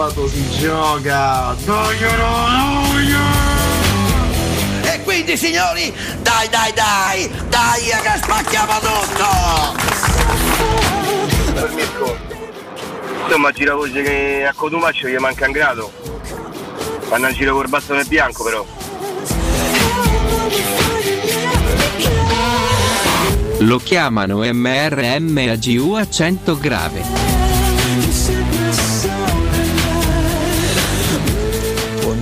Sabato si gioca. Toglielo, E quindi signori, dai dai dai, dai che spacchiamo tutto! Insomma gira voce che a Cotumaccio gli manca un grado. Fanno un giro col bastone bianco però. Lo chiamano MRMAGU accento grave.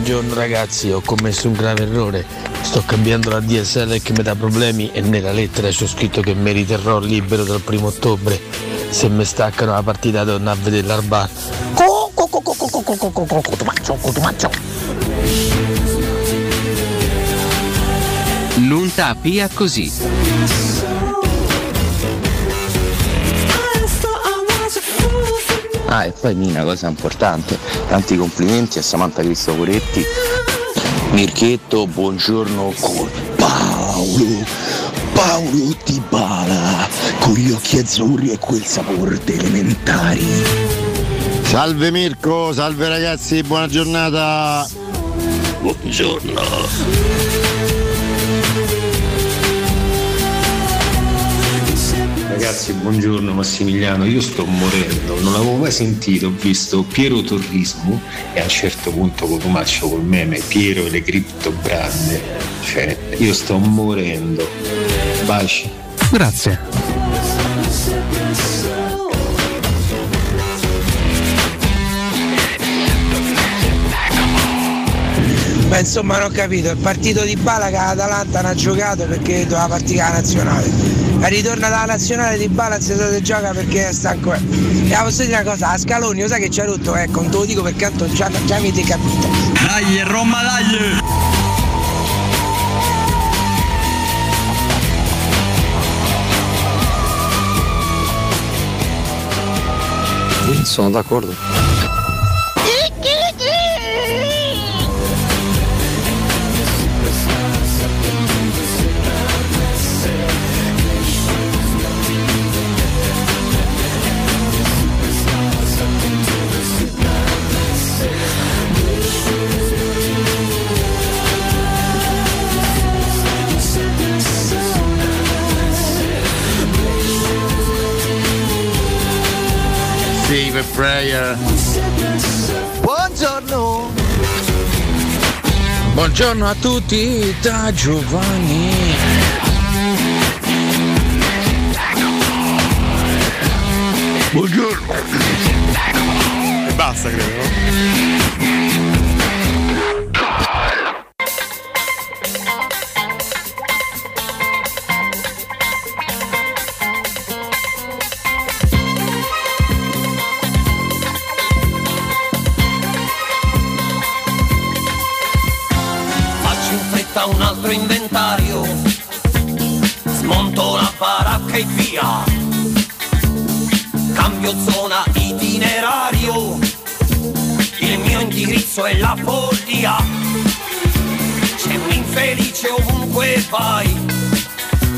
Buongiorno ragazzi, ho commesso un grave errore. Sto cambiando la DSL che mi dà problemi e nella lettera c'è scritto che mi riterrò libero dal primo ottobre. Se mi staccano la partita torno a vedere l'Arbar. Non tapia così. Ah, e poi Mina, cosa importante, tanti complimenti a Samantha Cristoforetti. Mirchetto, buongiorno con Paolo. Paolo Di Bala, con gli occhi azzurri e quel sapore di elementari. Salve Mirko, salve ragazzi, buona giornata. Buongiorno. Ragazzi, buongiorno Massimiliano, io sto morendo, non avevo mai sentito, ho visto Piero Torrismo e a un certo punto Cotumaccio col meme Piero e le cripto brande, cioè io sto morendo. Baci. Grazie. Beh, insomma, non ho capito. Il partito di Bala che l'Atalanta non ha giocato perché doveva partire la nazionale. Ritorna dalla nazionale di Bala si gioca perché è stanco. E la posso dire una cosa, a Scaloni, lo sai che ci ha rotto? Ecco, non te lo dico perché tanto già, già avete capito. Dai, Roma, dai! Sono d'accordo. Prayer. Buongiorno! Buongiorno a tutti da Giovanni. Buongiorno. E basta, credo, no? Vai,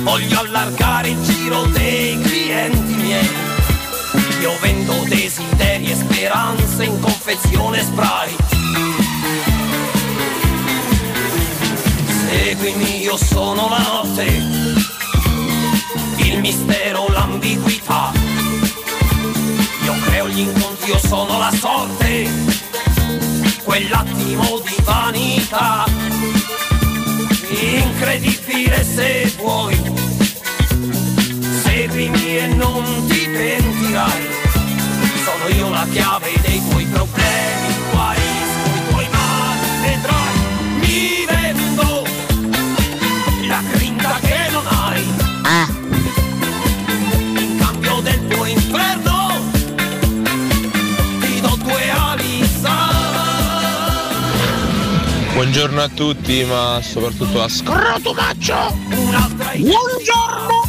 voglio allargare il giro dei clienti miei. Io vendo desideri e speranze in confezione Sprite. Seguimi, io sono la notte, il mistero, l'ambiguità. Io creo gli incontri, io sono la sorte, quell'attimo di Se vuoi, seguimi e non ti pentirai. Sono io la chiave dei tuoi problemi, Buongiorno a tutti, ma soprattutto a Scrotumaccio. Buongiorno!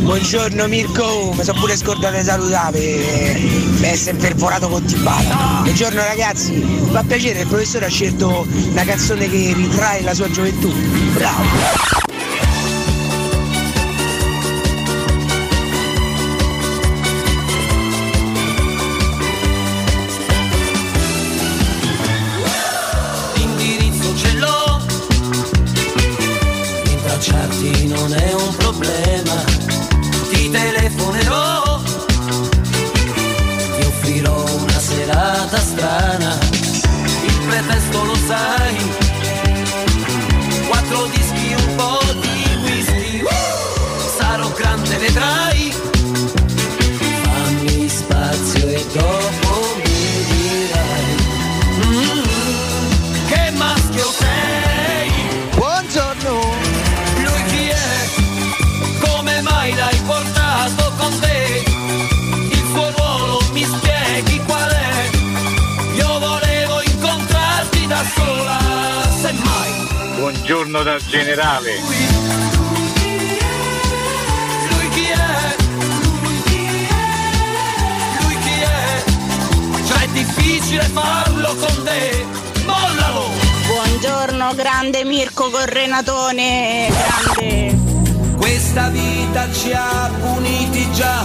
Buongiorno Mirko, mi sono pure scordato di salutare, mi è sempre perforato con Tibata. Buongiorno ragazzi, mi fa piacere, il professore ha scelto una canzone che ritrae la sua gioventù. Bravo! Buongiorno dal generale. Lui chi è? Lui chi è? Già è difficile farlo con te, mollalo! Buongiorno grande Mirko Correnatone, grande. Questa vita ci ha puniti già,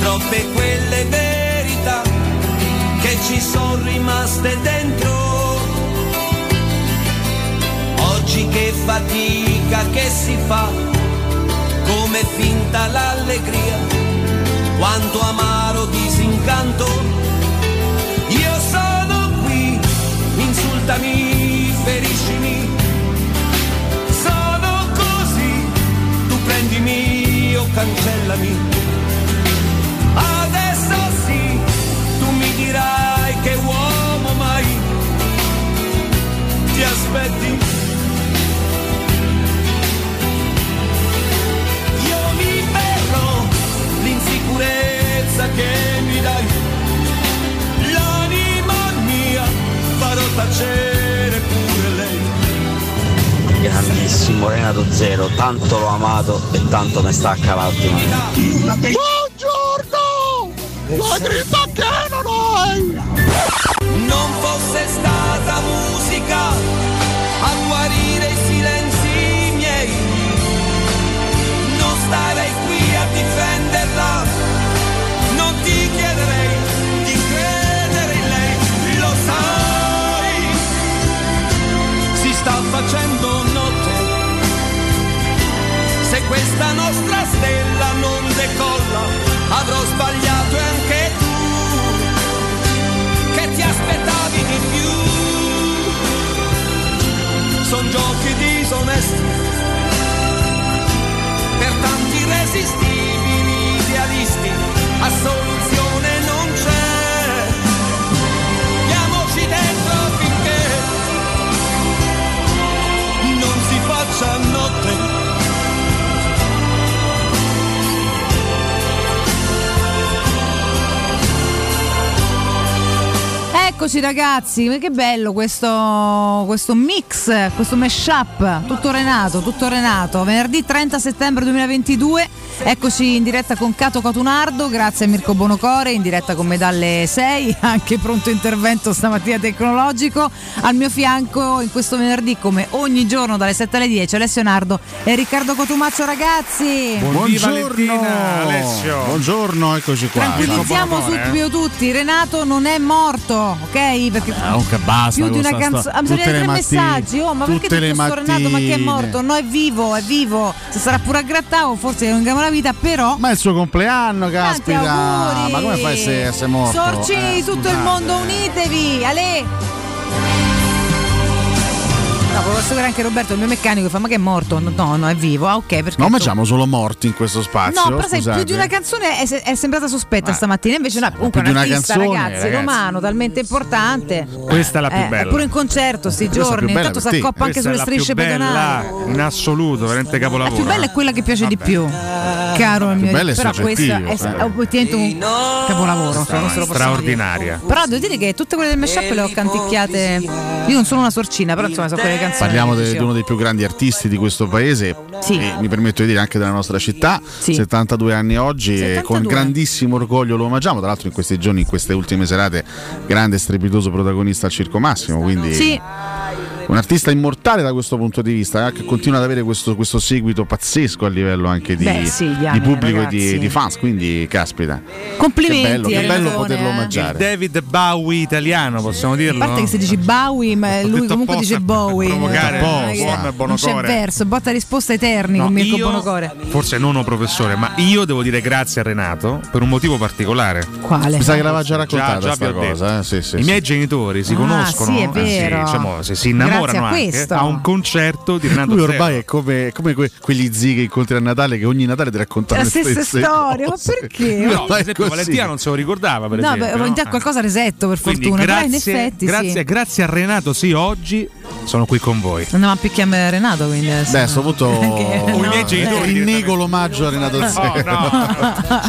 troppe quelle verità che ci sono rimaste dentro. Che fatica che si fa, come finta l'allegria, quanto amaro disincanto. Io sono qui, insultami, feriscimi, sono così, tu prendimi o cancellami. Adesso sì, tu mi dirai che uomo mai ti aspetti. L'insicurezza che mi dai, l'anima mia farò tacere pure lei. Grandissimo Renato Zero, tanto l'ho amato e tanto mi sta l'ultima. Buongiorno! La gripa che non hai! Non fosse stata questa nostra stella non decolla, avrò sbagliato e anche tu che ti aspettavi di più. Son giochi disonesti per tanti irresistibili idealisti, a Eccoci ragazzi, che bello questo, questo mix, questo mashup, tutto Renato, tutto Renato, venerdì 30 settembre 2022, eccoci in diretta con Cato Catunardo, grazie a Mirko Bonocore, in diretta con me dalle 6, anche pronto intervento stamattina tecnologico, al mio fianco in questo venerdì come ogni giorno dalle 7 alle 10 Alessio Nardo e Riccardo Cotumaccio ragazzi. Buongiorno Alessio. Buongiorno, eccoci qua. Tranquillizziamo subito eh. tutti, Renato non è morto, ok? Perché Comunque basta più di una canzone. Ah, le tre messaggi. Oh, ma perché tutte tutto le sto Renato? Ma chi è morto? No, è vivo, è vivo. Se sarà pure aggrattato, forse è un la vita, però. Ma è il suo compleanno, caspita. Ma come fai a essere, morto? Sorcini Eh, tutto il mondo, unitevi! Ale! No, volevo assicurare anche Roberto, il mio meccanico, fa: Ma che è morto? No, no, no, è vivo. Ah, ok, perché. Non mangiamo solo morti in questo spazio. No, però sai, più di una canzone è, è sembrata sospetta stamattina, invece no, comunque più un una artista, canzone, ragazzi, ragazzi. romano, talmente importante. Questa è la più Eh, bella. È pure in concerto sti la giorni, bella intanto si accoppa anche sulle la strisce pedonali. bella in assoluto, veramente La capolavoro. più bella è quella che piace di più, caro il più mio bella è però questa è, sai. è obiettivamente un capolavoro. dire. straordinaria. Però devo dire che tutte quelle del mashup le ho canticchiate. Io non sono una sorcina, però insomma sono quelle canzoni. Parliamo de- dicevo. di uno dei più grandi artisti di questo paese Sì. e mi permetto di dire anche della nostra città, 72 anni oggi e 72. con grandissimo orgoglio lo omaggiamo, tra l'altro in questi giorni, in queste ultime serate, grande e strepitoso protagonista al Circo Massimo, quindi Sì. Un artista immortale da questo punto di vista, eh, che continua ad avere questo, questo seguito pazzesco a livello anche di, Beh, sì, di pubblico e di, di fans, quindi caspita. Complimenti, Che bello, che bello ragione, poterlo eh. omaggiare. David Bowie italiano, possiamo A dirlo? parte che se dici Bowie, ma lui comunque dice Bowie. provocare che- e non c'è Bonocore. verso, botta risposta eterni No, con Mirko io- Bonocore. Forse non un professore, ma io devo dire grazie a Renato per un motivo particolare. Quale? Mi sa che l'aveva già raccontata Già- ho cosa, eh, sì, sì, I sì. miei genitori si Ah, conoscono, sì, è eh, vero. diciamo, se si Grazie innamorano a anche questo. a un concerto di Renato Lui Zero. ormai è come, come que- quegli zii che incontri a Natale che ogni Natale ti raccontano La le stessa stesse storia, ma perché? No, per è esempio. Valentina non se lo ricordava, per No, esempio. beh, no? qualcosa resetto per Quindi fortuna, però in grazie, effetti grazie, sì. grazie a Renato, sì, oggi sono qui con voi. Andiamo a picchiare Renato quindi. Beh, a sto punto Che- O i miei genitori. rinnego l'omaggio a Renato No, Zero.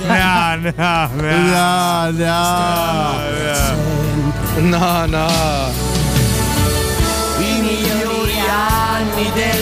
no, no, no, no. No, no. Anni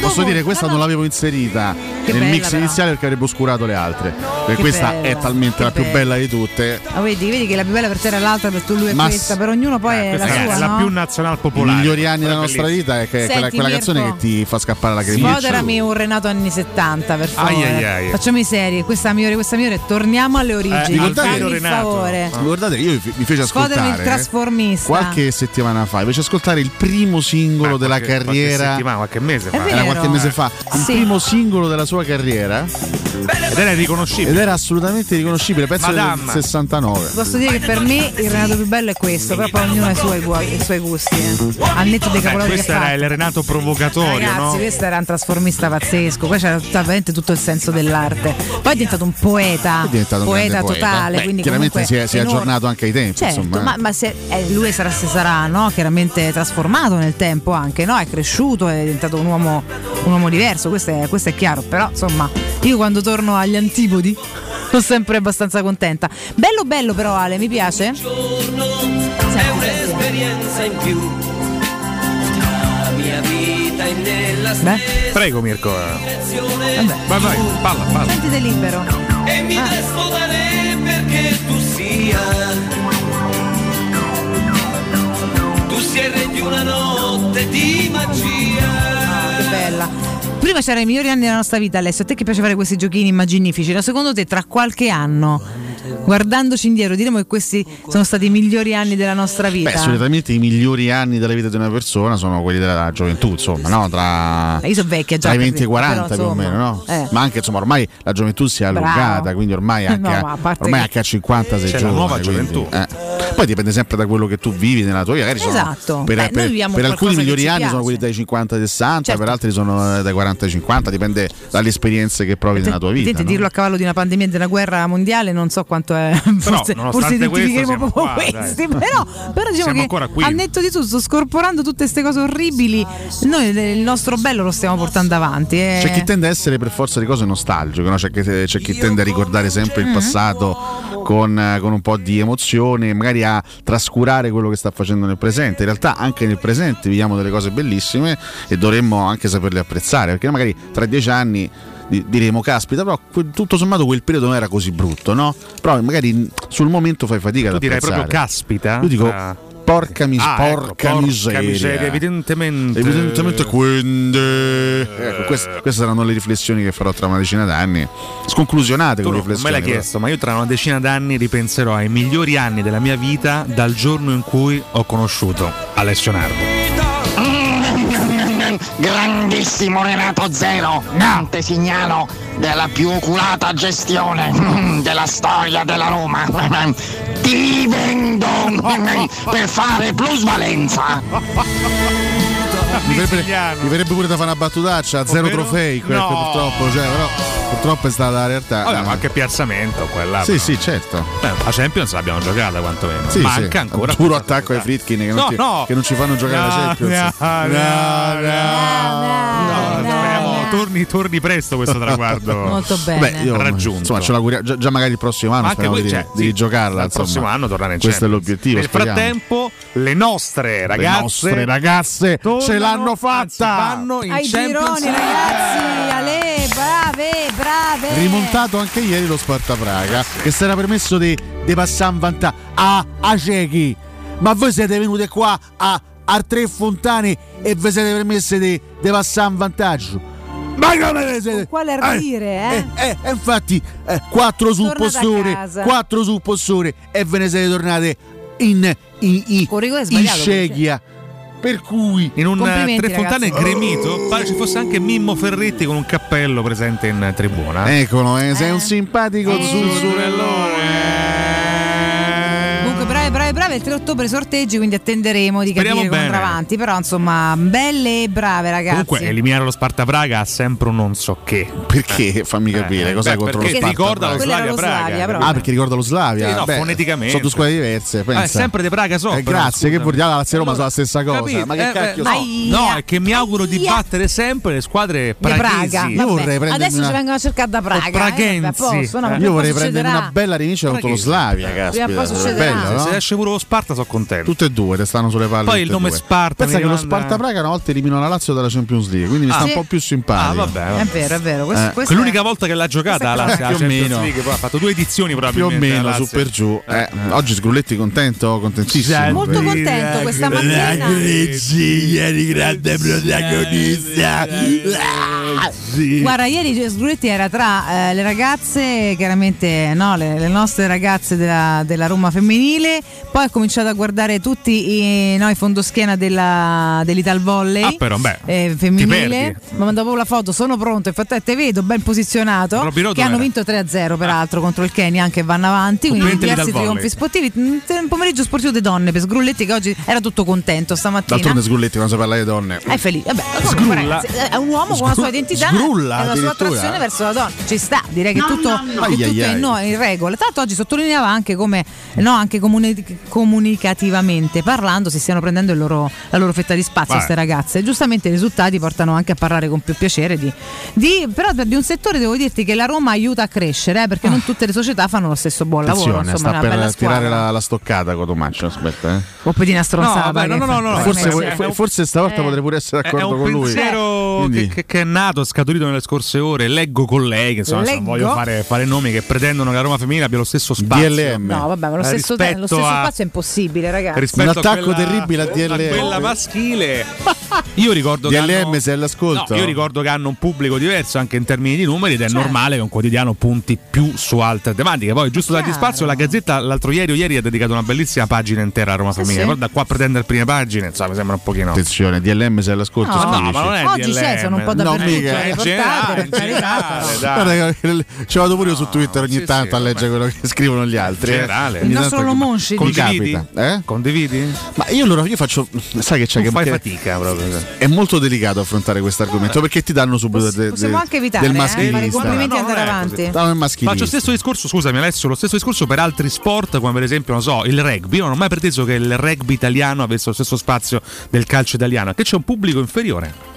Posso dire, questa non l'avevo inserita Che nel bella, mix però. iniziale perché avrebbe oscurato le altre. Perché questa bella, è talmente la più bella. bella di tutte. Ah, vedi, vedi che la più bella per te era l'altra, per tu lui è Ma questa, s- per ognuno poi è la sua. è la no? più nazional I popolare. migliori anni della Quella nostra vita è che quella, Senti, quella Mirko. canzone che ti fa scappare la cremiccia. Sfoderami un Renato anni 70 per favore. Ai, ai, ai. Facciamo i seri, questa migliore, questa migliore, torniamo alle origini. Eh, ricordate- Fammi il Renato. favore. Guardate, io vi mi feci Sfoderami il ascoltare trasformista. qualche settimana fa, invece ascoltare il primo singolo Ma della carriera. settimana, qualche mese fa. Era qualche mese fa, il Sì. primo singolo della sua carriera Ed era riconoscibile. ed era assolutamente riconoscibile, penso del Madame. 69. Posso dire che per me il Renato più bello è questo, però poi ognuno ha i suoi, i suoi gusti. eh. Al netto dei Beh, capolavori che questo era il Renato provocatorio, Ragazzi, no? questo era un trasformista pazzesco, qua c'era tutta- veramente tutto il senso dell'arte. Poi è diventato un poeta, È diventato un poeta totale. Beh, quindi chiaramente si è, si è aggiornato anche ai tempi. Certo, insomma, eh. ma, ma se, eh, lui sarà, se sarà no? chiaramente trasformato nel tempo anche, no? è cresciuto, è diventato un uomo, un uomo diverso, questo è, questo è chiaro, però insomma io quando torno agli antipodi sono sempre abbastanza contenta. Bello bello però Ale, mi piace? È un'esperienza in più. La mia vita è nella Beh, Prego Mirko. direzione Vai, vai, palla, palla. sentite libero. e mi Ah. presto da re perché tu sia. Tu sei il re di una notte di magia. Bella. Prima c'erano i migliori anni della nostra vita, Alessio. A te che piace fare questi giochini immaginifici, no? secondo te tra qualche anno, guardandoci indietro, diremo che questi sono stati i migliori anni della nostra vita? Beh, solitamente i migliori anni della vita di una persona sono quelli della gioventù, insomma, no? Tra, Io sono vecchia già. tra i per 20 e i dire, 40 però, più o meno, no? eh. Ma anche insomma, ormai la gioventù si è Bravo. allungata, quindi ormai anche, No, a, ormai che- anche a 50 sei C'è la giovane, nuova quindi, gioventù. eh. Poi dipende sempre da quello che tu vivi nella tua vita. Magari sono- Esatto. per, Beh, per- per alcuni migliori anni piace. sono quelli dai 50 ai 60, Certo. per altri sono eh, dai 40 ai 50, dipende dalle esperienze che provi nella tua vita. Senti, no? dirlo a cavallo di una pandemia e di una guerra mondiale non so quanto è. Forse, nonostante forse questo identificheremo siamo proprio qua, questi. dai. Però, però diciamo Siamo che al netto di tutto, sto scorporando tutte queste cose orribili. Noi il nostro bello lo stiamo portando avanti. eh. C'è chi tende a essere per forza di cose nostalgico, no? c'è, chi, c'è chi tende a ricordare sempre Mm. il passato con, eh, con un po' di emozione, magari a trascurare quello che sta facendo nel presente. In realtà anche nel presente viviamo delle cose bellissime e dovremmo anche saperle apprezzare, perché magari tra dieci anni diremo caspita però tutto sommato quel periodo non era così brutto no? però magari sul momento fai fatica Tu ad direi apprezzare proprio caspita. io dico tra- porca, mis- Ah, ecco, porca miseria miseria, evidentemente. Evidentemente quindi ecco, queste, queste saranno le riflessioni che farò tra una decina d'anni. Sconclusionate Tu con non me riflessioni. l'hai però. chiesto, ma io tra una decina d'anni ripenserò ai migliori anni della mia vita dal giorno in cui ho conosciuto Alessio Nardo. Grandissimo Renato Zero, Dante Signalo della più oculata gestione mm, della storia della Roma. Ti vendo mm, per fare plusvalenza. Mi verrebbe, mi verrebbe pure da fare una battutaccia, zero Ovvero? trofei, que- No. purtroppo, cioè, però purtroppo è stata la realtà. Vabbè, ma anche piazzamento quella. Sì, però. sì, certo. Beh, la Champions l'abbiamo giocata quantomeno. Sì, Manca sì. ancora. Puro attacco ai. Fritkin che, non No, ti- no. che non ci fanno giocare la No, Champions. no, no, speriamo torni, torni presto questo traguardo. Molto bene. Beh, io Raggiunto. Insomma, ce l'auguriamo. Già, già magari il prossimo anno Ma speriamo voi, di, cioè, di sì, dal insomma. prossimo anno tornare in Questo è l'obiettivo. Nel speriamo. frattempo, le nostre ragazze, le nostre ragazze tornano, ce l'hanno anzi, fatta. vanno in Ai Champions gironi, ragazzi, Ale, brave, brave. Rimontato anche ieri lo Sparta Praga che si era permesso di, di passare in vantaggio a, a ciechi. Ma voi siete venute qua a, a tre fontane e vi siete permesse di passare in vantaggio? Ma come vi siete? Quale ardire, eh? Eh, eh, infatti, eh, quattro sul postone, quattro sul postone e ve ne siete tornate in, in, in, Con rigore in sbagliato, sceghia. Per cui In un eh, tre fontane gremito pare ci fosse anche Mimmo Ferretti con un cappello presente in tribuna. Eccolo, eh, sei un simpatico Comunque bravi, il 3 ottobre sorteggi, quindi attenderemo di Speriamo capire come bene. andrà avanti. Però insomma, belle e brave ragazzi. Comunque eliminare lo Sparta Praga ha sempre un non so che. Perché? Fammi capire, Eh, cos'è beh, contro lo Sparta ricorda lo Praga? Slavia Praga. Slavia, però. Ah, perché ricorda lo Slavia? Sì, no, Beh, foneticamente. Sono due squadre diverse. Pensa. Ah, è sempre di Praga so. Eh, grazie, che scusami. vuol dire? La Lazio Roma sono la stessa cosa. Capito? Ma che Eh, cacchio beh, so? no, no, è che mi auguro di battere sempre le squadre praghesi. Praga. Io vorrei prendermi Adesso ci vengono a cercare da Praga. Eh, no, Eh. Io vorrei succederà. una bella rivincita contro lo Slavia, caspita. bello, no? Se esce pure lo Sparta sono contento. Tutte e due, te stanno sulle palle. Poi il nome due. Sparta Pensa che lo rimanda- Sparta Praga una volta eliminò la Lazio dalla Champions League, quindi mi Ah, sta sì. un po' più simpatico. Ah, vabbè, È vabbè. vero, è vero. Questo, Eh, questo L'unica è- volta che l'ha giocata la Lazio, la Più o Champions meno. League, poi ha fatto due edizioni Più o probabilmente. meno la su per giù. Eh, Oggi Sgrulletti contento, contentissimo. Molto contento questa mattina. regia di grande protagonista. Guarda, ieri Sgruetti era tra eh, le ragazze, chiaramente no, le, le nostre ragazze della, della Roma femminile, poi ha cominciato a guardare tutti i, no, i fondoschiena della, dell'Ital Volley Ah, però, beh, eh, femminile. mandato proprio la foto, sono pronto, infatti eh, te vedo ben posizionato, Robby Rodo che hanno era? vinto 3-0 peraltro contro il Kenya, anche vanno avanti, quindi diversi trionfi sportivi. Mm, Un pomeriggio sportivo di donne per Sgrulletti che oggi era tutto contento stamattina. D'altronde Sgrulletti quando si parla di donne. È felice, vabbè, Sgrulla. comunque, ragazzi, è un uomo con la sua identità sgrulla, e la sua attrazione verso la donna. Ci sta, direi che No, tutto, no, no. che tutto Ai, ai, è ai. in, no- in regola. Tra l'altro oggi sottolineava anche come no, anche comuni- comunicativamente parlando si stiano prendendo il loro- la loro fetta di spazio queste ragazze. Giustamente i risultati portano anche a parlare con più piacere di, di- però di un settore devo dirti che la Roma aiuta a crescere, eh, perché non tutte le società fanno lo stesso buon lavoro. Attenzione, Insomma, sta è per tirare la, la stoccata Cotomaccio, aspetta. Eh. Coppedina stronzata. No, vabbè, no, no, no, no, Forse, è- è un- forse stavolta eh. potrei pure essere È è d'accordo un con lui. pensiero Quindi- che, che- che è nato, scaturito nelle scorse ore. Leggo con lei, che insomma, Leggo? non voglio fare, fare nomi che pretendono che la Roma femminile abbia lo stesso spazio. DLM. No, vabbè, ma lo Eh, stesso, te- lo rispetto stesso a- spazio è impossibile, ragazzi. rispetto Un attacco a quella, terribile a DLM. quella maschile. Io ricordo che DLM hanno- sei all'ascolto? No, io ricordo che hanno un pubblico diverso anche in termini di numeri ed è Certo. normale che un quotidiano punti più su altre tematiche. Poi, giusto dargli spazio, la Gazzetta l'altro ieri o ieri ha dedicato una bellissima pagina intera a Roma sì. Però da qua a pretendere prime pagine, insomma, mi sembra un pochino. Attenzione, DLM sei all'ascolto. No, scrivici. ma non è Oggi DLM. c'è, sono un po' No, dappertutto. mica. le portate, generale, generale. Guarda che ci vado pure io su Twitter ogni sì, tanto sì, a leggere quello che scrivono gli altri. eh. generale. Il nostro Lomonci. mi Condividi? capita, eh? Condividi? Ma io allora io faccio. Sai che c'è Tu che fai fatica proprio. È molto delicato affrontare questo argomento perché ti danno subito Poss- de- de- possiamo anche evitare, del eh, fare maschilista. complimenti No, andare avanti. il maschilista. Faccio stesso discorso, scusami Alessio, lo stesso discorso per altri sport come per esempio, non so, il rugby. Io non ho mai preteso che il rugby italiano avesse lo stesso spazio del calcio italiano, che c'è un pubblico inferiore.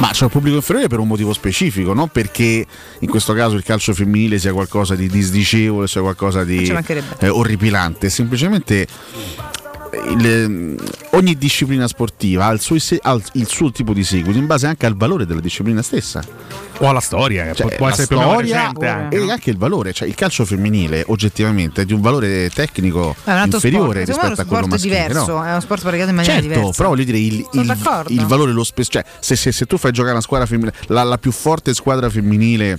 Ma c'è un pubblico inferiore per un motivo specifico, non perché in questo caso il calcio femminile sia qualcosa di disdicevole, sia qualcosa di eh, orripilante, semplicemente il- ogni disciplina sportiva ha il suo, ha il suo tipo di seguito in base anche al valore della disciplina stessa. O alla storia, Cioè, può, essere più o meno storia recente anche. e no? anche il valore, cioè il calcio femminile oggettivamente è di un valore tecnico un inferiore sport. Rispetto a è quello uno sport maschile. diverso, no? è uno sport praticato in maniera Certo, diversa. però voglio dire il, il- il valore lo spesso, cioè se, se- se tu fai giocare una squadra femminile, la, la più forte squadra femminile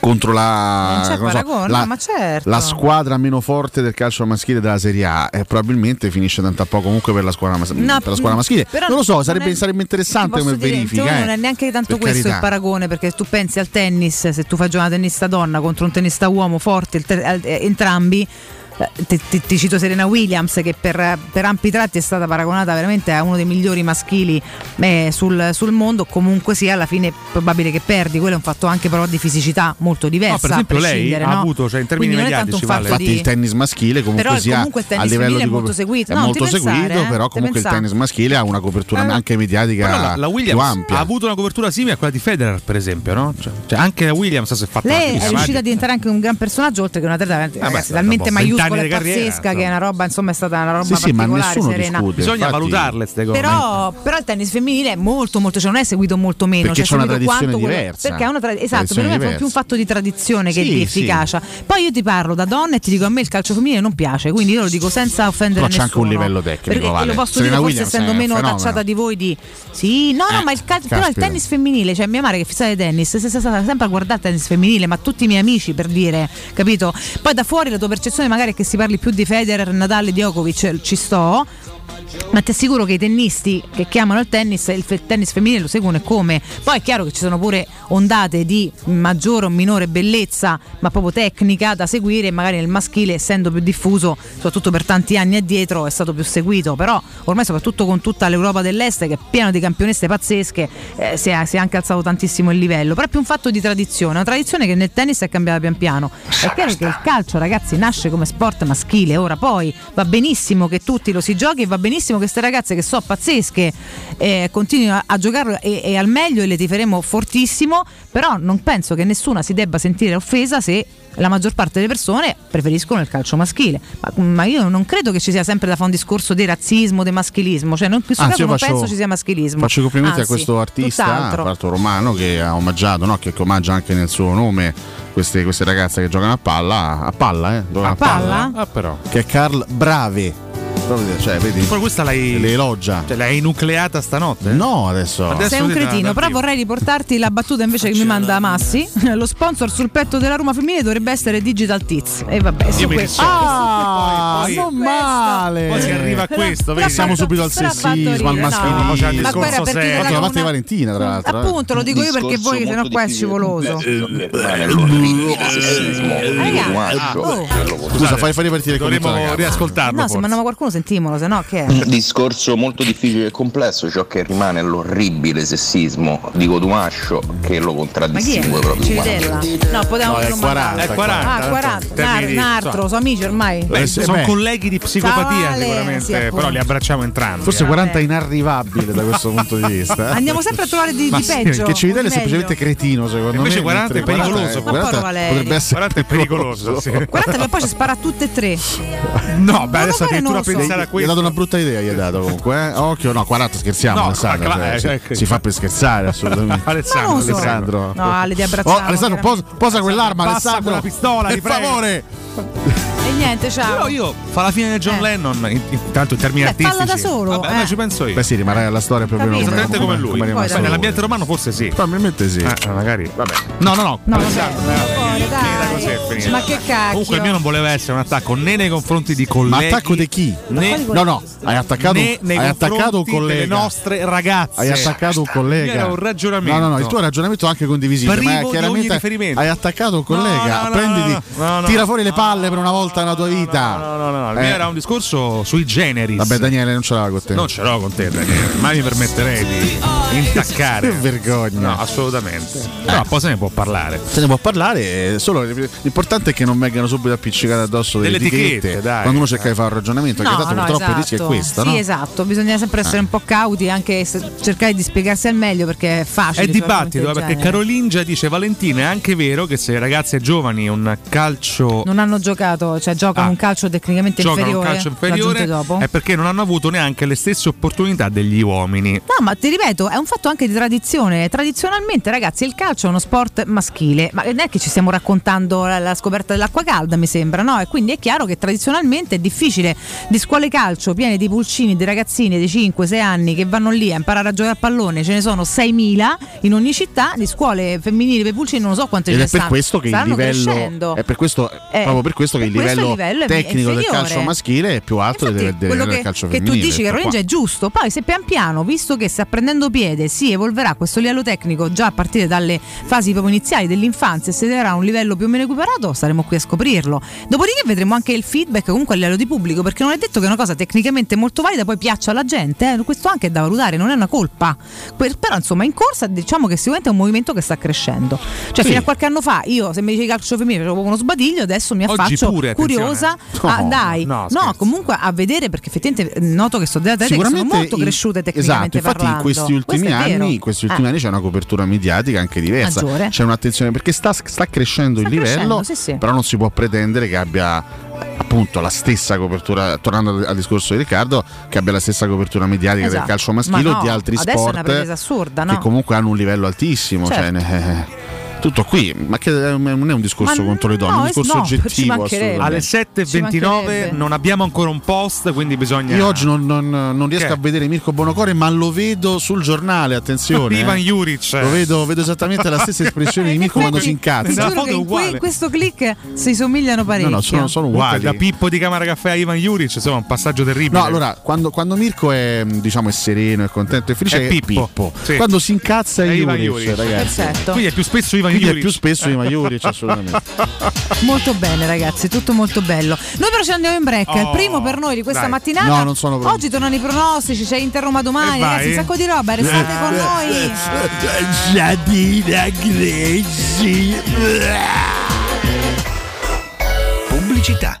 contro la, so, la, certo. la squadra meno forte del calcio maschile della Serie A e probabilmente finisce tanto a po' comunque per la squadra, mas- No, per la squadra maschile. però Non lo so, sarebbe, è- sarebbe interessante come dire, verifica. eh. Non è neanche tanto questo carità. il paragone, perché tu pensi al tennis, se tu fai giocare una tennista donna contro un tennista uomo forte, te- eh, entrambi. Eh, Ti, ti- ti cito Serena Williams che per, per ampi tratti è stata paragonata veramente a uno dei migliori maschili eh, sul, sul mondo comunque sia alla fine è probabile che perdi quello è un fatto anche però di fisicità molto diversa No, per esempio, a lei prescindere, ha no? avuto, cioè, in termini Quindi mediatici, fatto vale. Infatti di- il tennis maschile comunque Però sia comunque il tennis a livello femminile di è molto seguito. è No, molto pensare, seguito, eh? però comunque il pensare. tennis maschile ha una copertura Eh. anche mediatica Però la, la più ampia. ha avuto una copertura simile a quella di Federer, per esempio, no? Cioè, cioè, anche la Williams si è fatta lei una è riuscita a diventare anche un gran personaggio oltre che un atleta ragazzi, Vabbè, talmente dopo maiuscola anni di carriera, pazzesca, che è una roba, insomma, è stata una roba Sì, sì, ma particolare, nessuno serena. discute. Bisogna infatti- valutarle queste cose. Però, però il tennis femminile è molto, molto, cioè non è seguito molto meno. Perché cioè, c'è una tradizione quello- diversa. Perché è una tra- esatto, per me è più un fatto di tradizione che Sì, di sì. efficacia. Poi io ti parlo da donna e ti dico a me il calcio femminile non piace, quindi io lo dico senza offendere Però c'è nessuno. anche un livello tecnico, Perché Vale. lo posso Serena dire forse Williams essendo è un meno fenomeno. tacciata di voi di Sì, no, no, Eh, ma il calcio però il caspita. tennis femminile, cioè mia madre che fissata di tennis, è stata sempre a guardare il tennis femminile, ma tutti i miei amici per dire, capito? Poi da fuori la tua percezione magari è che si parli più di Federer, Nadal e Djokovic, ci sto. Ma ti assicuro che i tennisti che chiamano il tennis, il tennis femminile lo seguono e come. Poi è chiaro che ci sono pure ondate di maggiore o minore bellezza, ma proprio tecnica da seguire. Magari nel maschile, essendo più diffuso, soprattutto per tanti anni addietro, è stato più seguito. Però ormai, soprattutto con tutta l'Europa dell'Est, che è piena di campionesse pazzesche, eh, si, è, si è anche alzato tantissimo il livello. Però è più un fatto di tradizione, una tradizione che nel tennis è cambiata pian piano. È chiaro che il calcio, ragazzi, nasce come sport maschile. Ora poi va benissimo che tutti lo si giochi e va benissimo che queste ragazze che so pazzesche eh, continuino a, a giocarlo e, e al meglio e le tiferemo fortissimo, però non penso che nessuna si debba sentire offesa se la maggior parte delle persone preferiscono il calcio maschile. Ma, ma io non credo che ci sia sempre da fare un discorso di razzismo, di maschilismo, cioè non, in questo Anzi, caso non faccio- penso ci sia maschilismo. Faccio i complimenti Anzi, a questo artista, l'altro romano, che ha omaggiato, no? che omaggia anche nel suo nome queste, queste ragazze che giocano a palla, a palla, eh? giocano A palla? Ah, però. Che è Carl Brave. Proprio, Cioè, vedi? Poi questa l'hai. Le elogia. Cioè, l'hai nucleata stanotte? No, adesso. Adesso Sei un cretino, però vorrei riportarti la battuta invece che mi manda Massi. Lo sponsor sul petto della Roma femminile dovrebbe essere Digital Tiz. E vabbè, su questo. dissocio. Ah, Poi- non male. Poi si arriva a questo, Però vedi? Siamo subito al sessismo, al maschilismo. no. C'è il Ma guarda, discorso per serio. dire Fatto da una- parte di Valentina, tra l'altro. eh. Appunto, lo dico io perché voi se no qua è scivoloso. Che lo Scusa, fai, fai ripartire il Dovremmo riascoltarlo. No, se mandiamo qualcuno sentimolo, se no che è? Un discorso molto difficile e complesso, ciò che rimane è l'orribile sessismo di Cotumascio che lo Ma chi è? contraddistingue proprio. Civitella? No, potevamo No, è non 40, mandare. È 40. Ah, 40. termini Nar- altro, sono amici ormai. Beh, Eh, sono beh. colleghi di psicopatia Vale, sicuramente, sì, però li abbracciamo entrambi. Forse eh. 40 è inarrivabile da questo punto di vista. eh. Andiamo sempre a trovare di, di sì, peggio. Che Civitella è di semplicemente cretino, secondo Invece me. 40 è pericoloso. 40 Povero Valerio. potrebbe essere 40 è pericoloso. sì. 40 che poi ci spara tutte e tre. No, beh, adesso addirittura pensare a Gli ha questo. dato una brutta idea, gli ha dato comunque. Eh? Occhio, no, 40 scherziamo, Alessandro. ma cioè, cla- si, eh, fa per scherzare, assolutamente. Alessandro. No, Ale, abbracciamo, Oh, Alessandro, posa, quell'arma, Passa Alessandro. quella pistola, per ti prego. favore. Niente, ciao. Però io fa la fine di John Eh. Lennon, in- intanto in termini Beh, artistici. falla da solo, Vabbè, eh. ma ci penso io. Beh, sì, rimarrà alla storia più o meno Capito. come, Esattamente come lui. come Poi Beh, nell'ambiente romano forse sì. Probabilmente sì. Eh, magari. Vabbè. No, no, no. No, vabbè. eh. Ma che cacchio. Comunque il mio non voleva essere un attacco né nei confronti di Ma colleghi. attacco di chi? Né, No, no, hai attaccato, né nei hai attaccato un confronti delle collega. nostre ragazze. Hai attaccato un collega. Era un ragionamento. No, no, no, il tuo ragionamento è anche condivisibile. Ma chiaramente hai attaccato un collega. Prenditi, tira fuori le palle per una volta nella tua vita. No, no, no, no. Eh. mio era un discorso sui generis. Vabbè, Daniele, non ce l'ha con te. Non ce l'ho con te, Daniele. Mai mi permetterei di intaccare. Che vergogna. No, assolutamente. Però poi se ne può parlare. Se ne può parlare, eh, solo l'importante è che non vengano subito appiccicate addosso delle, Delle etichette, etichette, dai. quando uno cerca di fare un ragionamento, perché tanto purtroppo il rischio è questo, sì, no? esatto, bisogna sempre essere un po' cauti e anche se- cercare di spiegarsi al meglio perché è facile. È dibattito del perché. Carolingia dice Valentina è anche vero che se le ragazze giovani un calcio Non hanno giocato, cioè giocano Ah. un calcio tecnicamente inferiore. un calcio inferiore dopo. è perché non hanno avuto neanche le stesse opportunità degli uomini. No, ma ti ripeto, è un fatto anche di tradizione. Tradizionalmente, ragazzi, il calcio è uno sport maschile, ma non è che ci stiamo raccontando la, la scoperta dell'acqua calda, mi sembra, no? E quindi è chiaro che tradizionalmente è difficile di scuole calcio piene di pulcini, di ragazzini di 5-6 anni che vanno lì a imparare a giocare a pallone, ce ne sono 6.000 in ogni città, di scuole femminili per pulcini non so quante Ed ce è ne per stanno. questo che il Stanno livello crescendo. è per questo, Eh, proprio per questo che il per questo livello, il livello è tecnico del calcio maschile è più alto del, del, del quello livello che, calcio che tu femminile. dici, Carolingia, qua. è giusto. Poi, se pian piano, visto che sta prendendo piede, si evolverà questo livello tecnico già a partire dalle fasi proprio iniziali dell'infanzia e si darà un livello più o meno equiparato, staremo qui a scoprirlo. Dopodiché vedremo anche il feedback comunque a livello di pubblico, perché non è detto che una cosa tecnicamente molto valida poi piaccia alla gente. eh. Questo anche è da valutare, non è una colpa. Però, insomma, in corsa diciamo che sicuramente è un movimento che sta crescendo. Cioè, Sì. fino a qualche anno fa, io se mi dicevi calcio femminile facevo uno sbadiglio, adesso mi Oggi affaccio pure, attenzione, curiosa, No, a- dai, no, no, comunque a vedere perché effettivamente eh, noto che sono delle atlete che sono molto in- cresciute esatto, tecnicamente infatti parlando. in questi ultimi anni, in questi ultimi Eh. anni c'è una copertura mediatica anche diversa. Maggiore. C'è un'attenzione perché sta, sta crescendo il livello, crescendo, sì, sì. però non si può pretendere che abbia appunto la stessa copertura, tornando al, al discorso di Riccardo, che abbia la stessa copertura mediatica Esatto. del calcio Ma maschile no, o di altri adesso è una sport assurda, no? che comunque hanno un livello altissimo. Certo. cioè, ne- tutto qui, ma che non è un discorso Ma contro le donne, è un discorso no, oggettivo. Alle assolutamente. 7.29 non abbiamo ancora un post, quindi bisogna. Io oggi non, non- non riesco Che? a vedere Mirko Bonocore, ma lo vedo sul giornale. Attenzione, Ivan eh. Juric. Lo vedo, vedo esattamente la stessa espressione di Mirko quando si Ti incazza. giuro che in, que- in questo click si somigliano parecchio. No, no, sono, sono uguali. Da Pippo di Camera Caffè a Ivan Juric, insomma, un passaggio terribile. No, allora, quando, quando Mirko è, diciamo, è sereno, è contento e felice, È è Pippo. Sì. Quando si incazza è, È Ivan Juric, Juric. ragazzi. Perfetto. Quindi è più spesso Ivan Quindi è più spesso Ivan Juric, assolutamente. Molto bene, ragazzi, tutto molto bello. Noi però ci andiamo in break. Oh, il primo per noi di questa dai. mattinata. No, non sono pronto. Oggi tornano i pronostici, c'è Inter Roma domani, ragazzi, un sacco di roba. Restate con noi. Giadina Greci. Pubblicità.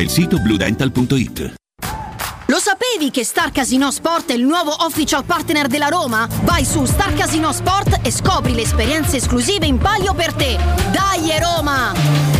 il sito bluedental.it. Lo sapevi che Star Casino Sport è il nuovo official partner della Roma? Vai su Star Casino Sport e scopri le esperienze esclusive in palio per te. Dai Roma!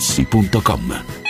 artigianamaterassi.com.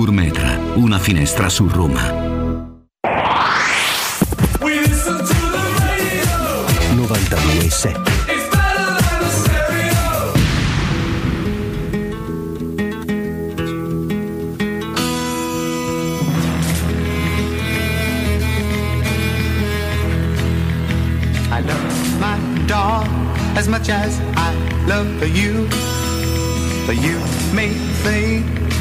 Metra, una finestra su Roma. 92.7 I love my dog as much as I love you. But you may think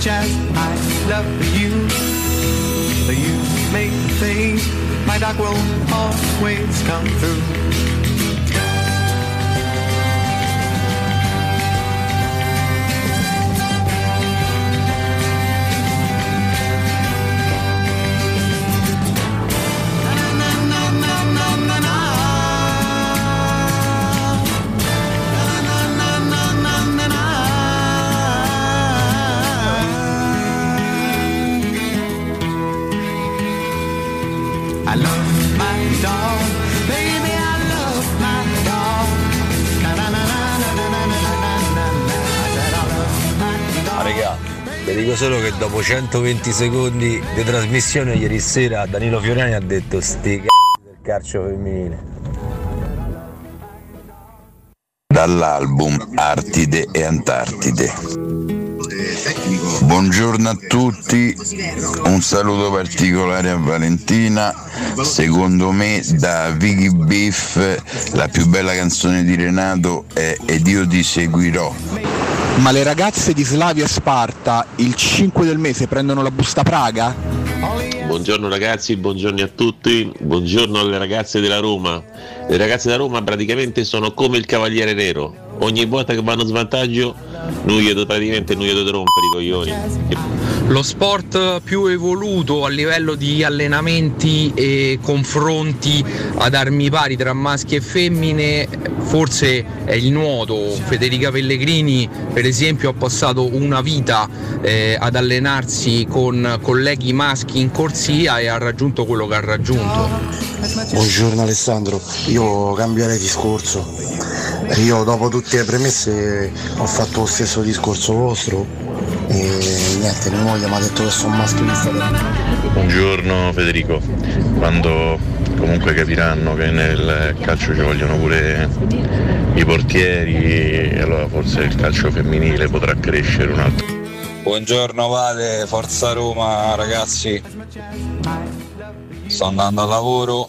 much as I love you. But you make think my dog will always come through. Solo che dopo 120 secondi di trasmissione ieri sera Danilo Fiorani ha detto sti cazzi del calcio femminile. dall'album Artide e Antartide. Buongiorno a tutti, un saluto particolare a Valentina, secondo me da Vicky Beef la più bella canzone di Renato è Ed io ti seguirò. Ma le ragazze di Slavia e Sparta il 5 del mese prendono la busta Praga? Buongiorno ragazzi, buongiorno a tutti, buongiorno alle ragazze della Roma. Le ragazze della Roma praticamente sono come il cavaliere nero. Ogni volta che vanno a svantaggio, noi praticamente noi do rompere i coglioni. Lo sport più evoluto a livello di allenamenti e confronti ad armi pari tra maschi e femmine forse è il nuoto. Federica Pellegrini per esempio ha passato una vita eh, ad allenarsi con colleghi maschi in corsia e ha raggiunto quello che ha raggiunto. Buongiorno Alessandro, io cambierei discorso. Io dopo tutte le premesse ho fatto lo stesso discorso vostro e niente, mia moglie mi ha detto che sono maschilista. Buongiorno Federico, quando comunque capiranno che nel calcio ci vogliono pure i portieri, allora forse il calcio femminile potrà crescere un altro. Buongiorno Vale, Forza Roma ragazzi. Sto andando al lavoro.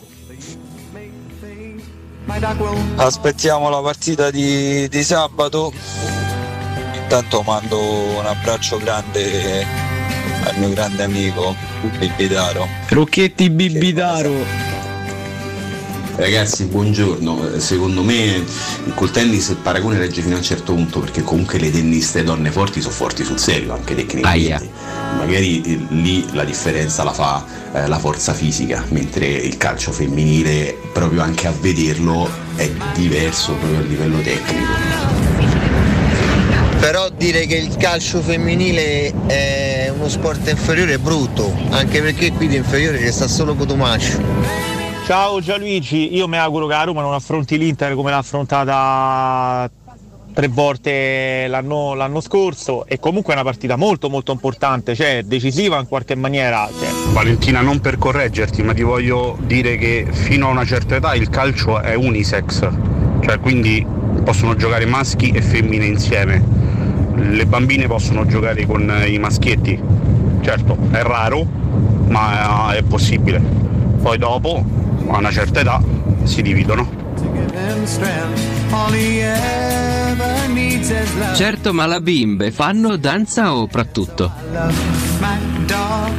Aspettiamo la partita di, di sabato Intanto mando un abbraccio grande al mio grande amico Bibidaro. Rocchetti Bibidaro. Ragazzi, buongiorno. Secondo me col tennis il paragone regge fino a un certo punto perché comunque le tenniste donne forti sono forti sul serio, anche tecnicamente. Magari eh, lì la differenza la fa eh, la forza fisica, mentre il calcio femminile, proprio anche a vederlo, è diverso proprio a livello tecnico. Però dire che il calcio femminile è uno sport inferiore è brutto, anche perché qui di inferiore ci sta solo Cotumaccio. Ciao Gianluigi, io mi auguro che la Roma non affronti l'Inter come l'ha affrontata tre volte l'anno, l'anno scorso e comunque è una partita molto molto importante, cioè decisiva in qualche maniera. Cioè. Valentina, non per correggerti, ma ti voglio dire che fino a una certa età il calcio è unisex, cioè quindi possono giocare maschi e femmine insieme. Le bambine possono giocare con i maschietti. Certo, è raro, ma è possibile. Poi dopo, a una certa età, si dividono. Certo, ma la bimbe fanno danza o prattutto? My dog.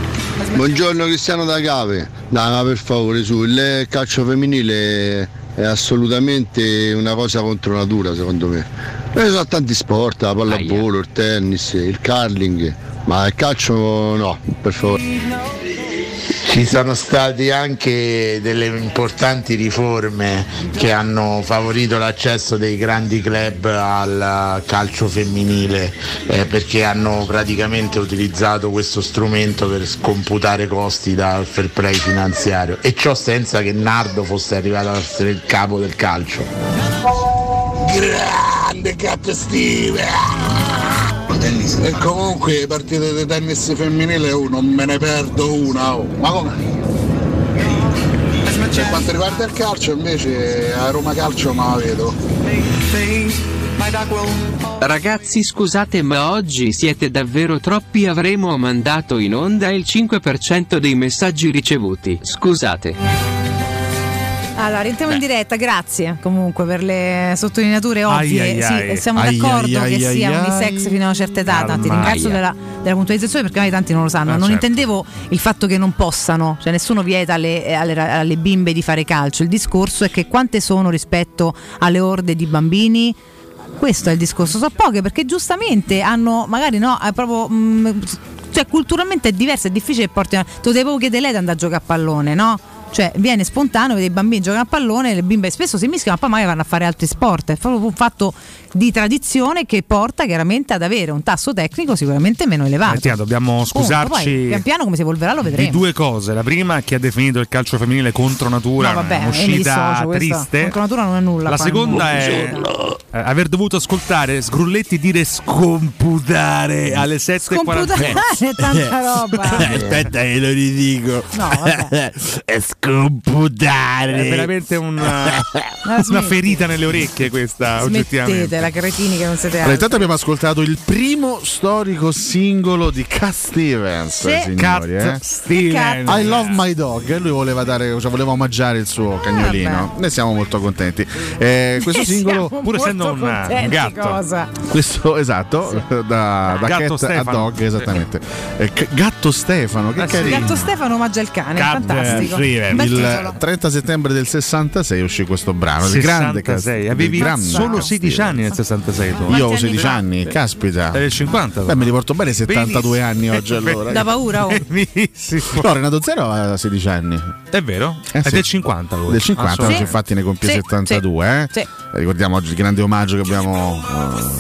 Buongiorno Cristiano da Cave. Dai, ma per favore, su, il calcio femminile è assolutamente una cosa contro natura, secondo me. Ci sono tanti sport, la pallavolo, il tennis, il curling, ma il calcio no, per favore. Ci sono state anche delle importanti riforme che hanno favorito l'accesso dei grandi club al calcio femminile eh, perché hanno praticamente utilizzato questo strumento per scomputare costi dal fair play finanziario e ciò senza che Nardo fosse arrivato a essere il capo del calcio. Grande cat estive! E comunque partite di tennis femminile oh, non me ne perdo una. oh. Ma come? Per quanto riguarda il calcio invece a Roma Calcio ma la vedo. Ragazzi, scusate, ma oggi siete davvero troppi. Avremo mandato in onda il 5% dei messaggi ricevuti. Scusate. Allora, entriamo in diretta, grazie comunque per le sottolineature ovvie. Ai, ai, Sì, ai. siamo Ai, d'accordo che sia ai. unisex fino a una certa età. Tanti ringrazio della, della puntualizzazione perché magari tanti non lo sanno. Eh, non certo. intendevo il fatto che non possano, cioè nessuno vieta alle, alle- alle bimbe di fare calcio. Il discorso è che quante sono rispetto alle orde di bambini. Questo è il discorso, so poche perché giustamente hanno, magari no, è proprio. mm, cioè culturalmente è diverso, è difficile porti. Te lo devo chiedere lei di andare a giocare a pallone, no? Cioè viene spontaneo, vede i bambini giocano a pallone, le bimbe spesso si mischiano, ma poi magari vanno a fare altri sport. È proprio un fatto di tradizione che porta chiaramente ad avere un tasso tecnico sicuramente meno elevato. Mattia, dobbiamo Comunque, poi, scusarci pian piano come si evolverà lo di vedremo. due cose. La prima che ha definito il calcio femminile contro natura, No, vabbè, un'uscita triste. contro natura non è nulla. La seconda è eh, aver dovuto ascoltare Sgrulletti dire scomputare alle 7.40. Scomputare è tanta roba. Aspetta che lo ridico. No, vabbè. è scomputare. È veramente una, una ferita nelle orecchie questa, oggettivamente. Smettete la cretini che non siete Allora, altro. intanto abbiamo ascoltato il primo storico singolo di Cat Stevens, Sì. signori. Cat eh. Stevens. I love my dog. E lui voleva dare, cioè, voleva omaggiare il suo cagnolino. Ne siamo molto contenti. Eh, questo Ne singolo, Pur essendo un- gatto. cosa? Questo esatto, da, da Gatto cat a dog, esattamente. Eh, c- gatto Stefano, che Eh sì. carino. Gatto Stefano omaggia il cane, Cat fantastico. Stevens. Bel Il titolo. 30 settembre del 66 uscì questo brano. Il grande Cat- 66. il Avevi grande solo Cat 16 Stevens. anni nel 66 tu. Io ho 16 anni, caspita. Del 50. Beh, mi riporto bene 72 anni oggi allora. Da paura, oh. No, Renato Zero ha 16 anni. È vero? Eh è sì. del 50 lui. Del 50, Assolutamente. oggi infatti ne compie Sì, 72. sì, eh. Ricordiamo oggi il grande omaggio che abbiamo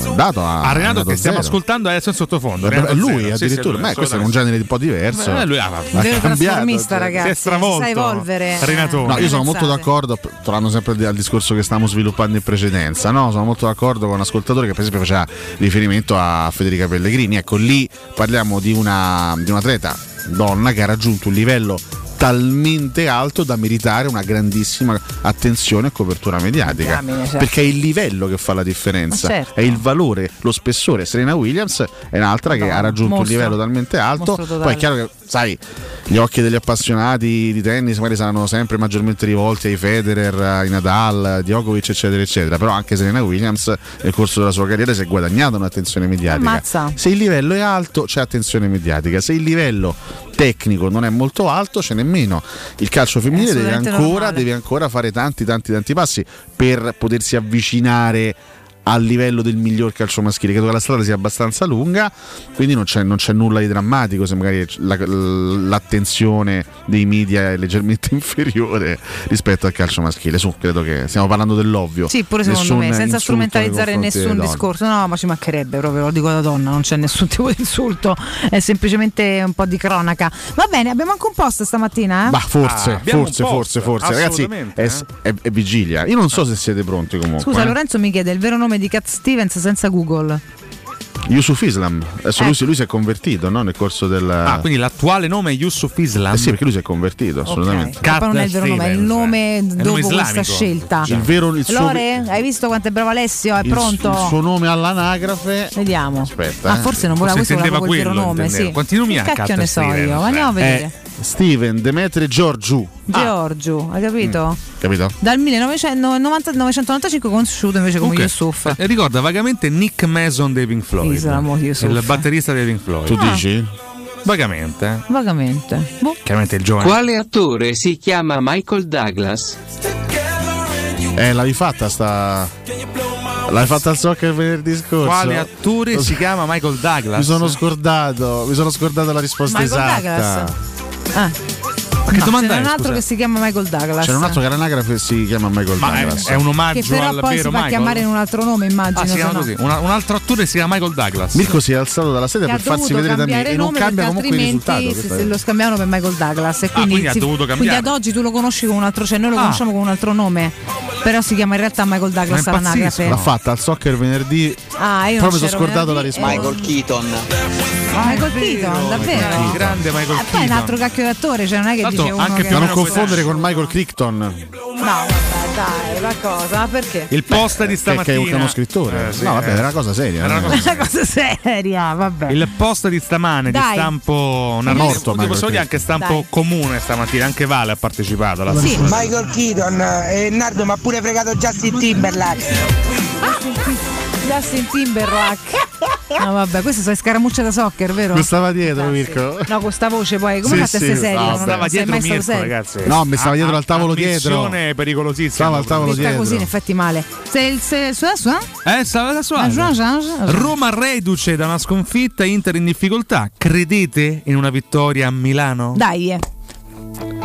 eh, dato a, A Renato che stiamo Zero. ascoltando adesso in sottofondo. Eh, Renato lui Zero. Sì, sì, addirittura, lui, Beh, questo è un genere un po' diverso. Eh, lui ha- Ha cambiato, trasformista, cioè. ragazzi. Si è stravolto. Si sa evolvere. Renatone. No, io sono molto d'accordo, tornando sempre al discorso che stavamo sviluppando in precedenza, no? sono molto d'accordo con un ascoltatore che per esempio faceva riferimento a Federica Pellegrini. Ecco, lì parliamo di una, di un atleta donna che ha raggiunto un livello talmente alto da meritare una grandissima attenzione e copertura mediatica. Diamine, certo. Perché è il livello che fa la differenza, certo. è il valore, lo spessore. Serena Williams è un'altra che No, ha raggiunto mostro. un livello talmente alto. Poi è chiaro che, sai, gli occhi degli appassionati di tennis magari saranno sempre maggiormente rivolti ai Federer, ai Nadal, Djokovic, eccetera, eccetera. Però anche Serena Williams nel corso della sua carriera si è guadagnata un'attenzione mediatica. Ammazza. Se il livello è alto c'è attenzione mediatica, se il livello tecnico non è molto alto c'è nemmeno. Il calcio femminile deve ancora, deve ancora fare tanti tanti tanti passi per potersi avvicinare al livello del miglior calcio maschile. Credo che la strada sia abbastanza lunga, quindi non c'è, non c'è nulla di drammatico se magari la- l'attenzione dei media è leggermente inferiore rispetto al calcio maschile. Su, credo che stiamo parlando dell'ovvio. Sì, pure secondo Nessun me, senza strumentalizzare nessun discorso. No, ma ci mancherebbe proprio, lo dico da donna, non c'è nessun tipo di insulto, è semplicemente un po' di cronaca. Va bene, abbiamo anche un post stamattina, eh? Ma forse, Ah, forse, post, forse, forse. Ragazzi, assolutamente, è, eh. è- è vigilia. Io non so se siete pronti comunque. Scusa, eh. Lorenzo mi chiede il vero nome di Cat Stevens senza Google. Yusuf Islam. Adesso lui, Ecco. si- lui si è convertito no? nel corso del. Ah, quindi l'attuale nome è Yusuf Islam. Eh sì, perché lui si è convertito, assolutamente. Che poi non è il vero nome, è il nome dopo nome questa scelta. Il vero il suo, Lore, hai visto quanto è bravo Alessio? È il- pronto? il suo nome all'anagrafe. Vediamo. Aspetta. Ah, eh. forse non voleva questo, proprio il vero quello, nome. Sì. Quanti nomi Che ha cacchio Cat ne so Stevens? io? Andiamo a vedere. È Steven Demetri Giorgiu. Giorgio, hai capito? Capito? Dal 1995 conosciuto invece come Comunque, Yusuf. eh, ricorda vagamente Nick Mason dei Pink Floyd. Islam. Il batterista dei Pink Floyd. Tu Ah. dici? Vagamente. Vagamente. Boh. Chiaramente il giovane. Quale attore si chiama Michael Douglas? Eh, l'avevi fatta sta. L'hai fatta al soccer venerdì scorso. Quale attore si chiama Michael Douglas? Mi sono scordato, mi sono scordato la risposta Michael esatta. Douglas. Ah. Ma che No, domanda c'è è, un altro scusa? che si chiama Michael Douglas. C'è un altro che all'anagrafe si chiama Michael Ma è, Douglas. è un che omaggio però al poi si vero fa Michael? chiamare in un altro nome, immagino. Ah, si chiama no. così. Una- un altro attore si chiama Michael Douglas. Mirko si è alzato dalla sedia Che ha per farsi dovuto vedere da me cambiare e non nome cambia perché comunque il risultato. altrimenti se, questa se è- lo scambiavano per Michael Douglas e quindi, quindi ha si- dovuto quindi cambiare. ad oggi tu lo conosci con un altro cioè noi lo Ah. conosciamo con un altro nome però si chiama in realtà Michael Douglas Ma è all'anagrafe L'ha fatta al soccer venerdì. ah io Però non mi sono c'ero scordato la venerdì, risposta. eh. Keaton. Michael Keaton davvero Il grande Michael e poi è un Keaton. altro cacchio d'attore cioè non è che Dice uno anche più o non confondere con Michael Crichton, no vabbè dai ma cosa ma perché Il post di che, che stamattina. è uno scrittore. Eh, sì, no, vabbè, eh. era una cosa seria. Era eh. una una cosa seria vabbè Il post di stamane Dai. di stampo È morto possiamo dire anche stampo Dai. comune stamattina, anche Vale ha partecipato alla Sì. Michael Keaton e Nardo mi ha pure fregato Justin Timberlake. Justin Timberlake no vabbè queste sono scaramucce da soccer vero? Mi stava dietro Mirko. no con sta voce poi come Sì, fate a sì, essere serio no, Stava sei dietro Mirko, serio ragazzi. No, mi stava A- dietro al tavolo dietro. ammissione pericolosissima. Stava al tavolo dietro. così in effetti male se il se, su adesso eh? Eh, stava da Ah, Jean, Jean. Roma reduce da una sconfitta, Inter in difficoltà. Credete in una vittoria a Milano? dai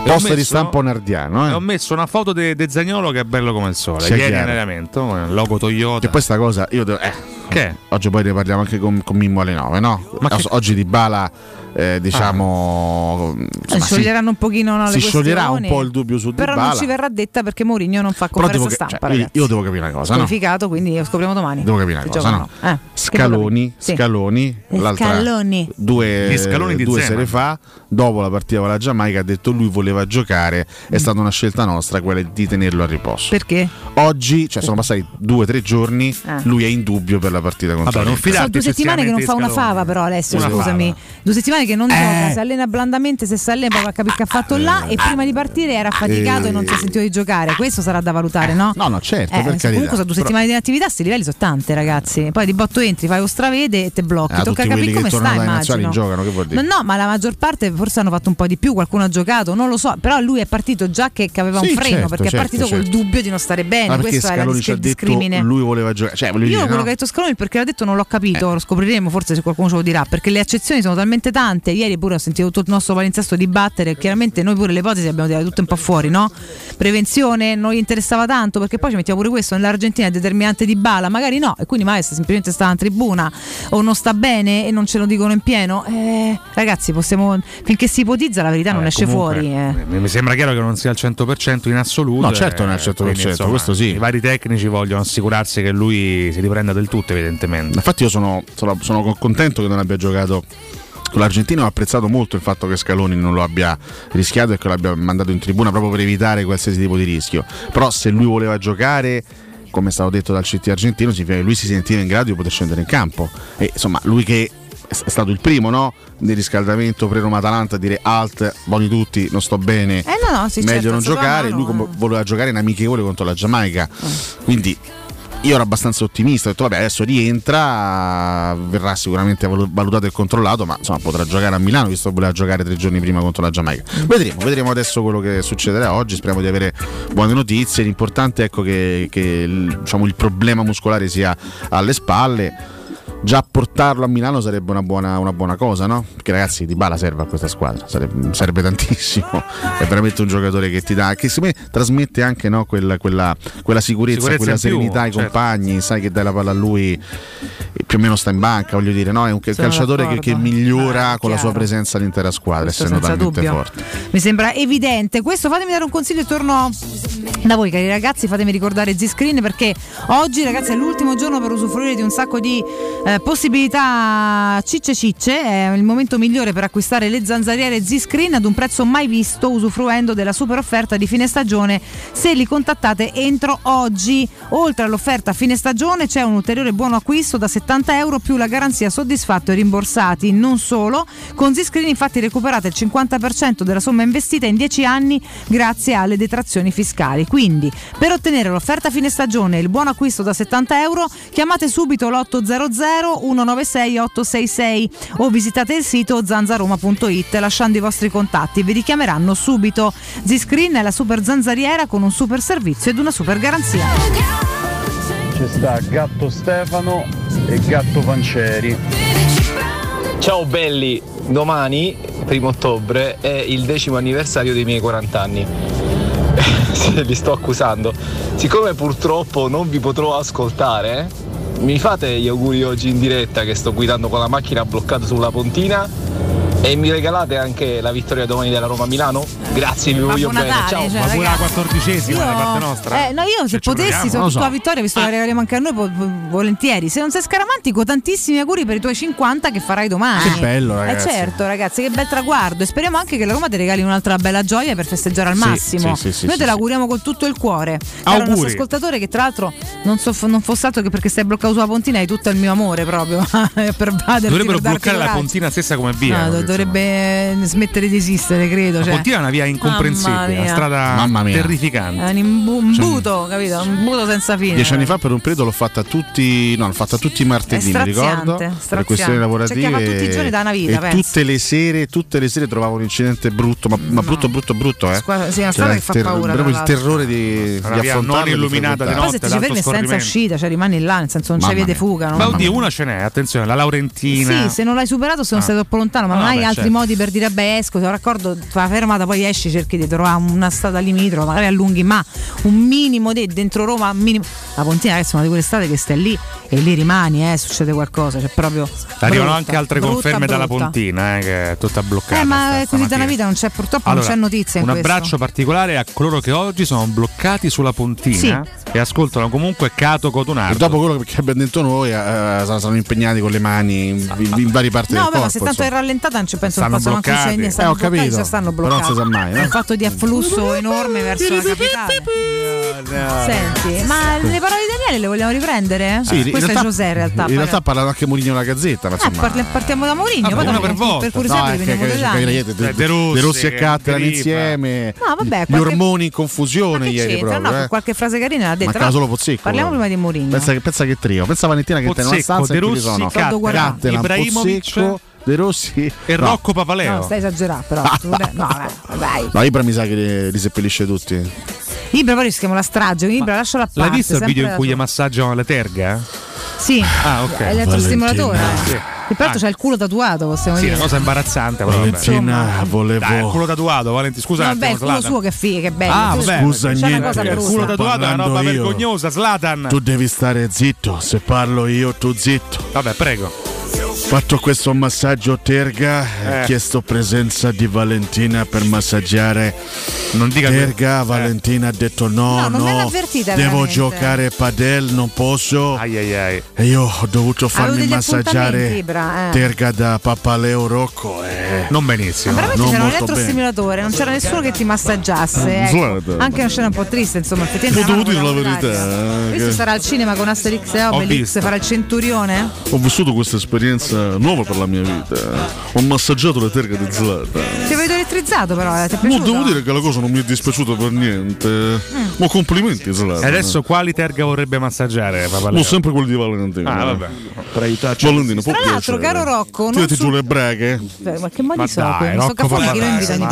eh. E Post di stampo nardiano, e Ho eh. messo una foto di Zagnolo che è bello come il sole. Sia Ieri in allenamento, logo Toyota. Che poi sta cosa, io devo, eh, Che? oggi poi ne parliamo anche con, con Mimmo alle 9, no? Ma O- che- Oggi di Bala, eh, diciamo. Eh, insomma, si- scioglieranno un pochino no, le si scioglierà un po' il dubbio su però Dybala. non ci verrà detta perché Mourinho non fa conferenza stampa cioè, io, ragazzi. io devo capire una cosa, no? Qualificato quindi lo scopriamo domani Devo capire una cosa, giocano. no? Eh, Scaloni. Scaloni, Scaloni. due, scaloni di due sere fa, dopo la partita con la Giamaica, ha detto lui voleva giocare, Mm. è stata una scelta nostra quella di tenerlo a riposo. perché? Oggi, cioè sono passati due o tre giorni, Eh. lui è in dubbio per la partita contro Vabbè, non sono due settimane che non fa una fava però Alessio Una scusami due settimane che non Eh. gioca si allena blandamente se si allena a capire che ha fatto là e prima di partire era affaticato Eh. e non si è sentito di giocare questo sarà da valutare no? No, no, certo, Eh, per carità. comunque sono due Però- settimane di inattività, questi livelli sono tante, ragazzi. Poi di botto entri, fai lo stravede e te blocchi. Ah, Tocca capire come sta, immagino. giocano, che vuol dire? No, no, ma la maggior parte forse hanno fatto un po' di più, qualcuno ha giocato, non lo so, però lui è partito già che, che aveva Sì, un freno, certo, perché certo, è partito col certo. dubbio di non stare bene. Ma Questo dis- detto discrimine. lui voleva giocare? Cioè, Io dire, quello no? che ha detto Scaloni perché l'ha detto non l'ho capito, lo scopriremo forse se qualcuno ce lo dirà, perché le accezioni sono talmente tante, ieri pure ho sentito tutto il nostro palinsesto dibattere, chiaramente noi pure le ipotesi abbiamo tirato tutte un po' fuori, no? Prevenzione non gli interessava tanto, perché poi ci mettiamo pure questo, nell'Argentina è determinante di bala, magari no, e quindi Maestro semplicemente sta in tribuna o non sta bene e non ce lo dicono in pieno. Eh, ragazzi, possiamo finché si ipotizza la verità non Vabbè, esce comunque, fuori. eh. Mi mi sembra chiaro che non sia al 100% in assoluto. No, certo non è al 100%, quindi, insomma, questo sì. I vari tecnici vogliono assicurarsi che lui si riprenda del tutto, evidentemente. Infatti io sono, sono- sono contento che non abbia giocato con l'Argentina ho apprezzato molto il fatto che Scaloni non lo abbia rischiato e che lo abbia mandato in tribuna proprio per evitare qualsiasi tipo di rischio. Però se lui voleva giocare, come è stato detto dal CT argentino, significa che lui si sentiva in grado di poter scendere in campo. E insomma, lui che è stato il primo no? nel riscaldamento pre-Roma Atalanta a dire alt, buoni tutti, non sto bene, Eh no, no, sì, meglio certo, non giocare. Lui eh. voleva giocare in amichevole contro la Giamaica. Quindi io ero abbastanza ottimista, ho detto vabbè adesso rientra, verrà sicuramente valu- valutato e controllato, ma insomma potrà giocare a Milano visto che voleva giocare tre giorni prima contro la Giamaica. Vedremo, vedremo adesso quello che succederà oggi, speriamo di avere buone notizie, l'importante è ecco che, che diciamo, il problema muscolare sia alle spalle. Già portarlo a Milano sarebbe una buona, una buona cosa, no? Perché ragazzi di Bala serve a questa squadra, sarebbe- serve tantissimo. È veramente un giocatore che ti dà, che secondo me trasmette anche no, quella, quella- quella sicurezza, Sicurezza quella in più, serenità ai certo. compagni, sai che dai la palla a lui e più o meno sta in banca, voglio dire, no? È un Sono calciatore che, che migliora con la sua presenza all'intera squadra, Questo essendo talmente dubbio. forte. Mi sembra evidente. Questo fatemi dare un consiglio e torno da voi, cari ragazzi. Fatemi ricordare Z-Screen perché oggi, ragazzi, è l'ultimo giorno per usufruire di un sacco di eh, possibilità cicce cicce. È il momento migliore per acquistare le zanzariere Z-Screen ad un prezzo mai visto, usufruendo della super offerta di fine stagione se li contattate entro oggi. Oltre all'offerta fine stagione c'è un ulteriore buono acquisto da 70 euro più la garanzia soddisfatto e rimborsati. Non solo, con Z-Screen infatti recuperate il 50% della somma investita in 10 anni grazie alle detrazioni fiscali. Quindi per ottenere l'offerta fine stagione e il buon acquisto da 70 euro chiamate subito l'800 196 866 o visitate il sito zanzaroma.it lasciando i vostri contatti. Vi richiameranno subito. Z-Screen è la super zanzariera con un super servizio ed una super garanzia. Ci sta Gatto Stefano e Gatto Pancieri. Ciao belli, domani, primo ottobre, è il decimo anniversario dei miei 40 anni. Se li sto accusando. Siccome purtroppo non vi potrò ascoltare, mi fate gli auguri oggi in diretta che sto guidando con la macchina bloccata sulla pontina e mi regalate anche la vittoria domani della Roma a Milano? Grazie, vi voglio bene. Natale, Ciao. cioè, Ma pure la quattordicesima da parte nostra? Eh, no, io se ci potessi, soprattutto so. la vittoria, visto che la regaliamo anche a noi, po- volentieri. Se non sei scaramantico, tantissimi auguri per i tuoi 50 che farai domani. Che bello, ragazzi. Eh certo, ragazzi, che bel traguardo. E speriamo anche che la Roma ti regali un'altra bella gioia per festeggiare al Sì, massimo. sì, sì, sì, noi sì, te l'auguriamo con tutto il cuore. Caro Auguri. nostro ascoltatore, che tra l'altro non, so, non fosse altro che perché stai bloccato sulla pontina, hai tutto il mio amore proprio. per vaderti, Dovrebbero bloccare la pontina stessa come via. No, dovrebbe smettere di esistere, credo. Cioè. pontina è una via incomprensibile, una strada Mamma mia. terrificante. È un imbu- un Cioè- buto, capito? Un buto senza fine. Dieci anni fa per un periodo l'ho fatta tutti, no, l'ho fatta tutti i martedì, mi ricordo, straziante, per questioni lavorative. chi la fa tutti i giorni da una vita, e penso. tutte le sere, tutte le sere trovavo un incidente brutto, ma, ma brutto, brutto, brutto, eh. Sì, è una strada Cioè, che fa ter- paura, Proprio il terrore di, di e di illuminata di frequentarlo. Poi se ti ci fermi senza uscita, cioè rimani là, nel senso non c'è via di fuga. no? Ma oddio, una ce n'è, attenzione, la Laurentina. Sì, se non l'hai superato, se non Ah. sei troppo lontano, ma Ah, hai beh, altri certo. modi per dire beh esco, se raccordo, fa la fermata, poi esci, cerchi di trovare una strada limitrofa, magari allunghi, ma un minimo di dentro Roma, un minimo. La Pontina ragazzi è una di quelle strade che stai lì e lì rimani, eh, succede qualcosa, c'è proprio. Arrivano brutta, anche altre brutta, conferme dalla brutta. Pontina, eh, che è tutta bloccata. Eh, ma sta- è così da stamattina. una vita non c'è, purtroppo Allora, non c'è notizia in un questo. abbraccio particolare a coloro che oggi sono bloccati sulla Pontina Sì. e ascoltano comunque Cato E Cotonardo. dopo quello che abbiamo detto noi, eh, saranno impegnati con le mani in, in- in varie parti No, del vabbè, corpo. ma se tanto è insomma. rallentata non ci penso Stanno posso manco bloccati. scendere, Eh, stanno ho bloccati, capito. cioè stanno Però non bloccati. si sa mai, no? È un fatto di afflusso enorme verso la capitale. Senti, ma le parole di Daniele le vogliamo riprendere? Sì, in Questo realtà, è José in realtà. In realtà ha parlato anche Mourinho alla Gazzetta, ma Eh, insomma. parli- partiamo da Mourinho, Vabbè, poi uno dopo per volta. per curiosità No, li è che- veniamo che- dai che- anni. che- Eh, De De Rossi, e che Cattelan insieme. No, vabbè, Gli ormoni in confusione Che ieri proprio. No, eh. qualche frase carina l'ha detta. Mancava no? solo Pozzecco. Parliamo prima di Mourinho. Pensa che, che trio. Pensa Valentina che tenga una Pozzecco, stanza De e Rossi, sono Cattelan, Ibrahimovic Pozzecco, De Rossi e no. Rocco Papaleo. No, stai esagerando, però. no, vabbè, dai. No, Ibra mi sa che li, li seppellisce tutti. Libra poi rischiamo la strage, quindi Ibra lascia la parte. L'hai visto il video in cui gli massaggiano la terga? Sì, ah, ok. è l'elettrostimolatore. Sì. E peraltro ah. c'è il culo tatuato, possiamo sì, dire. Sì, una cosa imbarazzante. Valentina, ah, volevo. Dai, il culo tatuato, Valentina, scusa. Vabbè, il culo slata. suo che figa, che bello. Ah, vabbè, scusa, c'è niente. Una cosa il culo tatuato è una roba io. vergognosa, Slatan. Tu devi stare zitto, se parlo io, tu zitto. Vabbè, prego. Fatto questo massaggio terga, eh. eh chiesto presenza di Valentina per massaggiare non dica Terga, che... Valentina detto no, no, no devo veramente. giocare a padel, non posso. Ai ai ai. E io ho dovuto farmi massaggiare bra, eh. terga da Papaleo Rocco. Eh. Non benissimo. Ma veramente non c'era un elettrosimulatore, non c'era nessuno che ti massaggiasse. Mm, ecco. Anche una scena un po' triste, insomma. Effettivamente devo dire la verità. Questo eh, sarà al cinema con Asterix e Obelix, farà il centurione. Ho vissuto questa esperienza nuova per la mia vita. Eh. Ho massaggiato la terga di Zlatan. Ti avevo elettrizzato però, eh, ti è piaciuto? No, devo dire che la cosa non mi è dispiaciuta per niente. Eh. Mm. Ma complimenti, tra l'altro. Adesso eh. quali terga vorrebbe massaggiare? Ma sempre quelli di Valentino. Ah, eh. vabbè. Per aiutarci. Valentino, può Tra l'altro, caro Rocco. Tirati su... giù le braghe. Ma che mali so? Sono capofili, non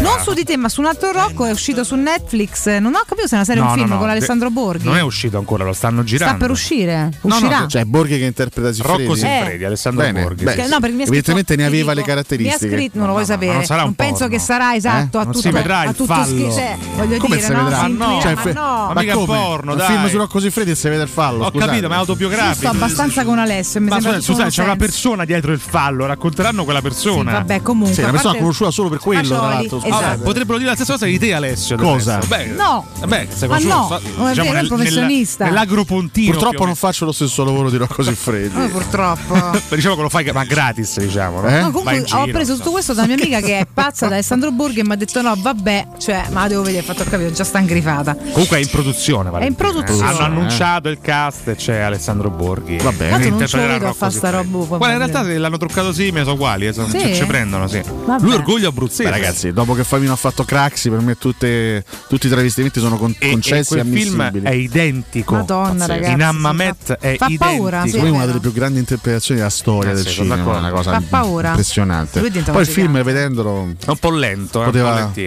Non su di te, ma su un altro Rocco è uscito su Netflix. Non ho capito se è una serie o no, un film no, no, con Alessandro Borghi. Non è uscito ancora, lo stanno girando. Sta per uscire. Uscirà. No, cioè Borghi che interpreta Siffredi. Rocco Siffredi, Alessandro Borghi. Evidentemente ne aveva le caratteristiche. Mi ha scritto, non lo vuoi sapere. Non penso che sarà esatto a tutto scritto. Voglio dire, no? vedrà. Ma no, cioè, ma, fe- no. ma, mica come? porno, un dai. film su Rocco Siffredi e si vede il fallo. Ho scusate. capito, ma è autobiografico. Sto abbastanza con Alessio. Mi ma scusa, scusa c'è una persona dietro il fallo, racconteranno quella persona. Sì, vabbè, comunque. Sì, una persona parte... conosciuta solo per quello, tra l'altro. Esatto. Ah, potrebbero dire la stessa cosa di te, Alessio. Cosa? Beh, no. Beh. Ma no, diciamo, nel, professionista. Nell'agropontino. Purtroppo non faccio lo stesso lavoro di Rocco Siffredi. No, eh, purtroppo. Diciamo che lo fai, ma gratis, diciamo. Eh? Comunque ho preso tutto questo da mia amica che è pazza da Alessandro Borghi e mi ha detto no, vabbè, cioè, ma devo vedere, fatto capire, già stangrifata. Comunque è in produzione, Valentina. È in produzione. Hanno annunciato il cast e c'è Alessandro Borghi. Va bene, Tanto non ce a fare sta roba. Guarda, in realtà l'hanno truccato simile, sono uguali, eh, sono, sì. ci, prendono, sì. Vabbè. Lui orgoglio abruzzese. Beh, ragazzi, dopo che Fabino ha fatto Craxi, per me tutte, tutti i travestimenti sono con, e, concessi e, e film è identico. Madonna, ragazzi. In Ammamet è fa identico. Paura, sì, è una delle più grandi interpretazioni della storia eh, del cinema, una cosa impressionante. Poi il film vedendolo è un po' lento, eh,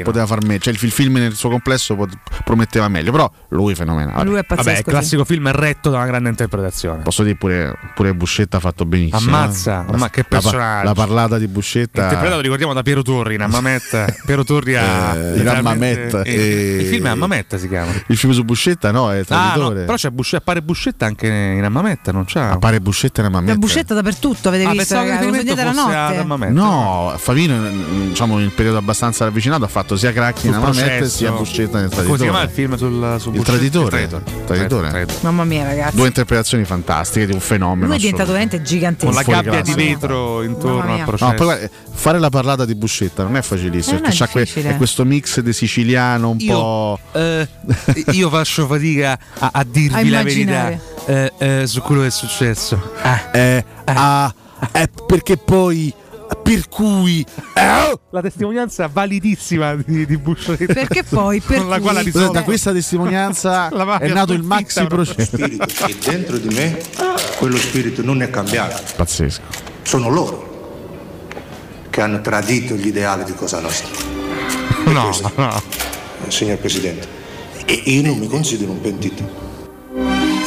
poteva, far me, cioè il film nel suo complesso prometteva meglio, però lui è fenomenale. Lui è pazzesco. Vabbè, il classico film è retto da una grande interpretazione. Posso dire pure, pure Buscetta ha fatto benissimo. Ammazza, eh? ma che personaggio. La, la, parlata di Buscetta. Interpretato, ricordiamo, da Piero Turri, in Amamet. Piero Torri a... Eh, in Amamet. Eh, e... Il film è Amamet si chiama. Il film su Buscetta no, è traditore. Ah, no, però c'è Buscetta, appare Buscetta anche in Amamet, non c'è? Appare Buscetta in Amamet. C'è Buscetta dappertutto, avete ah, visto? Che la notte. No, Favino, diciamo, in periodo abbastanza ravvicinato ha fatto sia Cracchi in Amamet sia Buscetta nel traditore. Come si chiama il film sul, sul il traditore. Il traditore. traditore. Mamma mia, ragazzi. Due interpretazioni fantastiche di un fenomeno. Lui è diventato veramente gigantesco. Con la gabbia di vetro intorno al processo. No, poi, fare la parlata di Buscetta non è facilissimo. Eh, perché c'ha que- questo mix di siciliano un io, po'. Eh, io faccio fatica a, a dirvi a la verità eh, eh, su quello che è successo. Eh, eh. Ah, ah, ah, perché poi per cui eh? la testimonianza validissima di, di Buscemi perché poi per con la quale risolve... da questa testimonianza è nato il maxi processo Che dentro di me quello spirito non è cambiato. Pazzesco. Sono loro che hanno tradito gli ideali di Cosa Nostra. No, no. Eh, signor Presidente. E io non mi considero un pentito.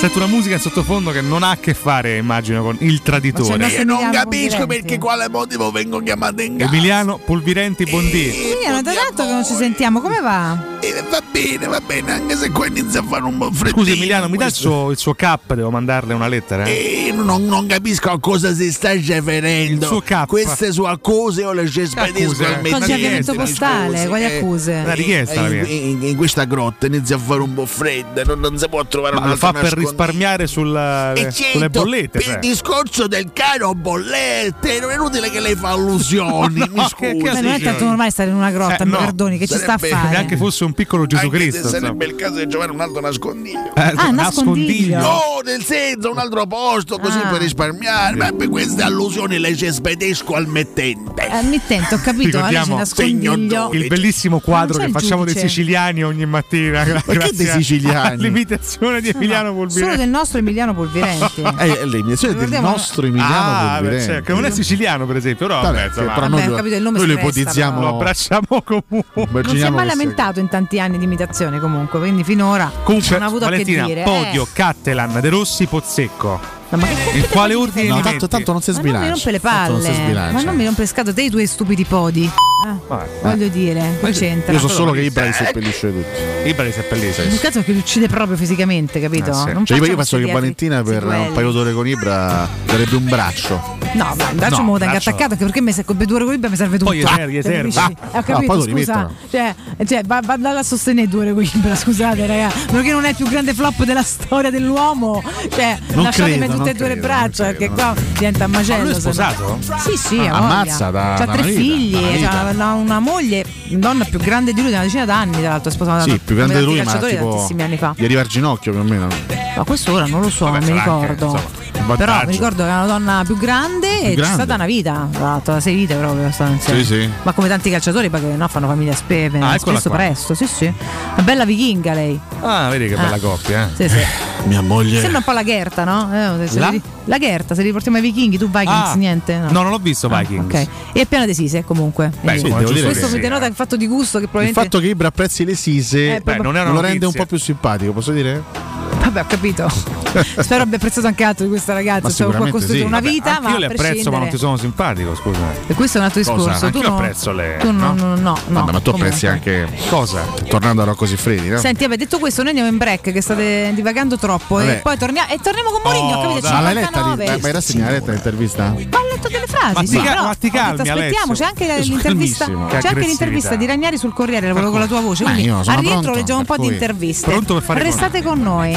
Sento una musica in sottofondo che non ha a che fare, immagino, con il traditore. Io eh, non capisco Polvirenti. perché quale motivo vengo chiamato in casa. Emiliano Polvirenti Bondì. Eh, Emiliano, da tanto che non ci sentiamo, come va? Eh, va bene, va bene, anche se qua inizia a fare un buon freddino. Scusi Emiliano, mi dà il suo, il suo cap, devo mandarle una lettera? Eh? eh non, non, capisco a cosa si sta riferendo. Su Queste sue accuse o le ci spedisco al medico. postale, quali eh. accuse? La richiesta. Eh, in, in, in, questa grotta inizia a fare un po' fredda, non, non si può trovare Ma lo fa per risparmiare sulla, eh, sulle certo, bollette. Per cioè. Il discorso del caro bollette, non è inutile che lei fa allusioni. no, mi scusi. Ma non è tanto normale stare in una grotta, eh, mi no. perdoni, che sarebbe, ci sta a fare? Neanche fosse un piccolo Gesù Anche Cristo. Sarebbe il caso di trovare un altro nascondiglio. Eh, ah, nascondiglio. nascondiglio. No, nel senso, un altro posto. Così così per ah. risparmiare. Ma per queste allusioni le ci spedisco al mettente. Al mittente, ho capito. Ricordiamo il bellissimo quadro che facciamo giudice. dei siciliani ogni mattina. Gra- Perché dei siciliani? L'imitazione di Emiliano Polvirenti. Solo del nostro Emiliano Polvirenti. Eh, eh, l'imitazione del nostro Emiliano ah, Polvirenti. Cioè, che non è siciliano, per esempio, però Vabbè, mezzo, però vabbè, noi, capito, il nome noi lo ipotizziamo. Lo abbracciamo comunque. Non si è mai lamentato in tanti anni di imitazione, comunque. Quindi finora comunque, non ha avuto Valentina, a che dire. Podio, eh. Cattelan, De Rossi, Pozzecco. Ma il quale ordine? No, tanto, tanto, non si sbilancia. Ma non mi rompe le palle. Ma non mi rompe scatola i tuoi stupidi podi. Ah, Vai, voglio eh. dire, che c'entra? Io so solo che eh, Ibra li eh, seppellisce tutti. Ibra li seppellisce. Un cazzo che li uccide proprio fisicamente, capito? Ah, sì. cioè, io penso che Valentina per un paio d'ore con Ibra darebbe un braccio. No, ma il braccio No, me lo tengo attaccato anche perché mi se con due equilibri mi serve tutto. Poi serve- serve. Ah. Ho capito, lo scusa. Cioè, cioè va, va a sostenere due equilibri, scusate, raga. Perché non è il più grande flop della storia dell'uomo. Cioè, Non lasciatemi credo, tutte e due le braccia, perché qua diventa un macello. Ma lui è no. sposato? Sì, sì, Ah, ha ammazza da- da tre vita, figli, da una moglie, donna più grande di lui, di una decina d'anni, tra l'altro, è sposata Sì, più grande di lui, ma tipo tantissimi anni fa. gli arriva al ginocchio più o meno. Ma questo ora non lo so, non mi ricordo. un Però mi ricordo che era una donna più grande e c'è grande. stata una vita, tra l'altro, sei vite proprio. Sì, sì. Ma come tanti calciatori, perché no, fanno famiglia spepe, Ah, eccola spesso qua. presto, sì, sì. Una bella vichinga lei. Ah, vedi che Ah. bella coppia, eh. Sì, sì. Mia moglie. Sembra un po' la Gherta, no? Eh, se La? li- la Gherta, se li portiamo ai vichinghi, tu Vikings, Ah, niente? No. No, non l'ho visto Vikings. Ok. E piano de Sise comunque. Beh, sì, devo dire questo che mi denota il fatto di gusto che Il probabilmente. fatto che Ibra apprezzi le sise Eh, Beh, non è una lo rende un po' più simpatico, posso dire? Vabbè, ho capito. Spero abbia apprezzato anche altro di questa ragazza. Cioè, qua costruito sì. una vita, ma io le apprezzo, ma non ti sono simpatico, scusa. E questo è un altro discorso. Cosa? Tu non- apprezzo le- Tu no? no, no, no, Vabbè, ma tu apprezzi anche. Cosa? Tornando a Rocco Siffredi, no? Senti, vabbè, detto questo, noi andiamo in break che state divagando troppo e Vabbè. poi torniamo e torniamo con Mourinho, Oh, capite? Ma l'hai letta? 59. di- Ma l'hai letta l'intervista? Ma ho letto delle frasi, Ma sì, ti però ma ti ho detto, calmi, aspettiamo, c'è anche l'intervista, c'è Che anche l'intervista di Ragnari sul Corriere, proprio con la tua voce. Quindi al rientro leggiamo un po' di interviste. Restate con noi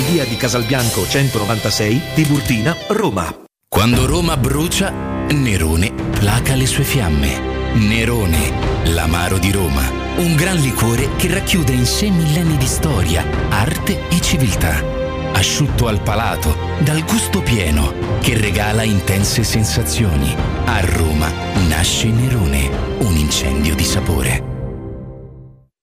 via di Casalbianco 196 Tiburtina, Roma. Quando Roma brucia, Nerone placa le sue fiamme. Nerone, l'amaro di Roma. Un gran liquore che racchiude in sé millenni di storia, arte e civiltà. Asciutto al palato, dal gusto pieno, che regala intense sensazioni. A Roma nasce Nerone, un incendio di sapore.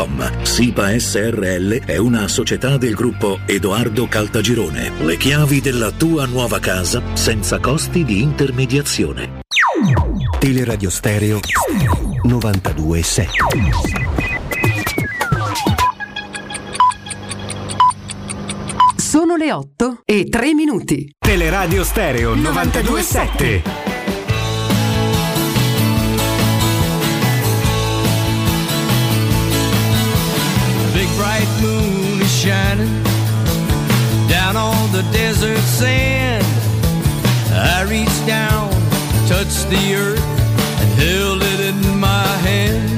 www.kcalt.com. SIPA SRL è una società del gruppo Edoardo Caltagirone. Le chiavi della tua nuova casa senza costi di intermediazione. Teleradio Stereo 92.7 Sono le 8 e 3 minuti. Teleradio Stereo 92.7 down on the desert sand. I reached down, touched the earth, and held it in my hand.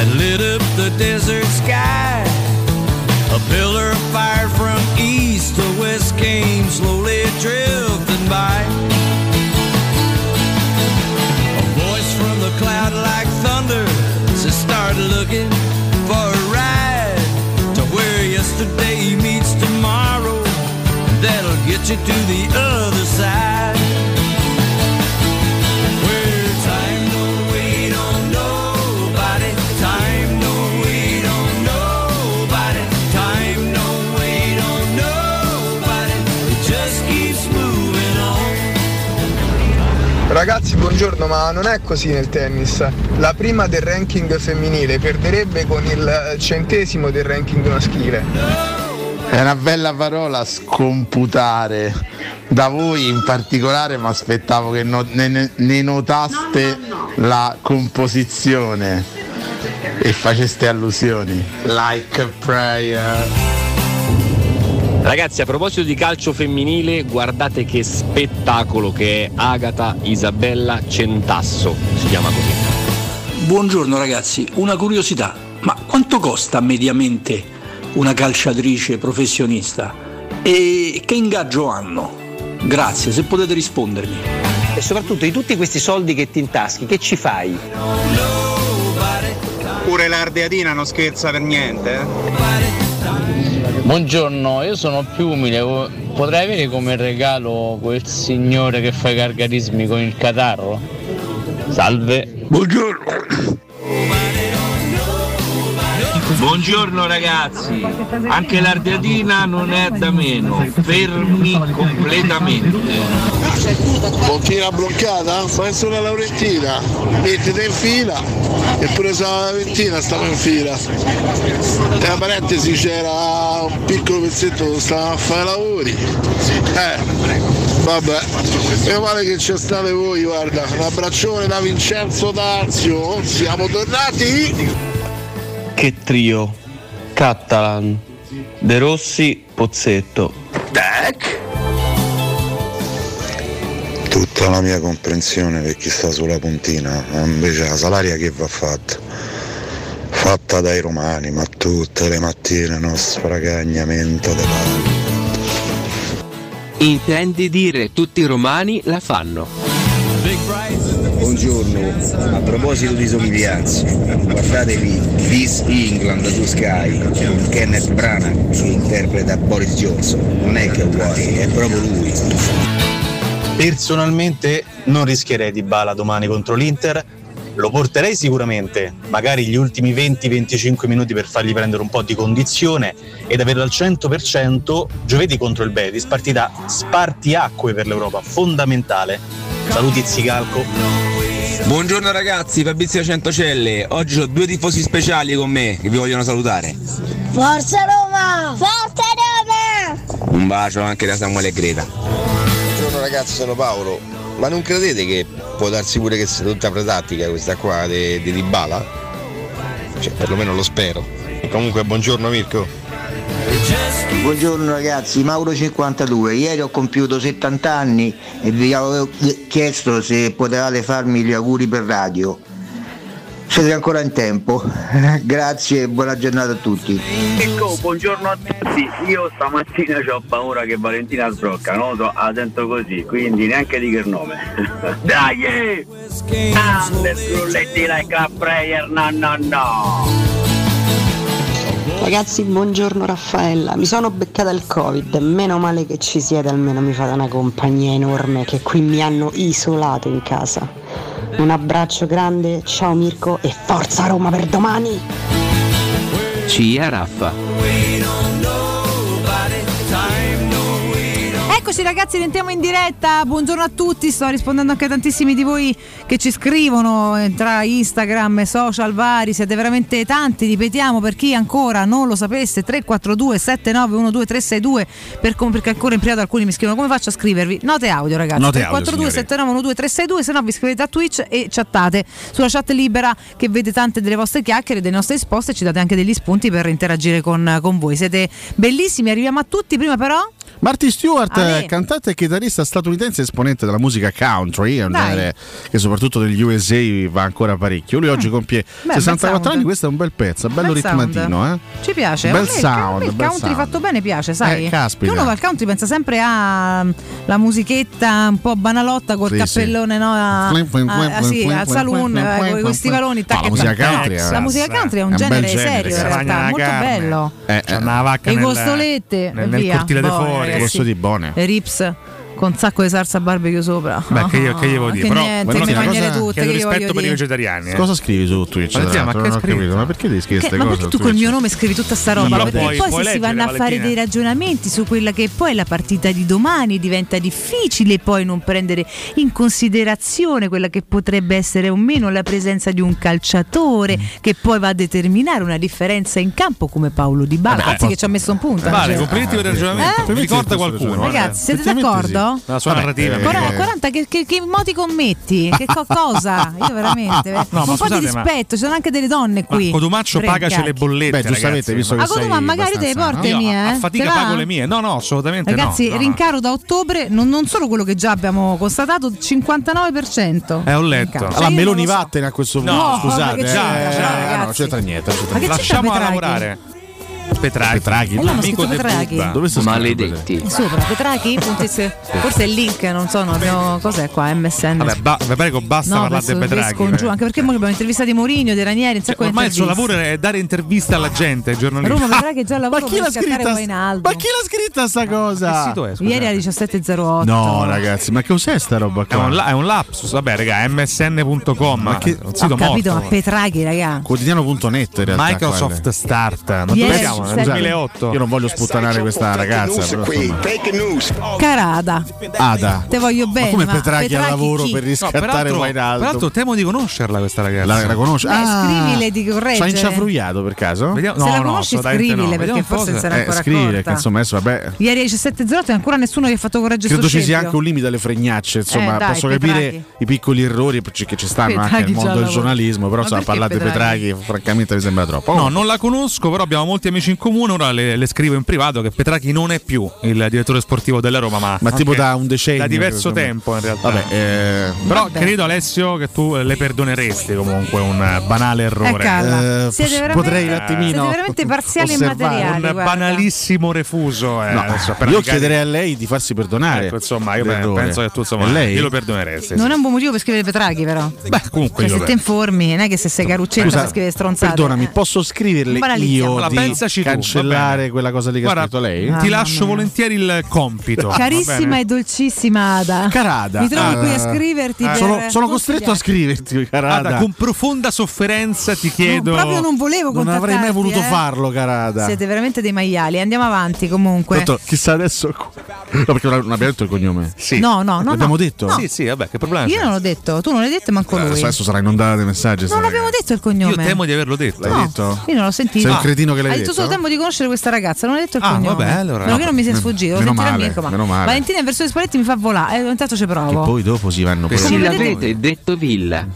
That lit up the desert sky. A pillar of fire from east to west came slowly drifting by. A voice from the cloud like thunder says, Start looking for a ride to where yesterday meets tomorrow. That'll get you to the other Ragazzi, buongiorno, ma non è così nel tennis. La prima del ranking femminile perderebbe con il centesimo del ranking maschile. È una bella parola scomputare. Da voi in particolare mi aspettavo che no- ne, ne- ne notaste la composizione e faceste allusioni. Like a prayer. Ragazzi, a proposito di calcio femminile, guardate che spettacolo che è Agata Isabella Centasso, si chiama così. Buongiorno ragazzi, una curiosità, ma quanto costa mediamente una calciatrice professionista e che ingaggio hanno? Grazie, se potete rispondermi. E soprattutto di tutti questi soldi che ti intaschi, che ci fai? Pure l'Ardeatina non scherza per niente. eh. Buongiorno, io sono più umile, potrei avere come regalo quel signore che fa i gargarismi con il catarro? Salve. Buongiorno. Buongiorno ragazzi, anche l'Ardeatina non è da meno, fermi completamente. Bocchina bloccata? Fai solo la Laurentina, mettete in fila eppure se la Laurentina stava in fila. Tra parentesi c'era un piccolo pezzetto dove stavano a fare lavori. Eh, vabbè. Meno male che ci state voi, guarda. Un abbraccione da Vincenzo D'Arzio. Siamo tornati! Che trio. Catalan, De Rossi, Pozzetto. Tac! Tutta la mia comprensione per chi sta sulla puntina, ma invece la salaria che va fatta? Fatta dai romani, ma tutte le mattine uno sfragagnamento di palle. Intendi dire tutti i romani la fanno. Buongiorno, a proposito di somiglianze, guardatevi This England su Sky con Kenneth Branagh che interpreta Boris Johnson. Non è che è uguale, è proprio lui. Personalmente non rischierei di bala domani contro l'Inter, lo porterei sicuramente, magari gli ultimi 20-25 minuti per fargli prendere un po' di condizione ed averlo al 100% giovedì contro il Betis, partita spartiacque per l'Europa, fondamentale. Saluti Zicalco. Buongiorno ragazzi, Fabrizio Centocelle. Oggi ho due tifosi speciali con me che vi vogliono salutare. Forza Roma! Forza Roma! Un bacio anche da Samuele Greta. Ragazzi, sono Paolo. Ma non credete che può darsi pure che sia tutta pretattica questa qua di di Dybala? Cioè, perlomeno lo spero. E comunque buongiorno Mirko. Buongiorno ragazzi, Mauro52, ieri ho compiuto 70 anni e vi avevo chiesto se potevate farmi gli auguri per radio. Siete ancora in tempo. Grazie e buona giornata a tutti. Ecco, buongiorno a tutti. Io stamattina ho paura che Valentina sbrocca, non lo so, la sento così, quindi neanche dico il nome. Dai! Grande Sgrullettina e Club no no no! Ragazzi, buongiorno Raffaella. Mi sono beccata il Covid, meno male che ci siete, almeno mi fate una compagnia enorme che qui mi hanno isolato in casa. Un abbraccio grande, ciao Mirko e forza Roma per domani! Cia Raffa. Eccoci ragazzi, rientriamo in diretta. Buongiorno a tutti. Sto rispondendo anche a tantissimi di voi che ci scrivono eh, tra Instagram e social vari. Siete veramente tanti. Ripetiamo per chi ancora non lo sapesse: 342 7912 362 per com- perché ancora in privato alcuni mi scrivono come faccio a scrivervi. Note audio, ragazzi. Note audio, 342 7912 362, se no vi iscrivete a Twitch e chattate sulla chat libera che vede tante delle vostre chiacchiere, delle nostre risposte e ci date anche degli spunti per interagire con, con voi. Siete bellissimi, arriviamo a tutti. Prima però. Marty Stewart, Eh, cantante e chitarrista statunitense esponente della musica country, è un Dai. genere che soprattutto negli USA va ancora parecchio. Lui oggi compie Mm. Beh, bel 64 sound. anni, questo è un bel pezzo, bello Bel ritmatino, eh. Ci piace. Bel il- sound, il country sound. fatto bene piace, sai? Eh, caspita. Che uno va al country pensa sempre alla musichetta un po' banalotta col Sì, cappellone, no? A, Flim, flim, a- flim, a- sì, flim, al saloon flim, eh, flim, con flim, questi valoni. No, la musica country è- La musica country è un è un bel genere genere, serio, in realtà, molto bello. Eh, C'è una Le costolette, nel, cortile de Boh, fuori. Questo di buone. Le rips con un sacco di salsa barbecue sopra. Beh, che io- che io voglio dire, Che però- niente, però mi mangiare tutte. Che rispetto voglio per i vegetariani. Cosa scrivi su Twitch? Ma l'altro? che non ho scrivi? capito, ma perché devi scrivere Che- queste ma cose? perché tu col mio nome scrivi tutta sta roba? Perché puoi- poi puoi se si vanno a fare dei ragionamenti su quella che poi è la partita di domani, diventa difficile poi non prendere in considerazione quella che potrebbe essere o meno la presenza di un calciatore Mm. che poi va a determinare una differenza in campo come Paolo Di Bala, anzi che ci ha messo un punto. Vale, complimenti per il ragionamento. Eh? Mi ricorda qualcuno. Ragazzi, siete Effettivamente La sua narrativa. Quar- 40, che, che, che emoticon metti? Che co- cosa? Io veramente. No, ma un po' scusate, di ma- rispetto, ci sono anche delle donne qui. Codumaccio Frencati. pagaci le bollette. Beh, giustamente, ragazzi. visto che A sei magari te le abbastanza- porti no? mie, eh? A fatica Te va? pago le mie. No, no, assolutamente Ragazzi, no. no, no. rincaro da ottobre, non, non solo quello che già abbiamo constatato, 59%. Eh, ho letto. Rincaro. Cioè, Allora, io Meloni so. vattene a questo punto. No, scusate. ma che eh, c'entra, eh, no, non c'entra niente. Ma Petraghi? lavorare. Petraghi. Petraghi. E l'hanno amico scritto del Petraghi. Bubba. Dove sta Maledetti. Sopra, Petrachi? Forse è il link, non so, non abbiamo. Cos'è qua? MSN. Vabbè, ba- prego, basta no, parlare di in giù, eh. anche perché mo abbiamo intervistato Mourinho, De Ranieri, un sacco di Ormai il suo lavoro è dare interviste alla gente, ai giornalisti. Roma Petraghi è già al lavoro chi per scattare scritta? Wijnaldum. Ma chi l'ha scritta sta cosa? Che sito è? Ieri alle 17.08. No, ragazzi, ma che cos'è sta roba È qua? un, la- è un lapsus, vabbè, raga, msn.com, Ma che- un sito Ho capito, morto. ma Petraghi, raga. Quotidiano.net in realtà. Microsoft quelle. Start. Ma Ieri dove siamo? Nel scusate. 2008. Io non voglio sputtanare questa ragazza. Però, insomma. Carada. Ada. Te voglio bene. Ma come ma Petraghi al lavoro chi? per No, riscattare peraltro, Wijnaldum? peraltro temo di conoscerla questa ragazza. La, la conosci? Beh, scrivile di correggere. C'ha inciafrugliato per caso? Vediamo- Se no, la no, conosci, assolutamente scrivile, no. perché forse un po' sarà Eh, ancora scrivile, che insomma adesso vabbè. Ieri alle 17.08 e ancora nessuno che ha fatto correggere Credo ci sia anche un limite alle fregnacce, insomma, Eh, dai, posso Petraghi. capire i piccoli errori che ci stanno anche Petraghi nel mondo del giornalismo, però Ma insomma, Petraghi? Petraghi francamente mi sembra troppo. No, non la conosco, però abbiamo molti amici in comune, ora le, le scrivo in privato che Petrachi non è più il direttore sportivo della Roma, ma, Ma tipo da un decennio, Da diverso tempo in realtà. Vabbè, eh, Però Vabbè. credo Alessio che tu le perdoneresti comunque un eh, banale errore. Eccola. Eh, Siete potrei un attimino siete veramente parziali e osservare. materiali. un guarda. banalissimo refuso. eh, No, adesso io chiederei a lei di farsi perdonare. Ecco, insomma, io l'errore. penso che tu insomma, lei? glielo perdoneresti. Non è un buon motivo per scrivere Petrachi, però. Beh, comunque Cioè, io se te informi, non è che se sei caruccetta Scusa, per scrivere stronzate. Perdonami, Eh. posso scriverle io Allora, pensaci tu, cancellare quella cosa lì che Guarda, ha scritto lei? Ah, Ti lascio volentieri il compito. Carissima e dolcissima Ada. Carada. Mi trovi Ah. qui a scriverti per sono, sono costretto a scriverti, Carada. Guarda, con profonda sofferenza ti chiedo. No, proprio non volevo non avrei mai voluto eh. farlo, Carada. Siete veramente dei maiali. Andiamo avanti comunque. Tanto, chissà adesso. No, perché non abbiamo detto il cognome. Sì. No, no, no. L'abbiamo no. detto? No. Sì, sì, vabbè, che problema Io c'è? non l'ho detto, tu non l'hai detto, manco lui. Adesso, adesso sarà inondata dei messaggi. Non sta abbiamo ragazza. detto il cognome. Io temo di averlo detto. L'hai detto? Io non l'ho sentito. Sei un cretino che l'hai Hai detto detto? solo tempo di conoscere questa ragazza, non hai detto il Ah, cognome. vabbè, allora- Meno che non mi sei No, sfuggito, meno male, Mirko, ma meno male. Valentina in versione Spalletti mi fa volare, eh, intanto ci provo. poi dopo si vanno poi. Come l'avete detto villa.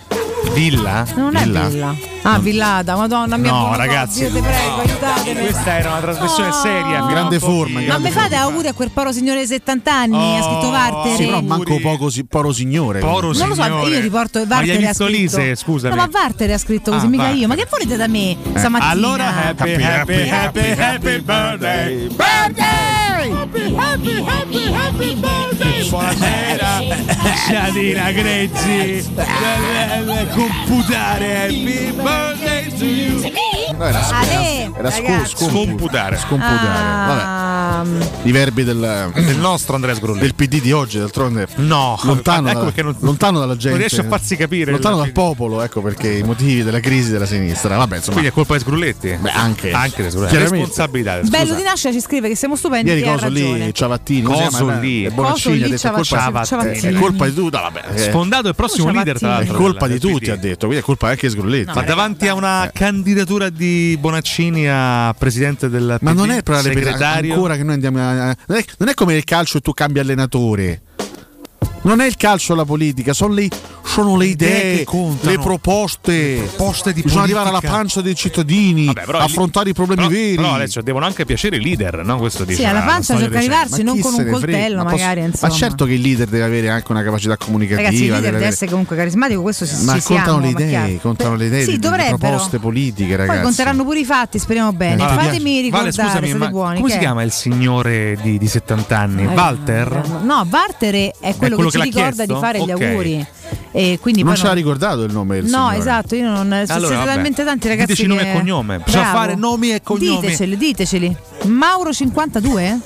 Villa? Non è Villa? Villa. Ah, Villada, madonna mia. No, ragazzi. Dio te prego, aiutatemi. Questa era una trasmissione No. seria. In grande forma, in Ma grande mi fate auguri a quel poro signore di 70 anni? Oh, ha scritto Varteri. Sì, però manco poco si- poro signore. Poro non lo so, signore. io riporto Ma Varteri hai ha scritto. Lise, scusami. No, ma Varteri ha scritto così, Ah, mica Varteri. io. Ma che volete da me stamattina? Allora, happy, happy, happy, happy birthday. Birthday! Happy, happy, happy birthday! Buonasera, Shadina Grezzi. Computare, happy birthday to you. No, era, Ale, era scu- ragazzi. scompu- Scomputare. Scomputare. Vabbè. Ah, I verbi del, Il nostro Andrea Sgrulli. del PD di oggi, d'altronde. No, Lontano, ecco da- perché non, lontano dalla gente. non riesce a farsi capire. Lontano dal popolo, ecco perché i motivi della crisi della sinistra. Vabbè, insomma. Quindi è colpa di Sgrulletti? Beh, anche. Anche di Sgrulletti. Responsabilità. Bello di nascere ci scrive che siamo stupendi Ieri coso lì, Ciavattini, Coso lì. E Bonaccini ha detto è colpa, Ciavattini. Ciavattini. è colpa di tutti. No, vabbè, eh, Sfondato il prossimo leader, tra Mattino. è l'altro. colpa del- di del tutti, ha detto. Quindi è colpa anche di Sgrulletti. Ma davanti a una candidatura di Bonaccini a presidente del Ma PD, non è ancora che noi andiamo a, non, è, non è come il calcio e tu cambi allenatore. Non è il calcio la politica, sono le, sono le idee idee, che contano. le proposte. proposte di Bisogna politica. arrivare alla pancia dei cittadini, Vabbè, però affrontare i problemi però, veri. Però Alessio devono anche piacere i leader, no? Questo dice Sì, alla la pancia arrivarci, Ma non con un coltello, Ma posso- magari. Ma insomma. certo che il leader deve avere anche una capacità comunicativa. Ragazzi, il leader deve deve essere comunque carismatico, questo si, Ma ci contano siamo, le ma idee, contano le idee, Sì, le- le proposte politiche, ragazzi. Poi conteranno pure i fatti, speriamo bene. Ti Fatemi Vale, ricordare, scusami, siete ma buoni. come si chiama il signore di, di 70 anni? Eh, Walter? No, Walter è quello, che ci ricorda chiesto? di fare gli Ok. auguri. E quindi Non ce l'ha ricordato il nome del No, signore. esatto, io non. Allora, siete vabbè. talmente tanti ragazzi. Diteci nome che- e cognome. Bisogna fare nomi e cognomi. Diteceli, diteceli. Mauro 52?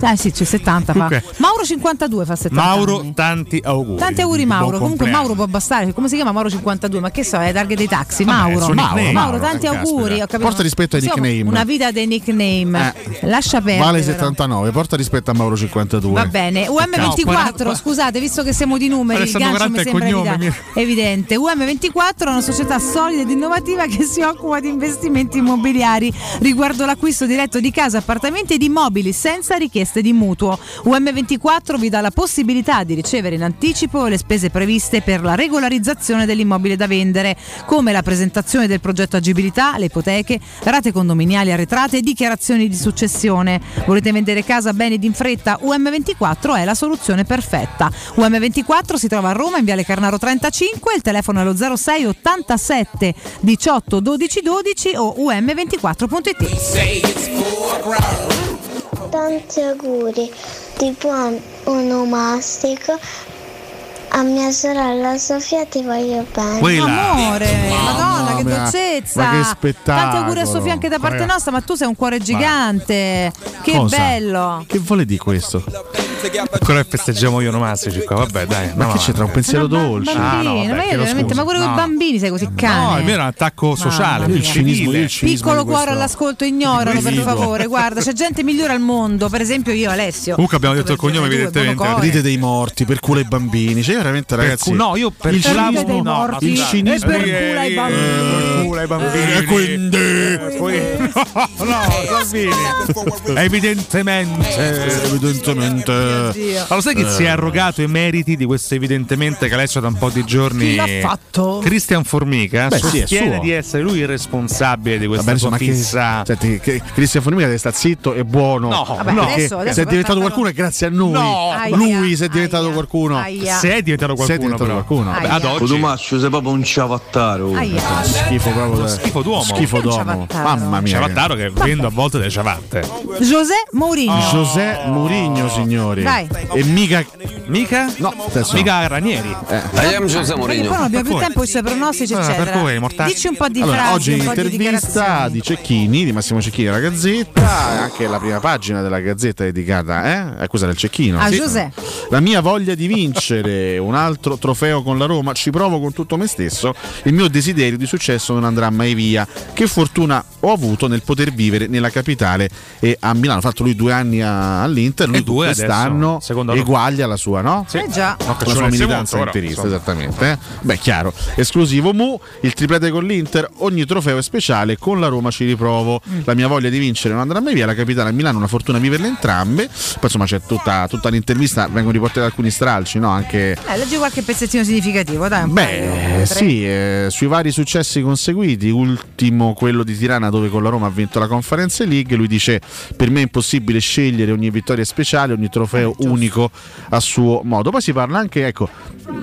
Ah sì, c'è 70 fa. Comunque- Mauro 52 fa 70 Mauro, anni. tanti auguri. Tanti auguri Mauro, comunque. Mauro può bastare. Come si chiama Mauro 52? Ma che so, è la targa dei taxi. Vabbè, Mauro. suo Mauro. Mauro, Mauro, tanti eh, auguri. Porta rispetto ai nickname. Una vita dei nickname. Lascia perdere. Vale però. 79, porta rispetto a Mauro 52. Va bene, UM24, No, scusate, visto che siamo di numeri, il gancio mi sembra cognome, evidente. UM24 è una società solida ed innovativa che si occupa di investimenti immobiliari riguardo l'acquisto diretto di case, appartamenti ed immobili senza richieste di mutuo. UM24 vi dà la possibilità di ricevere in anticipo le spese previste per la regolarizzazione dell'immobile da vendere, come la presentazione del progetto agibilità, le ipoteche, rate condominiali arretrate e dichiarazioni di successione. Volete vendere casa bene ed in fretta? UM24 è la soluzione perfetta. UM24 si trova a Roma in Viale Carnaro 35, il telefono è lo 06 87 18 12 12 o um24.it. Tanti auguri. Di buon onomastico a mia sorella Sofia ti voglio bene. Quella. Amore, madonna, che dolcezza! ma che spettacolo. Tanti auguri a Sofia anche da parte Raga. nostra, ma tu sei un cuore gigante. Che Cosa? bello! Che vuole di questo? Ancora che festeggiamo io onomastici qua, vabbè dai. Ma no, che c'è tra un pensiero Ba- dolce? Bambini, Ah, no, vabbè, ma io veramente, ma pure con No. i bambini sei così cane. No, il mio era un attacco sociale, il cinismo, il cinismo Piccolo cuore questo- all'ascolto, ignorano per favore. Guarda, c'è gente migliore al mondo, per esempio io, Alessio. Comunque abbiamo detto il cognome, evidentemente. Ride dei morti, per culo ai bambini. Cioè, veramente, Per ragazzi. cu- no, io per il cinismo, dei no, morti. il cinismo. E per culo ai bambini. Ai bambini. E quindi. Eh, poi- No, no, Salvini. Evidentemente. Evidentemente. Eh. Ma lo sai che Eh. si è arrogato i meriti di questo evidentemente calcio da un po' di giorni? Chi l'ha fatto? Cristian Formica Beh, sì, è sostiene di essere lui il responsabile di questa Vabbè, sua insomma, che, fissa. senti, che Cristian Formica deve stare zitto e buono. No, Vabbè, Perché adesso- adesso se è diventato qualcuno è grazie a noi. No. Aia, Lui se è diventato aia, qualcuno. aia. Se è diventato È qualcuno, diventato però. qualcuno. Aia. Ad oggi Tommaso sei proprio un ciavattaro. Aia. Schifo proprio. da- schifo d'uomo. Schifo d'uomo. Mamma mia. Ciavattaro che vendo a volte delle ciabatte. José Mourinho. José Mourinho, signori. Dai. E mica. Mica? No, adesso Mica Ranieri. I am José Perché Mourinho. poi non abbiamo più tempo, i suoi pronostici, Ah, per cui, mortali. Dici un po' di Allora, frasi, oggi di intervista dichiarazioni. di Cecchini, di Massimo Cecchini della Gazzetta, anche la prima pagina della Gazzetta è dedicata eh? a quella del Cecchino. A Sì. José. La mia voglia di vincere un altro trofeo con la Roma, ci provo con tutto me stesso, il mio desiderio di successo non andrà mai via. Che fortuna ho avuto nel poter vivere nella capitale e a Milano. Ha fatto lui due anni a- all'Inter, lui E due quest'anno adesso, eguaglia la sua, no? Eh già. No, la sua militanza molto, interista, esattamente. eh? Beh, chiaro. Esclusivo Mu, il triplete con l'Inter, ogni trofeo è speciale, con la Roma ci riprovo. Mm. La mia voglia di vincere non andrà mai via, la capitale a Milano, una fortuna viverle entrambe. Poi insomma c'è tutta, tutta l'intervista, vengono riportati alcuni stralci, no? Anche Eh, leggi qualche pezzettino significativo, dai. Un Beh, sì, eh, sui vari successi conseguiti, ultimo quello di Tirana dove con la Roma ha vinto la Conference League, lui dice per me è impossibile scegliere ogni vittoria speciale, ogni trofeo unico a suo modo. Poi si parla anche, ecco,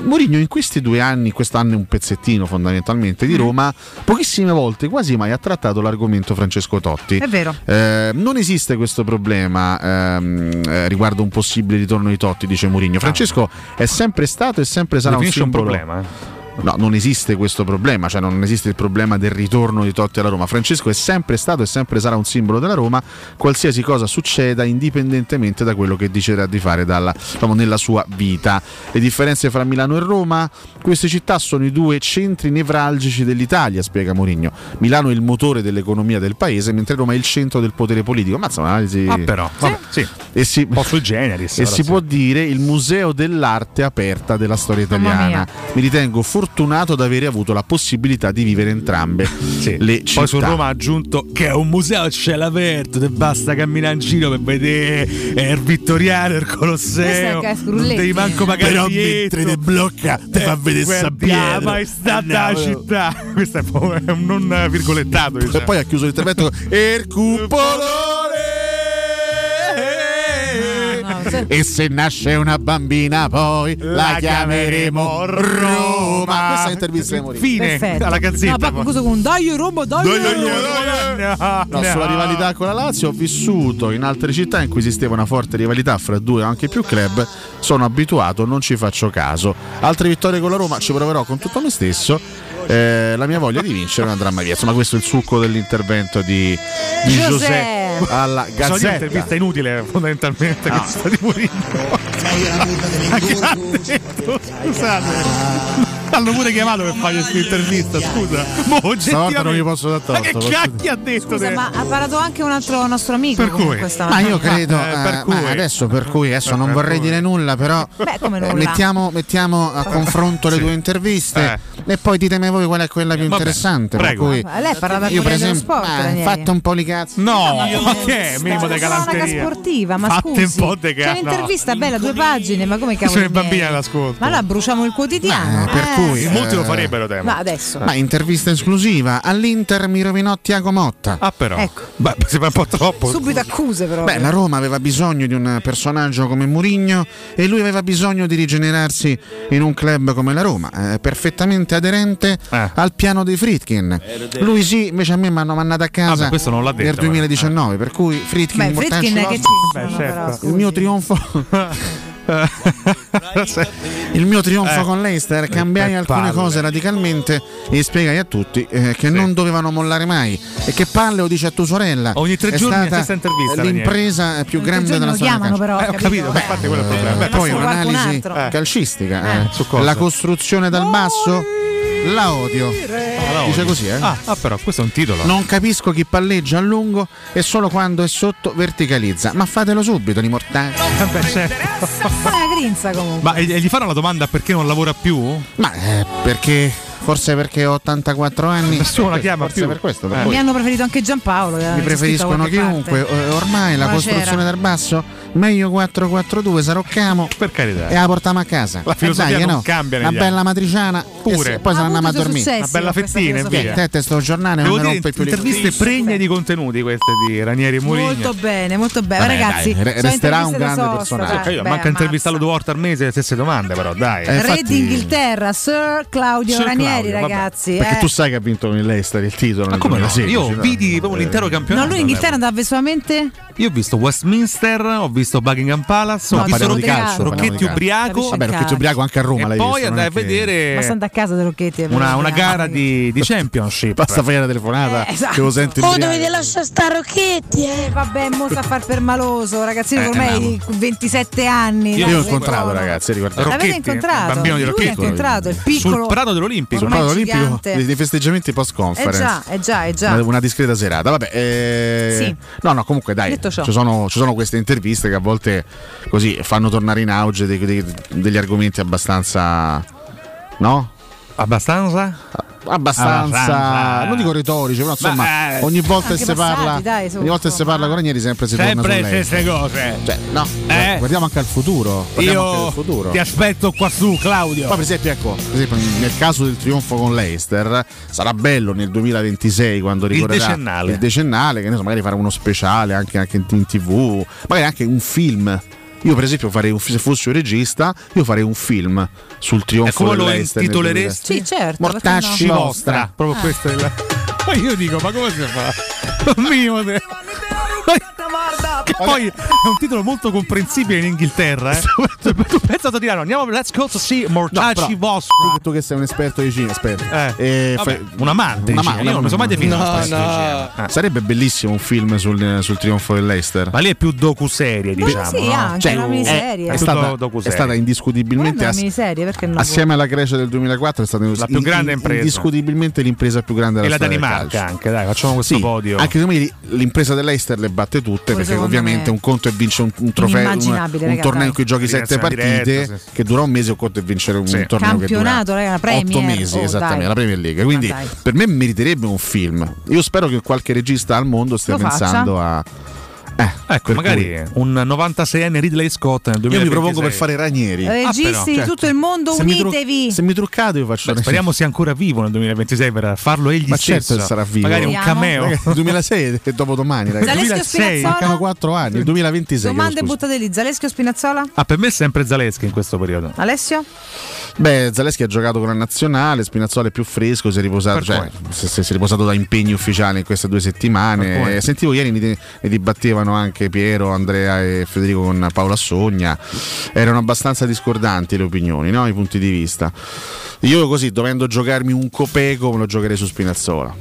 Mourinho in questi due anni, quest'anno è un pezzettino fondamentalmente di Roma, pochissime volte, quasi mai ha trattato l'argomento Francesco Totti. È vero. Eh, non esiste questo problema ehm, eh, riguardo un possibile ritorno di Totti, dice Mourinho. Francesco è sempre stato e sempre sarà un Definisce un simbolo. problema. eh. No, non esiste questo problema, cioè non esiste il problema del ritorno di Totti alla Roma. Francesco è sempre stato e sempre sarà un simbolo della Roma, qualsiasi cosa succeda, indipendentemente da quello che deciderà di fare dalla- diciamo, nella sua vita. Le differenze fra Milano e Roma, queste città sono i due centri nevralgici dell'Italia, spiega Mourinho. Milano è il motore dell'economia del paese, mentre Roma è il centro del potere politico. Mazza, un'analisi. Ah, però. Vabbè, sì. E si, Un po' sui generis. e si può dire il museo dell'arte aperta della storia italiana. Mi ritengo fortunato ad avere avuto la possibilità di vivere entrambe le città. Poi su Roma ha aggiunto che è un museo a cielo aperto, te basta camminare in giro per vedere eh, il Vittoriano, il Colosseo. Non devi manco pagare Però mentre te blocca ti fa vedere guarda, Sabbiero. Ma è stata la città. Questo è un non virgolettato. E Diciamo. poi ha chiuso l'intervento con E se nasce una bambina poi la, La chiameremo Roma. Roma. Questa è l'intervista di Mourinho. Fine Perfetto. alla gazzetta. No, cosa con dai Roma, dai, Dai, Roma. dai, No, No, sulla rivalità con la Lazio ho vissuto in altre città in cui esisteva una forte rivalità fra due o anche più club. Sono abituato, non ci faccio caso. Altre vittorie con la Roma ci proverò con tutto me stesso. Eh, la mia voglia di vincere non andrà mai via. Insomma, questo è il succo dell'intervento di, di. José alla Sono di Gazzetta. un'intervista inutile fondamentalmente No. questa di Mourinho. Scusate. Hanno pure chiamato per fare questa intervista, scusa. Mo, Stavolta non mi posso dar Ma che cacchio ha detto? Scusa, te? ma ha parlato anche un altro nostro amico Per cui? Ma io credo, Eh, per eh, cui. ma adesso per cui adesso non Per vorrei cui. dire nulla, però Beh, come eh, nulla. mettiamo, mettiamo a confronto le Sì. due interviste Eh. e poi ditemi voi qual è quella più Vabbè, interessante. prego. Per cui lei parla da io per esempio, Sport, ah, fate un po' li cazzi. No, ma ma che- è? Minimo di È una cronaca galanteria. sportiva, ma Fatte scusi. un po' di C'è un'intervista bella, due pagine, ma come cavolo? Sono i bambini all'ascolto. Ma allora bruciamo il quotidiano. Eh, per eh. Cui, In molti lo eh, farebbero temo. Ma adesso. Ma intervista esclusiva all'Inter mi rovinò Tiago Motta. Ah, però. Ecco. Beh, sembra un po' troppo. Subito accuse però. Beh, la Roma aveva bisogno di un personaggio come Mourinho e lui aveva bisogno di rigenerarsi in un club come la Roma, eh, perfettamente aderente Eh. al piano dei Fritkin. Lui sì, invece a me mi hanno mandato a casa non l'ha detto, nel 2019, per cui Fritkin, Beh, Fritkin che l'osso. c'entrano Beh, certo. il mio trionfo il mio trionfo Eh. con l'Eister cambiai Che alcune palle. cose radicalmente e spiegai a tutti eh, che non dovevano mollare mai e che palle lo dice a tua sorella Ogni tre è giorni stata stessa intervista, l'impresa più grande della storia chiamano però. Eh, ho capito, ma infatti quello è il problema. Beh, poi un'analisi. Eh. calcistica Eh, eh. su cosa? la costruzione dal basso la odio la dice odio. così eh Ah, ah, però questo è un titolo. non capisco chi palleggia a lungo e solo quando è sotto verticalizza ma fatelo subito di mortali Eh, beh, certo. Ma è una grinza comunque. Ma e e gli fanno la domanda perché non lavora più? ma eh, perché forse perché ho 84 anni Nessuno la chiama forse più. per questo per Eh. Mi hanno preferito anche Giampaolo. che mi preferiscono chiunque parte. Eh, ormai la Buonasera. costruzione dal basso Meglio 4-4-2, Saroccamo. Per carità. E la portiamo a casa. La filosofia dai, non no? cambia Una bella matriciana. Pure. E poi se andiamo a dormire. Una bella fettina e via. Te, sto giornale Devo non mi rompe più le interviste pregne di contenuti queste di Ranieri e Mourinho. Molto bene, molto bene. Vabbè, Ragazzi, dai, resterà un grande sosta, personaggio. dai. Io Beh, manca intervistarlo due volte al mese le stesse domande, però dai. Eh, Re d'Inghilterra, Sir Claudio Sir Ranieri, Claudio, vabbè. ragazzi. Perché eh. tu sai che ha vinto con il Leicester il titolo nel come no? 2016. Io no? vidi proprio l'intero No, campionato. lui in Inghilterra andava solamente Io ho visto Westminster, ho visto Buckingham Palace, No, ho visto di Rocchetti, calcio, di Rocchetti ubriaco. Vabbè, Rocchetti ubriaco anche a Roma E l'hai poi visto, andai è a che- vedere Ma stando a casa dei Rocchetti. è una, una eh. gara di, di championship. Basta fare la telefonata Eh, esatto. che lo senti Oh, dovete lasciare sta Rocchetti, eh. Eh, vabbè, mo sta a far per maloso, ragazzino, Eh, ormai 27 anni. Io l'ho incontrato, ragazzi, ricordate. L'avete Rocchetti, incontrato? bambino di Rocchetti. incontrato, il piccolo. Sul prato dell'Olimpico. Sul prato olimpico gigante. dei, festeggiamenti post Eh conference. già, eh già, eh già. Una, discreta serata. Vabbè, eh, Sì. no, no, comunque dai, Detto ciò. ci sono, ci sono queste interviste che a volte così fanno tornare in auge dei- dei- degli argomenti abbastanza. No? Abbastanza? Abbastanza, Abbastanza. non dico retorici, però insomma, Ma, eh, ogni volta che si parla, dai, su, ogni volta che si parla con Ranieri sempre si torna Sempre su le lei. stesse cose. Cioè, no, Eh. guardiamo anche al futuro. Io al futuro. ti aspetto qua su, Claudio. Poi per esempio, ecco, per esempio, nel caso del trionfo con l'Eister, sarà bello nel 2026 quando ricorrerà decennale. il decennale, che ne so, magari farà uno speciale anche, anche in, in tv, magari anche un film. Io per esempio farei un, se fossi un regista, io farei un film sul E trionfo come lo intitoleresti? Sì, certo. Mortacci no? vostra. Proprio Ah. questo è il. Poi io dico, ma come si fa? Mio te- poi è un titolo molto comprensibile in Inghilterra. Eh? Tu pensa a Tirano, andiamo, let's go to see Mortacci No, però, vostro. Tu, tu che sei un esperto di cinema, esperto. Eh, Eh, vabbè, fai- un amante Una ma- io non mi sono mai definito No, no. Eh. Sarebbe bellissimo un film sul, sul trionfo dell'Eister. Ma lì è più docu-serie, diciamo. sì, no? anche Cioè, una è- miniserie. È, Tutto stata, docuserie. è stata indiscutibilmente ass- miniserie, perché no? assieme alla Grecia del 2004 è stata La più grande impresa. indiscutibilmente l'impresa più grande E della la storia del Danimarca calcio. anche, dai, facciamo questo Sì, podio. Anche me l'impresa dell'Eister le batte tutte perché secondo ovviamente me un conto è vincere un, un trofeo, un, Inimmaginabile, un raga, torneo in cui giochi sette partite diretta, sì. che dura un mese, un conto è vincere un Sì. torneo che dura Campionato, raga, Premier. otto mesi Oh, esattamente, dai. la Premier League. Quindi per me meriterebbe un film. Io spero che qualche regista al mondo stia Lo faccia. pensando a eh, Ecco, magari cui- un 96enne Ridley Scott nel io 2026. mi propongo per fare Ranieri. Registi Ah, però, di certo. tutto il mondo, Se mi tru- unitevi. se mi truccate io faccio Beh, speriamo sia ancora vivo nel 2026 per farlo egli Ma stesso. certo sarà vivo. Magari un Speriamo. cameo. Ragazzi, il 2006 è dopo domani, ragazzi. Zaleschi o 2006, Spinazzola? Mancano 4 anni, il 2026. Domande buttate lì. Zaleschi o Spinazzola? Ah, per me è sempre Zaleschi in questo periodo. Alessio? Beh, Zaleschi ha giocato con la nazionale, Spinazzola è più fresco, si è riposato, cioè, si, è riposato da impegni ufficiali in queste due settimane. Eh, Sentivo ieri ne, ne dibattevano anche Piero, Andrea e Federico con Paola Sogna. Erano abbastanza discordanti le opinioni, no? i punti di vista. Io così, dovendo giocarmi un copeco, me lo giocherei su Spinazzola.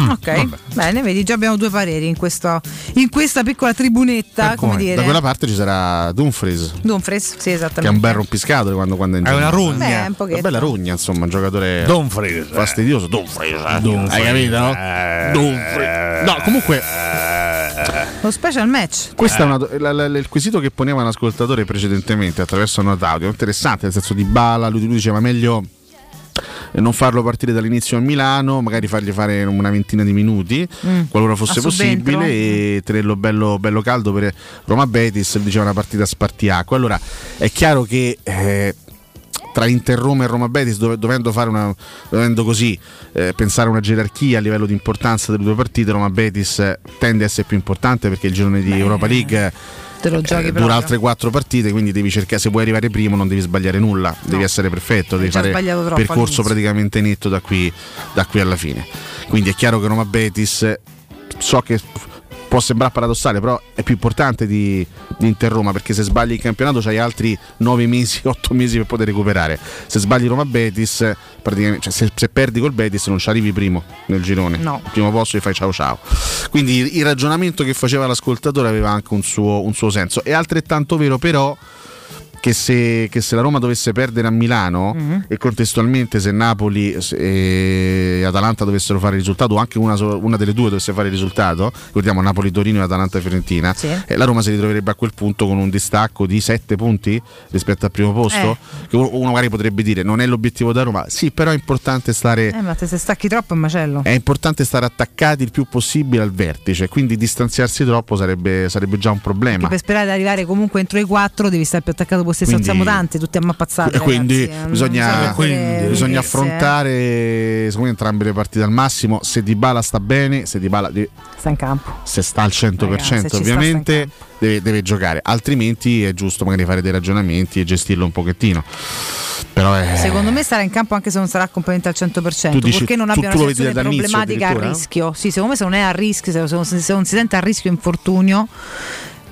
Mm, ok, bene, vedi, già abbiamo due pareri in, questo- in questa piccola tribunetta, Per come come? dire. Da quella parte ci sarà Dumfries, Dumfries, sì, esattamente. che è un bel rompiscatole quando, quando è in È una giro. rogna. Beh, un. Una bella rogna, insomma, un giocatore Dumfries. fastidioso. Dumfries, eh? Dumfries. hai capito? no? Eh, Dumfries. No, comunque, Lo special match. questo Eh. è una- la- la- il quesito che poneva l'ascoltatore precedentemente attraverso una audio, interessante, nel senso di Bala, lui, lui diceva meglio non farlo partire dall'inizio a Milano, magari fargli fare una ventina di minuti, Mm. qualora fosse A subentro? possibile, e tenerlo bello, bello caldo per Roma Betis, diceva una partita spartiacque. Allora è chiaro che eh, tra Inter Roma e Roma Betis, dove- dovendo fare una, dovendo così eh, pensare a una gerarchia a livello di importanza delle due partite, Roma Betis eh, tende a essere più importante perché il girone di Europa League Te lo giochi eh, dura altre quattro partite, quindi devi cercare, se vuoi arrivare primo non devi sbagliare nulla, devi essere perfetto, devi fare troppo percorso all'inizio. praticamente netto da qui, da qui alla fine. Quindi è chiaro che Roma Betis, eh, so che può sembrare paradossale, però è più importante di, di Inter Roma perché se sbagli il campionato c'hai altri 9 mesi, 8 mesi per poter recuperare. Se sbagli Roma Betis, praticamente, cioè, se, se perdi col Betis non ci arrivi primo nel girone. No. Primo posto gli fai ciao ciao. Quindi il, il ragionamento che faceva l'ascoltatore aveva anche un suo, un suo senso. È altrettanto vero però che se, che se la Roma dovesse perdere a Milano Mhm. e contestualmente se Napoli e Atalanta dovessero fare il risultato, o anche una, una delle due dovesse fare il risultato, ricordiamo Napoli, Torino e Atalanta Fiorentina, Sì. eh, la Roma si ritroverebbe a quel punto con un distacco di 7 punti rispetto al primo posto. Che uno, magari potrebbe dire non è l'obiettivo da Roma, sì, però è importante stare. Eh, ma te se stacchi troppo è macello. È importante stare attaccati il più possibile al vertice, quindi distanziarsi troppo sarebbe, sarebbe già un problema. Che per sperare di arrivare comunque entro i quattro devi stare più attaccato possibile. Quindi- Siamo tanti, tutti a mappazzate. E quindi ragazzi, eh, bisogna, bisogna mettere bisogna affrontare secondo me, entrambe le partite al massimo. Se Dybala sta bene, se Dybala deve- eh. Sta in campo. se sta al 100% Ragazzi, ovviamente deve, deve giocare, altrimenti è giusto magari fare dei ragionamenti e gestirlo un pochettino. Però è... Secondo me sarà in campo anche se non sarà completamente al 100%, Tu dici- perché non abbia una situazione problematica a rischio. Sì, secondo me se non è a rischio, se, se non, se non si sente a rischio infortunio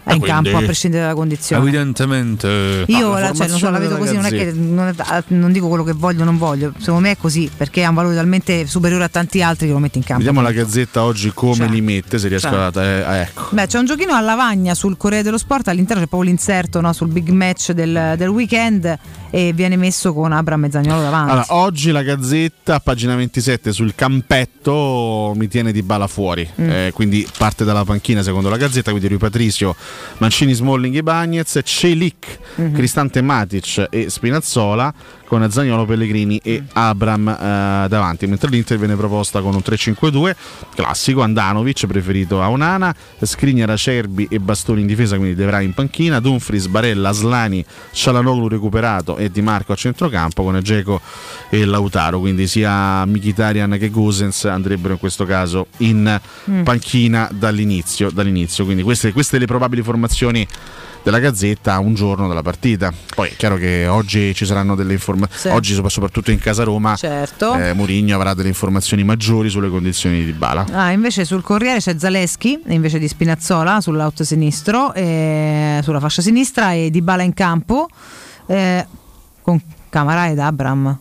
è Ah, in campo a prescindere dalla condizione. Evidentemente. Io la, cioè, non so, la vedo così, non è che non, è- non dico quello che voglio o non voglio, secondo me è così, perché ha un valore talmente superiore a tanti altri che lo mette in campo. Vediamo la gazzetta oggi come Cioè, li mette, se riesco cioè. a... eh, ecco. Beh, c'è un giochino a lavagna sul Corriere dello Sport, all'interno c'è proprio l'inserto no, sul big match del, del weekend e viene messo con Abram e Zagnolo davanti. Allora, oggi la Gazzetta, pagina 27, sul campetto mi tiene di bala fuori. Mm. Eh, quindi parte dalla panchina secondo la Gazzetta, quindi Rui Patricio, Mancini, Smalling e Bagnez, Celic, Mhm. Cristante Matic e Spinazzola con Zagnolo, Pellegrini e Mm. Abram eh, davanti, mentre l'Inter viene proposta con un 3-5-2 classico, Andanovic preferito a Onana, Skriniar, Acerbi e Bastoni in difesa, quindi De Vrij in panchina, Dumfries, Barella, Aslani, Cialanoglu recuperato e Di Marco a centrocampo con Geco e Lautaro, quindi sia Mkhitaryan che Gosens andrebbero in questo caso in Mm. panchina dall'inizio, dall'inizio. quindi queste, queste le probabili formazioni della Gazzetta un giorno dalla partita. Poi è chiaro che oggi ci saranno delle informazioni, Sì. oggi sop- soprattutto in casa Roma, Certo. eh, Mourinho avrà delle informazioni maggiori sulle condizioni di Bala. Ah, invece sul Corriere c'è Zaleschi invece di Spinazzola sull'auto sinistro, eh, sulla fascia sinistra e Di Bala in campo eh, con Camara ed Abram.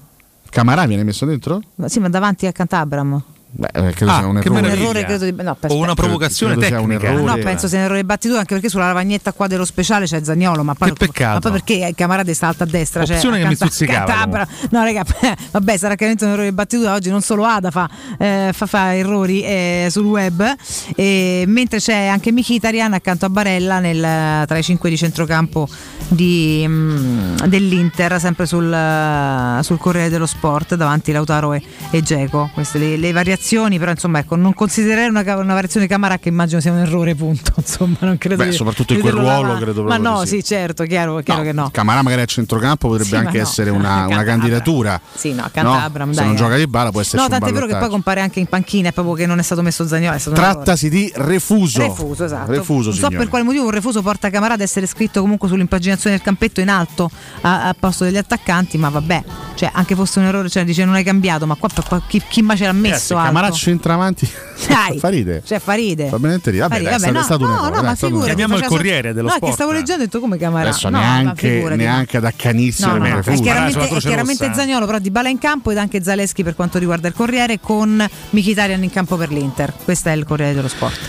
Camarà viene messo dentro? Ma Sì, ma davanti accanto a Abram. Beh, eh, credo Ah, sia un che errore. Un errore credo di no, O una provocazione Credo un tecnica. errore. No, penso sia un errore di battitura anche perché sulla lavagnetta qua dello speciale c'è Zagnolo, ma poi, Che peccato. ma poi perché Camarade sta alta a destra? Cioè, Opzione che mi accanto- stuzzicava, accanto a Abram. No, raga, vabbè, sarà chiaramente un errore di battitura. Oggi non solo Ada fa, eh, fa, fa errori eh, sul web, e mentre c'è anche Mkhitaryan accanto a Barella nel- tra i cinque di centrocampo di, mm, dell'Inter, sempre sul, eh, sul Corriere dello Sport, davanti Lautaro e, e Geco. Queste le, le variazioni, però insomma, ecco, non considererei una, una variazione Camara che immagino sia un errore, punto. Insomma, non credo Beh, di- soprattutto in quel ruolo credo Ma no, sì. certo, chiaro, chiaro che no. Camarà magari a centrocampo potrebbe Sì, ma anche no. essere una, una candidatura. Sì, no, accanto a Abram, Se dai, non eh. gioca di Bala può esserci No, tant'è vero che poi compare anche in panchina, è proprio che non è stato messo Zagnolo. Trattasi di refuso. Refuso, esatto. Refuso, non so signori. per quale motivo un refuso porta Camarà ad essere scritto comunque sull'impaginazione del campetto in alto a, a posto degli attaccanti, ma vabbè, cioè anche fosse un errore, cioè dice non hai cambiato, ma qua, qua chi, chi mai ce l'ha messo? alto? Camarà centravanti. Dai, Fa ride. Cioè fa ride. Fa veramente ridere. Vabbè, Fa dai, è stato- no, no, ma figurati, errore. faceva- Corriere dello no, Sport. che stavo leggendo e ho detto come Camarà. Adesso no, neanche, no. neanche ad accanirsi No, no, no, è chiaramente, è chiaramente. Zagnolo però di Bala in campo ed anche Zaleschi per quanto riguarda il Corriere con Mkhitaryan in campo per l'Inter questo è il Corriere dello Sport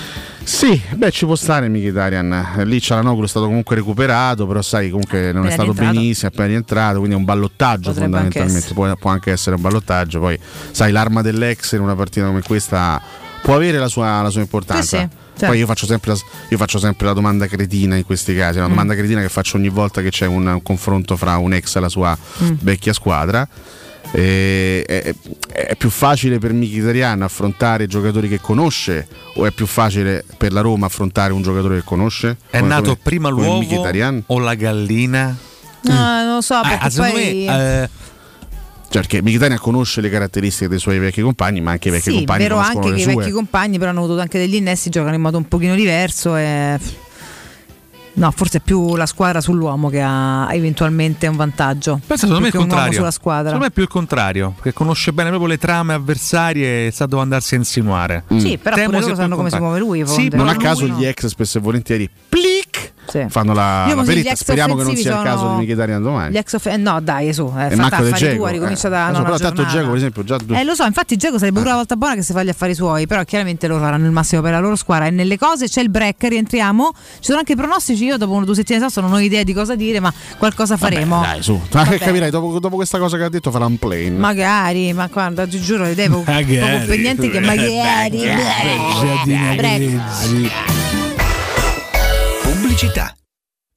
Sì, beh, ci può stare Mkhitaryan. Lì Cialanoglu è stato comunque recuperato, però sai, comunque non è Appena stato rientrato. benissimo, è appena rientrato, quindi è un ballottaggio Potrebbe anche fondamentalmente. Può, può anche essere un ballottaggio. Poi, sai, l'arma dell'ex in una partita come questa può avere la sua, la sua importanza. Sì, sì, certo. Poi io faccio, sempre la, io faccio sempre la domanda cretina in questi casi, una Mm. domanda cretina che faccio ogni volta che c'è un, un confronto fra un ex e la sua Mm. vecchia squadra. Eh, è, è più facile per Mkhitaryan affrontare giocatori che conosce o è più facile per la Roma affrontare un giocatore che conosce? È Come- nato come- prima l'uovo o la gallina? no, non lo so Ah, perché secondo poi me, eh, Cioè, perché Mkhitaryan conosce le caratteristiche dei suoi vecchi compagni, ma anche i vecchi sì, compagni vero conoscono anche che i vecchi compagni però hanno avuto anche degli innesti giocano in modo un pochino diverso e no forse è più la squadra sull'uomo che ha eventualmente un vantaggio Pensa, secondo me è più il che contrario. sulla squadra Secondo me è più il contrario, perché conosce bene proprio le trame avversarie e sa dove andarsi a insinuare. sì però Temo pure loro sanno come si muove lui Sì, non a Lui caso no. gli ex spesso e volentieri plic Sì. fanno la, Io la ex Speriamo che non sia il caso sono- di Mkhitaryan domani. Gli ex off- eh, no, dai, su, eh, e fatta affari tua, ricomincia da Eh, nona però tanto. Dzeko, per esempio, già due Eh, lo so, infatti Geco sarebbe pure una volta buona che si fa gli affari suoi, però chiaramente loro faranno il massimo per la loro squadra. E nelle cose c'è il break, rientriamo. Ci sono anche i pronostici, io dopo due settimane fa non ho idea di cosa dire, ma qualcosa faremo. Dai, su. Ma che capirai, dopo, dopo questa cosa che ha detto farà un plane. Magari, ma guarda, ti giuro, le devo Magari. per niente che magari. Giardini Pubblicità.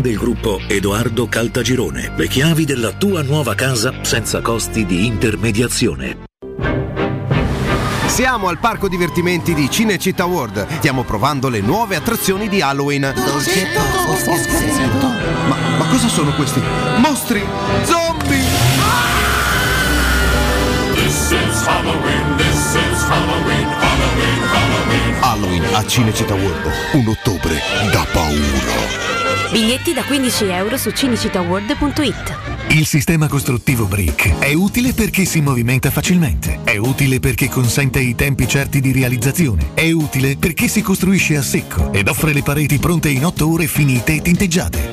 del gruppo Edoardo Caltagirone. Le chiavi della tua nuova casa senza costi di intermediazione. Siamo al parco divertimenti di Cinecittà World. Stiamo provando le nuove attrazioni di Halloween. Ma, ma cosa sono questi? Mostri! Zombie! This is Halloween, this is Halloween, Halloween, Halloween. Halloween a Cinecittà World. Un ottobre da paura. Biglietti da 15 euro su cinecittàworld.it. Il sistema costruttivo Brick è utile perché si movimenta facilmente, è utile perché consente i tempi certi di realizzazione, è utile perché si costruisce a secco ed offre le pareti pronte in 8 ore finite e tinteggiate,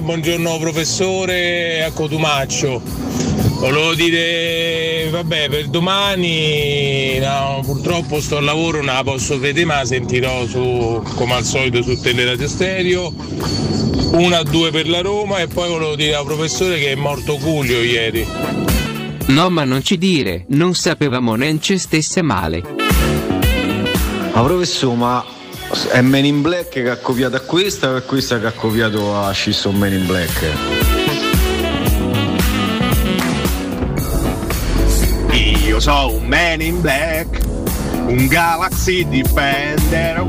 Buongiorno professore a Cotumaccio. Volevo dire, vabbè, per domani no, purtroppo sto al lavoro, non la posso vedere, ma la sentirò su, come al solito su Teleradio Stereo. Una a due per la Roma e poi volevo dire al professore che è morto Culio ieri. No, ma non ci dire, non sapevamo neanche stesse male. Ma professore, ma è Men in Black che ha copiato a questa o è questa che ha copiato a Scisson Men in Black? Io so un man in black, un Galaxy Defender.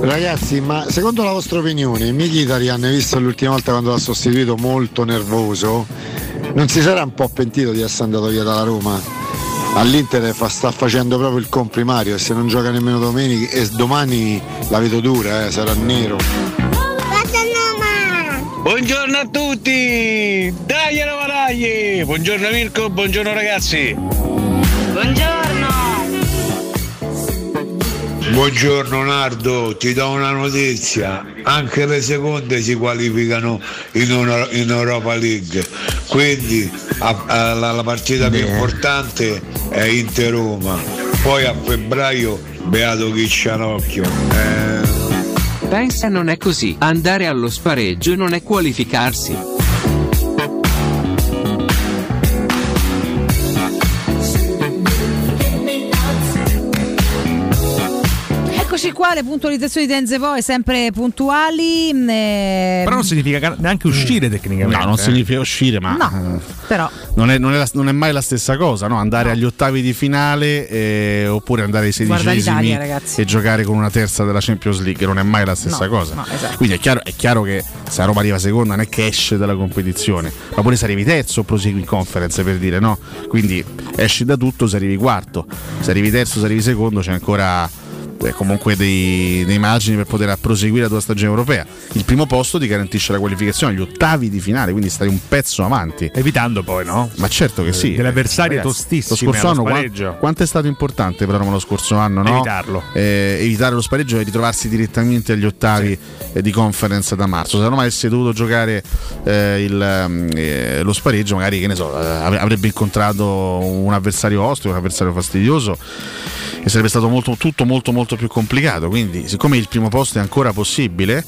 Ragazzi, ma secondo la vostra opinione, Mkhitaryan, visto l'ultima volta quando l'ha sostituito molto nervoso, non si sarà un po' pentito di essere andato via dalla Roma? All'Inter fa- sta facendo proprio il comprimario e se non gioca nemmeno domenica e domani la vedo dura, eh, sarà nero. Buongiorno a tutti! Dai Ravaragli! Buongiorno Mirko, buongiorno ragazzi! Buongiorno! Buongiorno Nardo, ti do una notizia, anche le seconde si qualificano in, Euro- in Europa League, quindi la, la partita più importante è Inter-Roma, poi a febbraio Beato Chiccianocchio. Eh, Pensa non è così, andare allo spareggio non è qualificarsi. Eccoci qua, le puntualizzazioni di Enze Poi sempre puntuali. mm, eh, Però non significa ca- neanche uscire tecnicamente. No, non eh. significa uscire, ma No, però. non, è, non è la- non è mai la stessa cosa, no? Andare agli ottavi di finale eh, oppure andare ai sedicesimi e giocare con una terza della Champions League, non è mai la stessa No, cosa. no, esatto. Quindi è chiaro, è chiaro che se la Roma arriva seconda non è che esce dalla competizione, ma pure se arrivi terzo o prosegui in conference per dire no. Quindi esci da tutto se arrivi quarto, se arrivi terzo, se arrivi secondo c'è ancora eh, comunque dei, dei margini per poter proseguire la tua stagione europea. Il primo posto ti garantisce la qualificazione agli ottavi di finale, quindi stai un pezzo avanti. Evitando poi, no? Ma certo che sì. Delle avversarie Ragazzi, tostissime Lo scorso anno qua- spareggio. quanto è stato importante per Roma lo scorso anno, no? Evitarlo. Eh, evitare lo spareggio e ritrovarsi direttamente agli ottavi eh, di conference da marzo. Se Roma avesse dovuto giocare eh, il, ehm, eh, lo spareggio, magari che ne so, eh, av- avrebbe incontrato un avversario ostico, un avversario fastidioso e sarebbe stato molto, tutto molto molto più complicato. Quindi, siccome il primo posto è ancora possibile,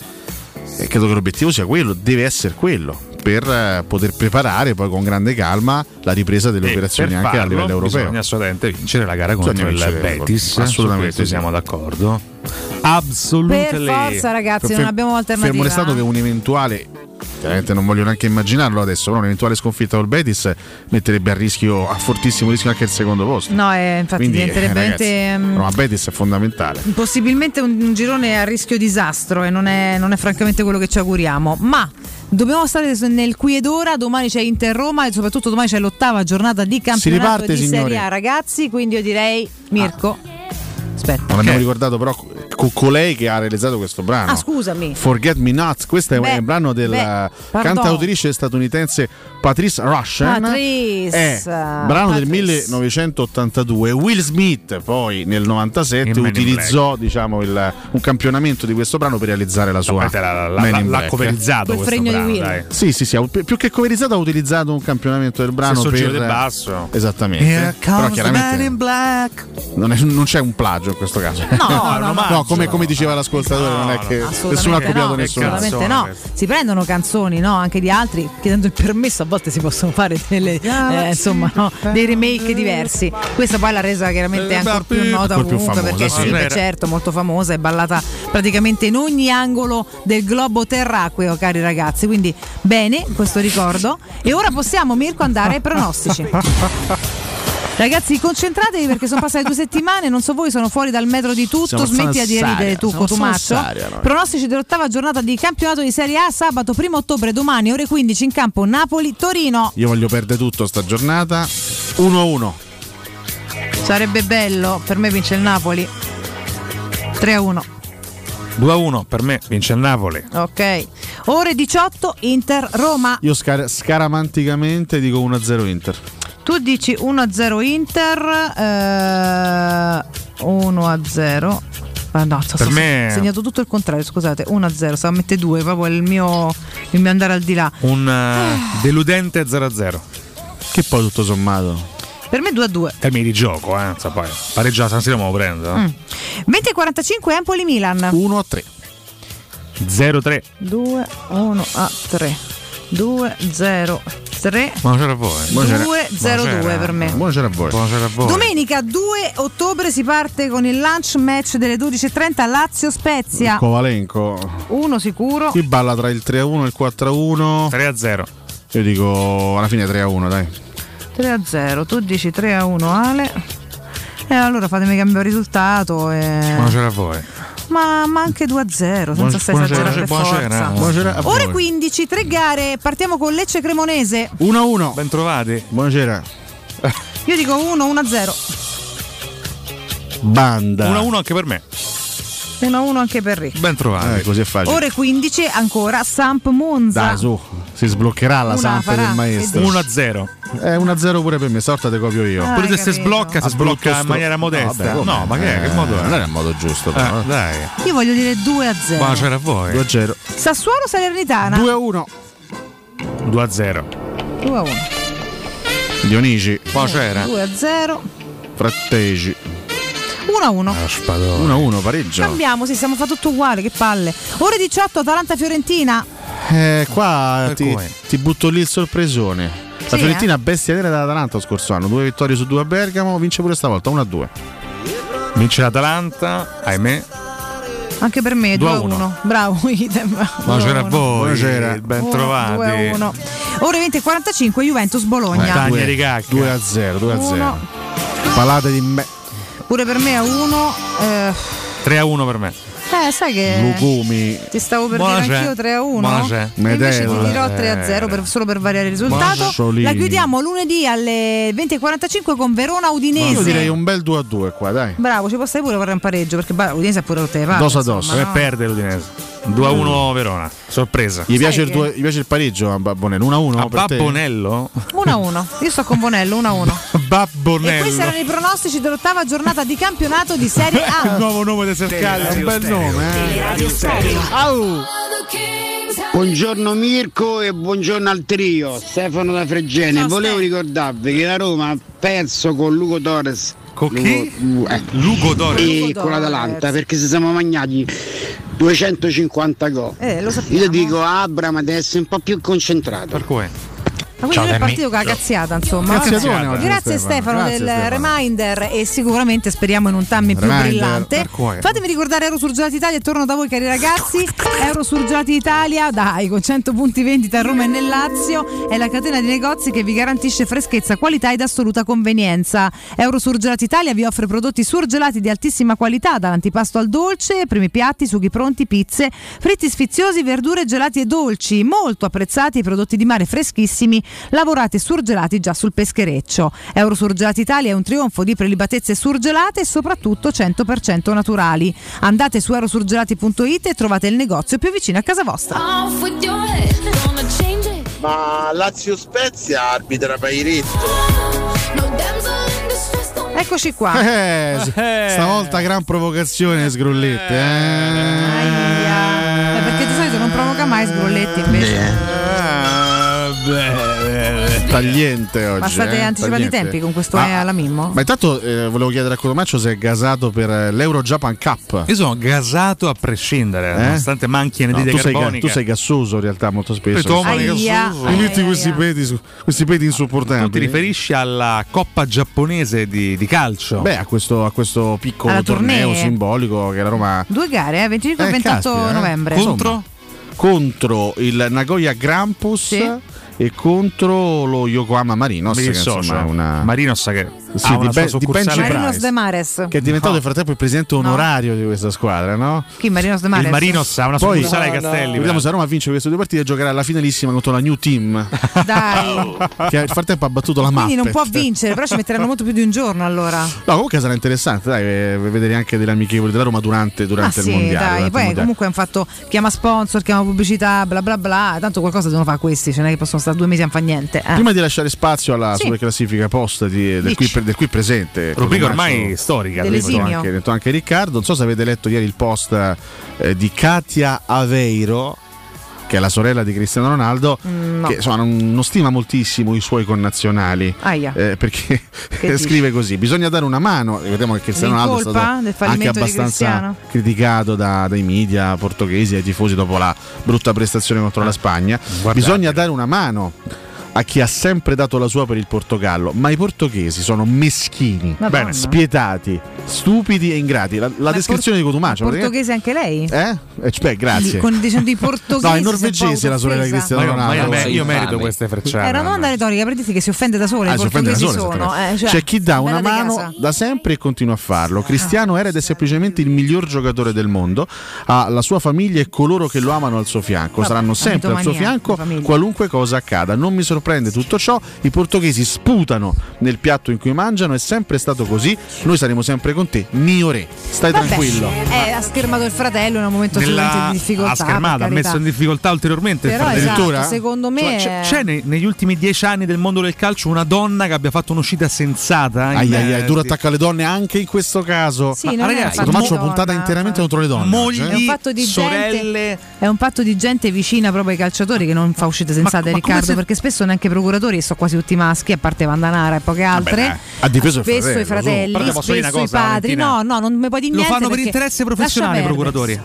eh, credo che l'obiettivo sia quello, deve essere quello. Per eh, poter preparare poi con grande calma la ripresa delle E operazioni per anche a livello europeo. Bisogna assolutamente vincere la gara contro il Betis. assolutamente siamo d'accordo. Assolutamente. Per forza, ragazzi, non abbiamo alternativa. Fermo restato che un eventuale, chiaramente non voglio neanche immaginarlo adesso, però un'eventuale sconfitta col Betis metterebbe a rischio, a fortissimo rischio anche il secondo posto. No, eh, infatti Quindi, diventerebbe eh, veramente, mm, Roma Betis è fondamentale. possibilmente un, un girone a rischio disastro e non è, non è francamente quello che ci auguriamo. Ma dobbiamo stare nel qui ed ora. Domani c'è Inter Roma e soprattutto domani c'è l'ottava giornata di campionato riparte, di signori. Serie A, ragazzi. Quindi io direi, Mirko, aspetta. Non abbiamo ricordato però co- colei che ha realizzato questo brano. Ah, scusami. Forget Me Not, questo è Beh, un brano della cantautrice statunitense Patrice Rushen. Patrice, È brano del 1982. Will Smith poi nel 97 In Men in utilizzò diciamo, il- un campionamento di questo brano per realizzare la sua l'ha- l'ha- Men in l'ha Black. coverizzato Quel questo fregno di brano, Will. dai. Sì, sì, sì, più che coverizzato ha utilizzato un campionamento del brano Stesso per giro del basso. Esattamente. Here Però chiaramente in black. non, è- non c'è un plagio in questo caso. No, no, no, No, come, come diceva l'ascoltatore, non è che nessuno ha copiato no, nessuno. assolutamente no. Si prendono canzoni no, anche di altri, chiedendo il permesso, a volte si possono fare delle, eh, insomma, no, dei remake diversi. Questa poi l'ha resa chiaramente ancora più nota Ancora più ovunque famosa, perché sì. Era- certo, molto famosa e ballata praticamente in ogni angolo del globo terracqueo, cari ragazzi. Quindi bene questo ricordo. E ora possiamo, Mirko, andare ai pronostici. Ragazzi, concentratevi perché sono passate due settimane. Non so voi, sono fuori dal metro di tutto. Siamo Smettila di ridere tu, Cotumaccio. Pronostici dell'ottava giornata di campionato di Serie A sabato 1 ottobre domani ore 15 in campo Napoli-Torino. Io voglio perdere tutto sta giornata. 1-1. Sarebbe bello, per me vince il Napoli. 3 a 1. 2 a 1 per me vince il Napoli. Ok. Ore 18 Inter-Roma. Io scar- scaramanticamente dico 1-0 Inter. Tu dici 1 a 0 Inter. eh, 1 a 0. Ah, no, sto- Per me- ho segnato tutto il contrario, scusate, 1 a 0, stavo a mettere 2, proprio il mio, il mio andare al di là. Un eh, deludente 0 a 0. Che poi tutto sommato. Per me 2 a 2. Termini di gioco, eh. So, poi pareggio a San Siro me lo prendo. Mm. 20 e 45 Empoli-Milan. 1 a 3. 0 3. 2 1 a 3. 2 0 3. Buonasera a voi. 2 0 2 per me. Buonasera a voi. Buonasera a voi. Domenica 2 ottobre si parte con il lunch match delle 12.30 Lazio-Spezia. Kovalenko. Uno sicuro. Qui balla tra il 3-1 e il 4-1. 3-0. Io dico alla fine 3-1, dai. 3 a 0. Tu dici 3 a 1 Ale. E allora fatemi cambiare risultato. E... Buonasera a voi. Ma, ma anche 2 a 0, senza Buon- stare buonasera, esagerare buonasera. forza. Buonasera a Ore voi. 15, tre gare. Partiamo con Lecce Cremonese. 1-1. Ben trovati. Buonasera. Io dico 1, 1 a 0. Banda. 1 a 1 anche per me. 1 a 1 anche per Rick. Ben trovati. Eh, così è facile. Ore 15 ancora Samp Monza. Dai, su. Si sbloccherà la Una Samp farà, del maestro. che 1 a 0. È 1-0 pure per me, sorta te copio io. Ah, Pure se hai si capito. sblocca, si sblocca in maniera modesta. vabbè, No, ma che, Eh, che modo è? Non era il modo giusto, però. Eh, dai. Io voglio dire 2 a 0. Buonasera a voi. 2-0. Sassuolo Salernitana. 2-1. 2 a 0. 2 a 1. Dionigi. Buonasera. 2 a 0. Frattegi. 1 a 1. Ah, spadone. 1-1, pareggio. Cambiamo, sì, siamo fatti tutto uguale, che palle. Ore 18 Atalanta-Fiorentina. Eh, qua ti, ti butto lì il sorpresone. La Sì, Fiorentina bestia nera dell'Atalanta lo scorso anno, due vittorie su due a Bergamo, vince pure stavolta 1-2. Vince l'Atalanta, ahimè. Anche per me 2 Due a a 1. Bravo, idem. Buonasera a voi. Buonasera. Ben trovati. 2 a 1. Ore 20 e 45 Juventus-Bologna. Taglia di cacca. 2 a 0, 2 a 0. Uno. Palate di me. Pure per me a 1. Eh, 3 a 1 per me. Eh, sai che Lugumi. ti stavo per Buona dire c'è. anch'io 3 a 1. Buona c'è. Invece ti dirò 3 a 0 per- solo per variare il risultato. Buona. La chiudiamo lunedì alle 20.45 con Verona Udinese. Io direi un bel 2 a 2 qua, dai. Bravo, ci può stare pure vorrei un pareggio perché Udinese ha pure rotte le palle. Dos a dos. E no? perde l'Udinese. 2 a 1 Verona. Sorpresa. Gli piace, il due- gli piace il pareggio a Babbonello? 1 a 1 A per te? Babbonello? 1 a 1. Io sto con Bonello 1 a 1. E Babbonello. questi erano i pronostici dell'ottava giornata di campionato di Serie A. Il nuovo nome di Sercalli. Un bel nome, eh. Au. Buongiorno Mirko e buongiorno al trio, Stefano da Fregene. Volevo ricordarvi che la Roma ha perso con Lugo Torres. Con chi? Lugo, eh, Lugo Torres. E Lugo con l'Atalanta perché si siamo mangiati 250 gol. Eh, lo sappiamo. Io dico Abram deve essere un po' più concentrato. Per cui? Ma quindi è partito con la cazziata, insomma. Cazziatone oggi, Grazie Stefano. Grazie, del Stefano. reminder e sicuramente speriamo in un timing più brillante. Fatemi ricordare Euro Surgelati Italia e torno da voi cari ragazzi. Euro Surgelati Italia, dai, con 100 punti vendita a Roma e nel Lazio, è la catena di negozi che vi garantisce freschezza, qualità ed assoluta convenienza. Euro Surgelati Italia vi offre prodotti surgelati di altissima qualità, dall'antipasto al dolce, primi piatti, sughi pronti, pizze, fritti sfiziosi, verdure, gelati e dolci, molto apprezzati i prodotti di mare freschissimi, lavorati e surgelati già sul peschereccio. Euro Surgelati Italia è un trionfo di prelibatezze surgelate e soprattutto 100% naturali. Andate su eurosurgelati.it e trovate il negozio più vicino a casa vostra. Ma Lazio Spezia arbitra Pairetto. Eccoci qua. Eh, s- stavolta gran provocazione Sgrullette. Eh. Eh, perché di solito non provoca mai sgrulletti invece. Tagliente oggi. Ma state eh, anticipando i tempi con questo Ma- alla Mimmo? Ma intanto eh, volevo chiedere a Cotomaccio se è gasato per l'Euro Japan Cup. Io sono gasato a prescindere, Eh? nonostante manchi No, anidride tu, sei, tu sei gassoso in realtà molto spesso. Mi metti questi peti, questi peti Tu ti riferisci alla Coppa giapponese di, di calcio? Beh, a questo, a questo piccolo Alla torneo tournée. simbolico che la Roma Due gare, eh, 25 e Eh, 28 caspita, eh. novembre. Insomma, contro il Nagoya Grampus Sì. E contro lo Yokohama Marinos. Che insomma è una... Marinos che Sì, ha di sua di Benji Marinos Price. de Mares. Che è diventato nel frattempo il presidente onorario di questa squadra, no? Chi Marinos de Mares? Il Marinos ha una Poi- succursale ai No, Castelli. Vediamo se Roma vince queste due partite giocherà la finalissima contro la New Team Dai. che nel frattempo ha battuto la Quindi non può vincere, però ci metteranno molto più di un giorno allora. No, comunque sarà interessante, dai, vedere anche delle amichevoli della Roma durante, Ah durante sì, il mondiale. dai, durante poi mondiale. comunque hanno fatto chiama sponsor, chiama pubblicità, bla bla bla, tanto qualcosa devono fare questi, cioè non è che possono stare due mesi a non fare niente. eh. Prima di lasciare spazio alla Sì. super classifica post di- del, qui, del qui presente, Rubrica ormai storica. detto Dell'esimio. anche, detto anche Riccardo. Non so se avete letto ieri il post eh, di Katia Aveiro, che è la sorella di Cristiano Ronaldo, Mm, no. che insomma non, non stima moltissimo i suoi connazionali. Aia. eh, perché Che scrive così: bisogna dare una mano. Ricordiamo che Cristiano Ronaldo è stato anche abbastanza criticato da- dai media portoghesi e ai tifosi dopo la brutta prestazione contro la Spagna. guardate. Bisogna dare una mano a chi ha sempre dato la sua per il Portogallo, ma i portoghesi sono meschini, Madonna. bene, spietati, stupidi e ingrati. La, la descrizione di Cotumaccio Portoghese anche lei? Eh? Eh, beh, grazie. Con dicendo i portoghesi. No, è norvegese la sorella di. Cristiano Ma io, ma io- Ronaldo. io merito queste frecciate. Era una domanda retorica per dirti che si offende da sola, Ah, i si offende da portoghesi sole, sono. eh, cioè, C'è chi dà una mano casa. da sempre e continua a farlo. Cristiano era ed è semplicemente il miglior giocatore del mondo. Ha la sua famiglia e coloro che lo amano al suo fianco. Vabbè, Saranno sempre al suo fianco, qualunque cosa accada. Non mi sorprende tutto ciò. I portoghesi sputano nel piatto in cui mangiano. È sempre stato così. Noi saremo sempre con te, mio re. Stai Vabbè, tranquillo. eh, ha schermato il fratello in un momento Nella- di difficoltà. ha schermato, ha messo in difficoltà ulteriormente. il Però fratello. esatto, secondo me Cioè, c'è, c'è nei- negli ultimi dieci anni del mondo del calcio una donna che abbia fatto un'uscita sensata? Ai ai ai, eh, duro sì. attacco alle donne anche in questo caso. Sì, non è ragazzi, Cotumaccio di puntata interamente contro le donne. Mogli, oggi, È un fatto di sorelle. gente è un patto di gente vicina proprio ai calciatori che non fa uscite sensate ma come Riccardo se- perché spesso neanche procuratori e sono quasi tutti maschi a parte Vandanara e poche altre. dai, ha difeso il spesso fratello, i fratelli spesso i padri. No no non mi puoi dire Lo niente fanno per interesse professionale i procuratori.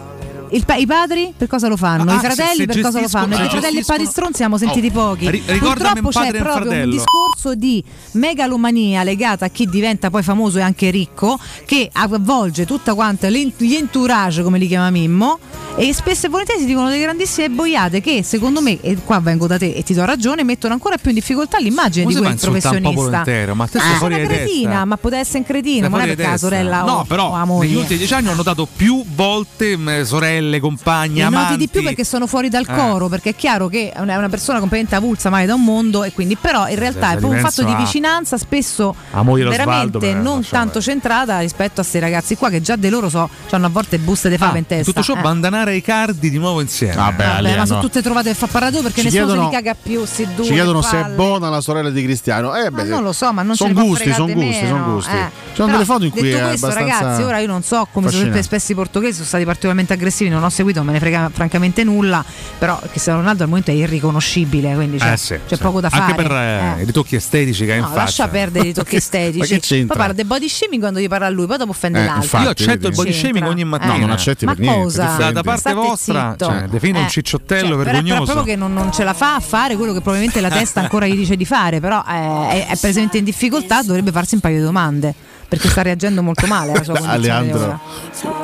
Pa- I padri per cosa lo fanno? Ah, I se- fratelli se per cosa lo fanno? se I fratelli e gestiscono- padristroni siamo sentiti Oh, pochi. ri- Purtroppo c'è proprio un discorso di megalomania legata a chi diventa poi famoso e anche ricco, che avvolge tutta quanta gli entourage, come li chiama Mimmo, e spesso e volentieri si dicono delle grandissime boiate che secondo me, e qua vengo da te e ti do ragione, mettono ancora più in difficoltà l'immagine Come di quel professionista. intero? Ma te Ah, sei sei fuori una cretina, ma poteva essere un cretino, Sei ma non è perché la sorella No, o, però o la negli ultimi dieci anni ho notato più volte mh, sorelle, compagni, Li noti di più perché sono fuori dal Eh. coro, perché è chiaro che è una persona completamente avulsa mai da un mondo e quindi però in realtà se è proprio un fatto di a- vicinanza spesso a veramente beh, non tanto centrata rispetto a questi ragazzi qua che già di loro so, hanno a volte buste di fave in testa. Tutto ciò eh. bandanare i cardi di nuovo insieme. Vabbè, ma sono tutte trovate far parlare tu perché Ci nessuno chiedono- se li caga più, si due. Ci chiedono se è palle. buona la sorella di Cristiano. Eh, beh, Ma non lo so, ma non sono gusti, sono gusti, sono gusti. eh. Ci sono delle foto in cui questo, abbastanza ragazzi, ora io non so come sono espressi i portoghesi, sono stati particolarmente aggressivi, non ho seguito, non me ne frega francamente nulla, però Cristiano Ronaldo al momento è irriconoscibile, quindi c'è, Eh sì, c'è sì. poco da fare. Anche per eh, i ritocchi estetici che ha in No, faccia. lascia perdere i tocchi estetici. Ma che c'entra? Poi parla del body shaming quando gli parla a lui, poi dopo offende Eh, l'altro. infatti, Io accetto il body C'entra. shaming ogni mattina. Eh. No, non accetti Ma per niente, cosa? Da, da parte State vostra, cioè, define un Eh. cicciottello Cioè, vergognoso. Però proprio che non, non ce la fa a fare quello che probabilmente la testa ancora gli dice di fare, però eh, è, è presente in difficoltà, dovrebbe farsi un paio di domande. Perché sta reagendo molto male alla sua Aleandro.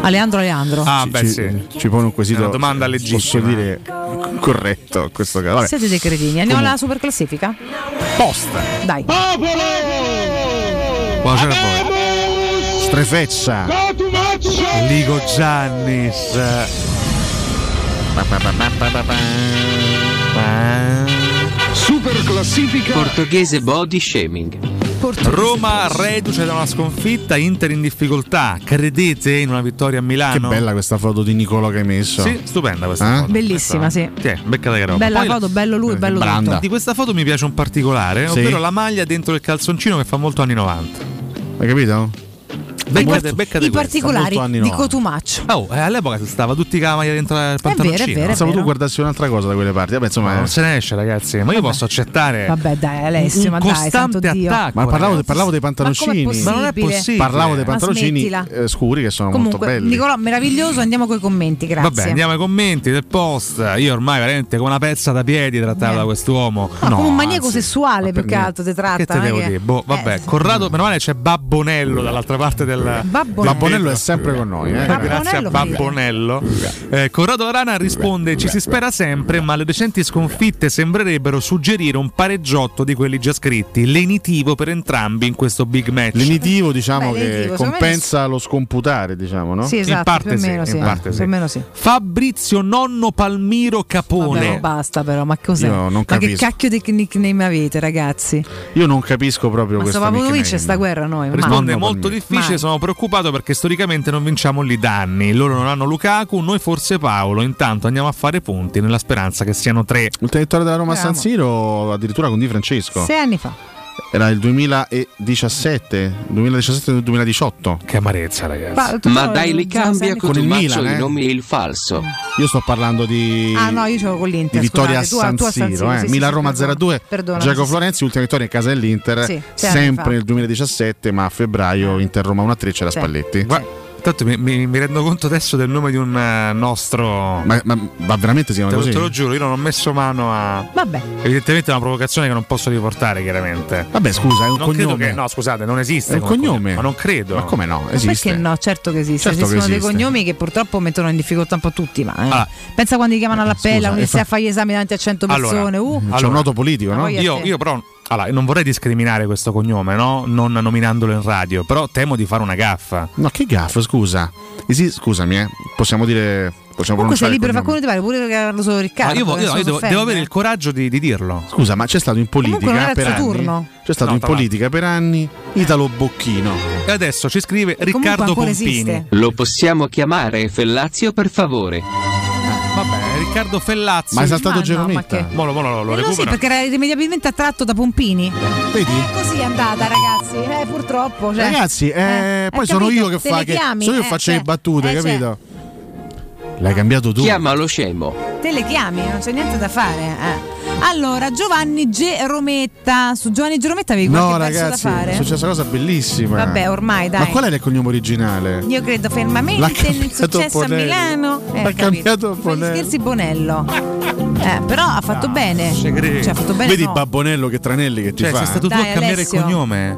Aleandro Aleandro. Ah, ci, beh, ci- sì. ci pone un quesito. È una domanda legittima. Posso dire corretto in questo caso. Vabbè. Siete dei cretini. Andiamo alla super classifica? Posta. Dai. Buonasera a voi. Strefeccia. Ligo Giannis. Super classifica. Portoghese body shaming. Roma reduce da una sconfitta, Inter in difficoltà. Credete in una vittoria a Che Milano? bella questa foto di Nicola che hai messo. Sì, stupenda questa Eh? foto. Bellissima, sì. Sì, beccata che roba. Bella Poi la- foto, bello lui, bello Branda. tutto. Di questa foto mi piace un particolare, Sì. ovvero la maglia dentro il calzoncino che fa molto anni 90. Hai capito? Beccate, beccate I particolari di 90. Cotumaccio. Oh, eh, all'epoca si stava tutti con la maglia dentro il vero, è pantaloncino. vero, è Pensavo tu guardassi un'altra cosa da quelle parti. Vabbè, insomma, Ma eh. non se ne esce, ragazzi. Ma io posso accettare Vabbè, dai, Alessio, ma dai, costante santo Dio. attacco. Ma parlavo, parlavo dei Ma pantaloncini. possibile? Ma non è possibile. Parlavo dei Ma pantaloncini eh, scuri che sono Comunque, molto belli. Nicolò, meraviglioso, andiamo coi commenti, grazie. Vabbè, andiamo ai commenti del post. Io ormai veramente come una pezza da piedi trattato da quest'uomo. No, come un maniaco anzi, sessuale ma più che altro ti tratta. Che te non devo che- dire? Boh, vabbè, Eh, Corrado, meno male c'è Babbonello dall'altra parte del. Babbonello. Babbonello è sempre con noi. Eh. Grazie a Babbonello. Eh, Corrado Arana risponde: Ci si spera sempre, ma le recenti sconfitte sembrerebbero suggerire un pareggiotto di quelli già scritti. Lenitivo per entrambi in questo big match. Lenitivo, diciamo Beh, che lenitivo, me compensa lo scomputare, diciamo, no? Sì, esatto, in parte sì, meno in sì. parte meno sì. Fabrizio Nonno Palmiro Capone. Vabbè, basta però, ma cos'è? Io non ma che capisco. cacchio di nickname avete, ragazzi? Io non capisco proprio Ma questo sto Pavlovic nickname. sta guerra noi. Risponde Nonno molto difficile. Sono preoccupato perché storicamente non vinciamo lì da anni. Loro non hanno Lukaku, noi forse Paolo. Intanto andiamo a fare punti nella speranza che siano tre. L'ultima vittoria della Roma a San. Siro addirittura con Di Francesco. Sei anni fa. Era il 2017, 2017-2018. Che amarezza, ragazzi. Ma, Ma dai, li cambia con Con il il Milan, i eh. nomi e il falso. Io sto parlando di, Ah no, io l'ho con l'Inter. di vittoria scusate, a San a Siro. eh. sì, sì, Milan-Roma sì, 0-2. Perdona, Giacomo sì, sì. Florenzi, ultima vittoria in casa dell'Inter. Sì, sempre nel 2017, ma a febbraio Inter-Roma 1-3 c'era Sì. Spalletti. Guarda, Tanto mi, mi- mi rendo conto adesso del nome di un eh, nostro. Ma, ma- ma veramente si chiama te, lo, così? te lo giuro, io non ho messo mano a. Vabbè. Evidentemente è una provocazione che non posso riportare, chiaramente. Vabbè, scusa, è un non credo cognome. che. No, scusate, non esiste. È un come cognome. Ma non credo. Ma come no? Ma Esiste. perché no? Certo che esiste. Certo che Esistono dei cognomi che purtroppo mettono in difficoltà un po' tutti. Ma eh. Ah. pensa quando ti chiamano all'appella, Scusa, uno e inizia fa- a fare gli esami davanti a 100 Allora, persone. Uh. C'è Allora, un noto politico, Ma no? Io, io però. Allora, non vorrei discriminare questo cognome, no? Non nominandolo in radio, però temo di fare una gaffa. No, che gaff, scusa. Esi- scusami, eh. possiamo dire. Possiamo Comunque sei libero, fa quello di fare, pure Carlo solo Riccardo. Ma io, io- io devo, devo avere il coraggio di, di dirlo. Scusa, ma c'è stato in politica per il anni. suo turno. C'è stato No, in politica per anni Italo Bocchino. E adesso ci scrive E Riccardo Pompini. esiste. Lo possiamo chiamare Fellazio per favore. Vabbè, Riccardo Fellazzi. Ma è saltato Ma no, Genometta. ma che- Mo lo, mo lo- lo Eh, no, sì, perché era irrimediabilmente attratto da Pompini. Vedi? Così è andata, ragazzi. Eh, purtroppo. cioè. Ragazzi, eh, Eh, poi hai sono capito? io che fa che sono io che Eh, faccio cioè, le battute, eh, cioè, capito? L'hai cambiato tu. Chiamalo scemo. Te le chiami, non c'è niente da fare. eh. Allora, Giovanni G. Rometta. Su Giovanni G. Rometta avevi No, qualche ragazzi, da è fare? successa una cosa bellissima. Vabbè, ormai, dai. Ma qual era il cognome originale? Io credo fermamente L'ha nel successo a Bonello. Milano. Eh, L'ha cambiato Bonello. scherzi Bonello. Eh, però ha fatto bene. Cioè, ha fatto bene. Vedi no. Babbonello che tranelli che ti Cioè, fa? sei stato tu Dai, a cambiare Alessio. il cognome?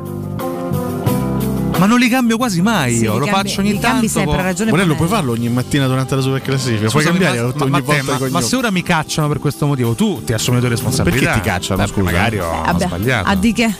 Ma non li cambio quasi mai Sì, io, lo cambi- faccio ogni tanto. sempre, po- ha ragione Bonello. puoi farlo ogni mattina durante la super classifica. Puoi cambiare ma, ogni ma- volta ma- ma se ora mi cacciano per questo motivo, tu ti assumi le tue responsabilità. Perché ti cacciano, Beh, scusa? Magari ho, ho Vabbè, sbagliato. ha, dichi-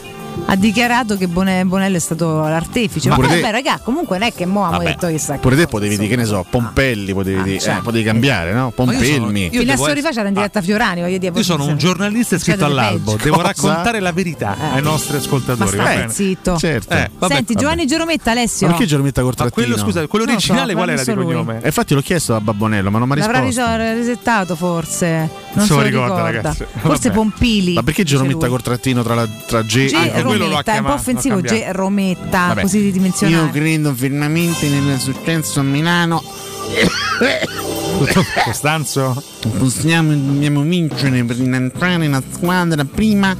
ha dichiarato che Bone- Bonello è stato l'artefice. Ma Ma pure vabbè, te- raga, comunque non è che mo abbiamo Vabbè, detto che sta Pure te potevi dire, che ne so, Pompelli, potevi dire, cioè. eh, potevi cambiare, no? Pompelmi. Fino a devo Sori faceva in diretta a Fiorani, voglio dire. Io sono un giornalista iscritto Succede all'albo, devo Cosa? raccontare la verità ai nostri Ma ascoltatori. va stai zitto. Certo. Eh, vabbè, Senti, vabbè. Giovanni Gerometta, Alessio. Ma perché Gerometta col Ma quello, trattino? scusa, quello so, originale qual era di cognome? E infatti l'ho chiesto a Babbonello, ma non mi ha L'avrà risposto. riso- risettato forse. Non Se lo ricorda, ragazzi. Forse Vabbè. Pompili. Ma perché Gerometta lui. col trattino tra, la, tra G G. e Rometta, è un po' offensivo G. Rometta, Vabbè. così ridimensionato. Io credo fermamente nel successo a Milano. Costanzo? Possiamo dobbiamo vincere per entrare nella squadra prima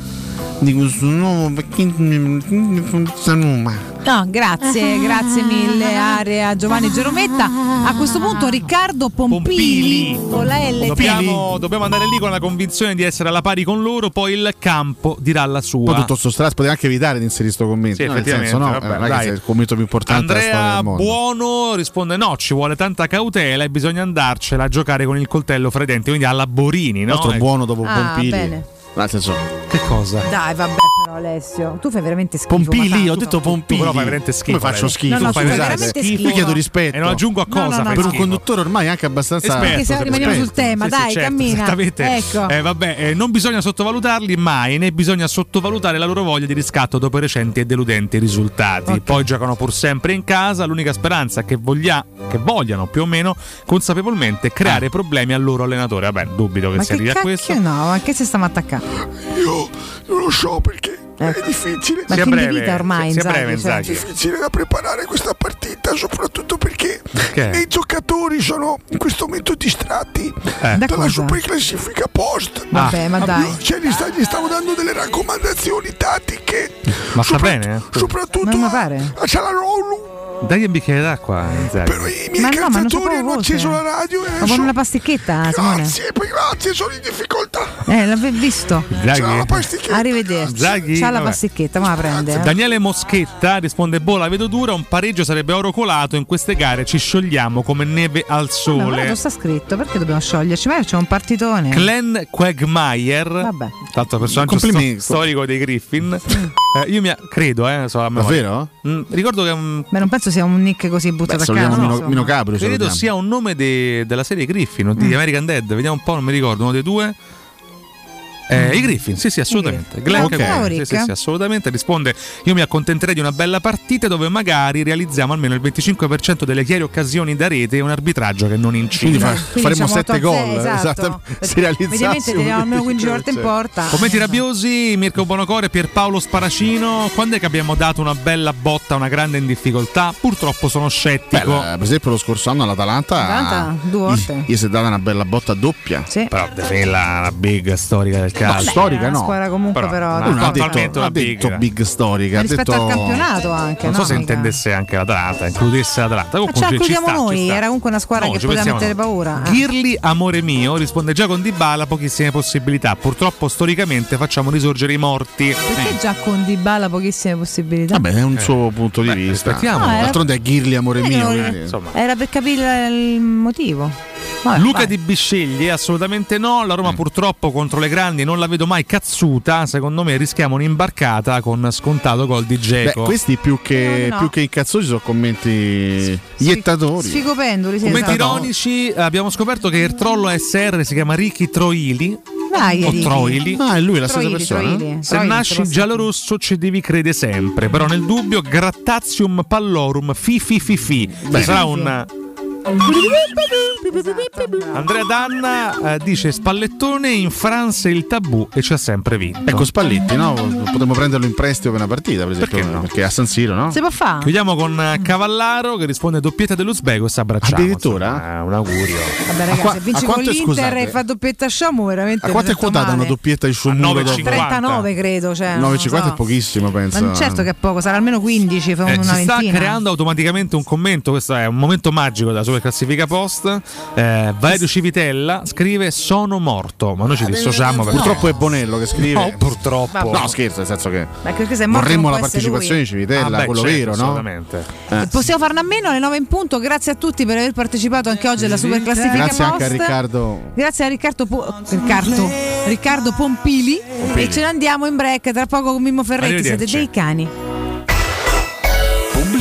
di questo nuovo pacchetto di Forza Roma. No, grazie, grazie mille Area Giovanni Gerometta. A questo punto Riccardo Pompili, con la L. Dobbiamo, dobbiamo andare lì con la convinzione di essere alla pari con loro, poi il campo dirà la sua. Poi tutto sto stress poteva anche evitare di inserire sto commento. Sì, no, effettivamente, senso, no, vabbè, eh, è il commento più importante Andrea del mondo. Buono risponde: No, ci vuole tanta cautela e bisogna andarcela a giocare con il coltello fra i denti. Quindi alla Borini, no? Altro Ecco. buono dopo Ah, Pompili. bene. Nel senso, Che cosa? Dai, vabbè, però Alessio, tu fai veramente schifo. Pompili, ho detto Pompili. Tu però fai veramente schifo, Come faccio schifo? No, no, tu fai veramente Io schifo. chiedo rispetto. E non aggiungo a cosa. no, no, fai per un conduttore ormai anche abbastanza Esperto, Perché se no rimaniamo sul tema, Sì, sì, dai, certo, cammina. esattamente. Ecco. Eh, vabbè, eh, non bisogna sottovalutarli mai, né bisogna sottovalutare la loro voglia di riscatto dopo i recenti e deludenti risultati. Poi giocano pur sempre in casa, l'unica speranza è che, voglia- che vogliano più o meno consapevolmente creare problemi al loro allenatore. Vabbè, dubito che Ma si che arrivi a questo. no, ma che ci stiamo attaccando? Io non lo so perché è difficile. Ma Sia fin di breve, vita ormai, sia Inzaghi, breve, cioè. Difficile da preparare questa partita, soprattutto perché Perché? i giocatori sono in questo momento distratti Eh. Da dalla super classifica post. Vabbè, ma dai. Io, cioè, gli, sta- gli stavo dando delle raccomandazioni tattiche, Ma sta bene? soprattutto Non mi a, a Cialanoglu. Dai un bicchiere d'acqua, Inzaghi. I miei Ma no, ma calciatori proprio hanno acceso la radio Ma con una pasticchetta, Simone. Grazie, poi grazie, sono in difficoltà. Eh, l'avevi visto. Inzaghi? Arrivederci. Inzaghi? C'ha la Vabbè. pasticchetta, ma la prende. eh. Daniele Moschetta risponde: Boh, la vedo dura. Un pareggio sarebbe oro colato. In queste gare ci sciogliamo come neve al Ma sole. guarda, sta scritto, perché dobbiamo scioglierci? Ma c'è un partitone. Glenn Quagmire, Vabbè. l'altro personaggio Complimenti. sto- storico dei Griffin. Eh, io mi credo, eh, so a memoria. Davvero? Mm, ricordo che Beh, non penso sia un nick così buttato Beh, a caso. Mino. Mino Caprio. credo sia un nome de- della serie Griffin di Mm. American Dead. Vediamo un po', non mi ricordo, uno dei due. Eh, I Griffin, sì, sì, assolutamente. Glenn Ok. Quagmire, Bravo, sì, sì, sì, assolutamente. Risponde: Io mi accontenterei di una bella partita dove magari realizziamo almeno il 25% delle chiare occasioni da rete e un arbitraggio che non incide. Quindi fa- Quindi faremo diciamo 7 otto a gol. esatto. esatto. Perché Se realizzassimo Ovviamente teniamo almeno 15 volte in Cioè. porta. Commenti rabbiosi, Mirko Bonocore, Pierpaolo Sparacino. Quando è che abbiamo dato una bella botta a una grande in difficoltà? Purtroppo sono Beh, scettico. la- per esempio lo scorso anno all'Atalanta Atalanta, due volte. gli si è data una bella botta doppia. Sì. Però definirla una big storica del No, calcio. storica una no. squadra comunque Però, però, no, ha detto, ha detto big. big, storica. Ha rispetto detto... al campionato anche. non so no, se mica. intendesse anche l'Atalanta, includesse l'Atalanta. Ma ce la includiamo noi, era comunque una squadra No, che poteva mettere noi. paura. eh. Ghirli, amore mio, risponde già con Dybala, pochissime possibilità. Purtroppo storicamente facciamo risorgere i morti. Perché già con Dybala pochissime possibilità? Vabbè, è un suo punto di Beh, vista. rispettiamo. No, era- D'altronde è Ghirli, amore Eh, mio. Era per capire il motivo. Vabbè, Luca vai. Di Bisceglie, assolutamente no. La Roma purtroppo contro le grandi non la vedo mai cazzuta. Secondo me rischiamo un'imbarcata con scontato gol di Beh, Geco. questi più che, Eh, no. più che incazzosi sono commenti iettatori. Sfigo pendoli, sì, Commenti esatto. ironici, abbiamo scoperto che il trollo SR si chiama Ricky Troili. Vai, o Ricky. Troili. Ah, è lui la stessa persona? Troili. Se Troili, nasci giallorosso ci devi credere sempre, però nel dubbio grattazium pallorum fi fi fi fi. Ci sarà un Andrea Danna eh, dice Spallettone in France il tabù e ci ha sempre vinto. Ecco Spalletti, no? Potremmo prenderlo in prestito per una partita, per esempio, Perché no? perché a San Siro, no? Si può fare? Chiudiamo con eh, Cavallaro che risponde doppietta dell'Uzbeko e si abbracciamo. Addirittura? Insomma, eh, un augurio. Vabbè, ragazzi, qua- se vinci a con l'Inter scusate? e fa doppietta a Sciamo, veramente. A quanto è quotata male. una doppietta di dopo? 39 credo. Cioè, non lo 9,50 so. è pochissimo, penso. Ma non certo che è poco, sarà almeno 15, fa Eh, una si sta creando automaticamente un commento, questo è un momento magico della super classifica post. Eh, Valerio Civitella scrive sono morto, ma noi ci dissociamo perché Purtroppo è Bonello che scrive. No, purtroppo. Vabbè. No, scherzo, nel senso che vorremmo la partecipazione lui. di Civitella, Ah, beh, quello certo, vero, no? assolutamente. Eh. Possiamo farne a meno alle 9 in punto. Grazie a tutti per aver partecipato anche oggi alla super classifica Grazie post. anche a Riccardo. Grazie a Riccardo, Po- Riccardo, Riccardo Pompili. Pompili. E ce ne andiamo in break tra poco con Mimmo Ferretti. Siete dei cani.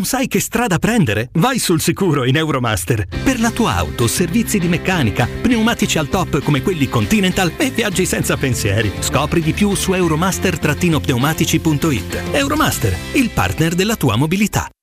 Non sai che strada prendere? Vai sul sicuro in Euromaster. Per la tua auto, servizi di meccanica, pneumatici al top come quelli Continental e viaggi senza pensieri. Scopri di più su euromaster-pneumatici.it. Euromaster, il partner della tua mobilità.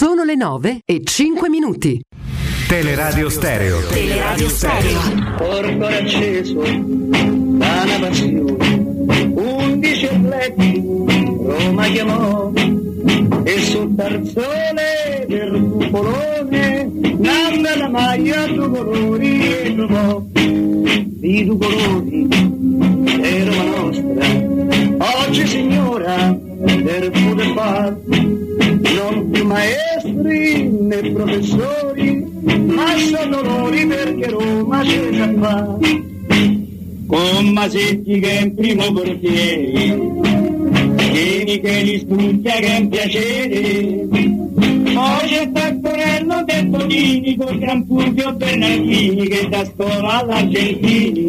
Sono le 9 e 5 minuti. Teleradio Stereo. Teleradio Stereo. Porto acceso da una passione, undici atleti Roma chiamò e sul tarzone del cupolone nanda la maglia due colori e trovò di due colori è Roma nostra oggi signora del pure far non più maestri né professori ma sono loro perché Roma c'è già fa con Masetti che è in primo portiere Vieni che li studia che è un piacere. Poi c'è Taccorello De Bonini con Gran Fulvio Bernardini che da scuola all'Argentini.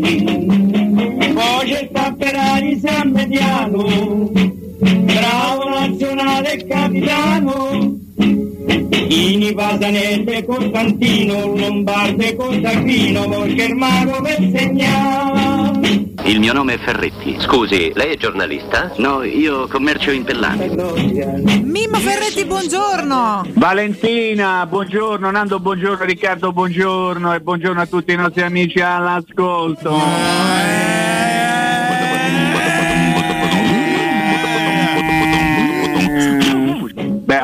Poi c'è Tapperari San Mediano bravo nazionale capitano Ini Pasanelle Costantino Lombardo e Costantino perché il mago per segnare Il mio nome è Ferretti. Scusi, lei è giornalista? No, io commercio in pellame. Mimmo Ferretti, buongiorno. Valentina, buongiorno, Nando, buongiorno, Riccardo, buongiorno e buongiorno a tutti i nostri amici all'ascolto.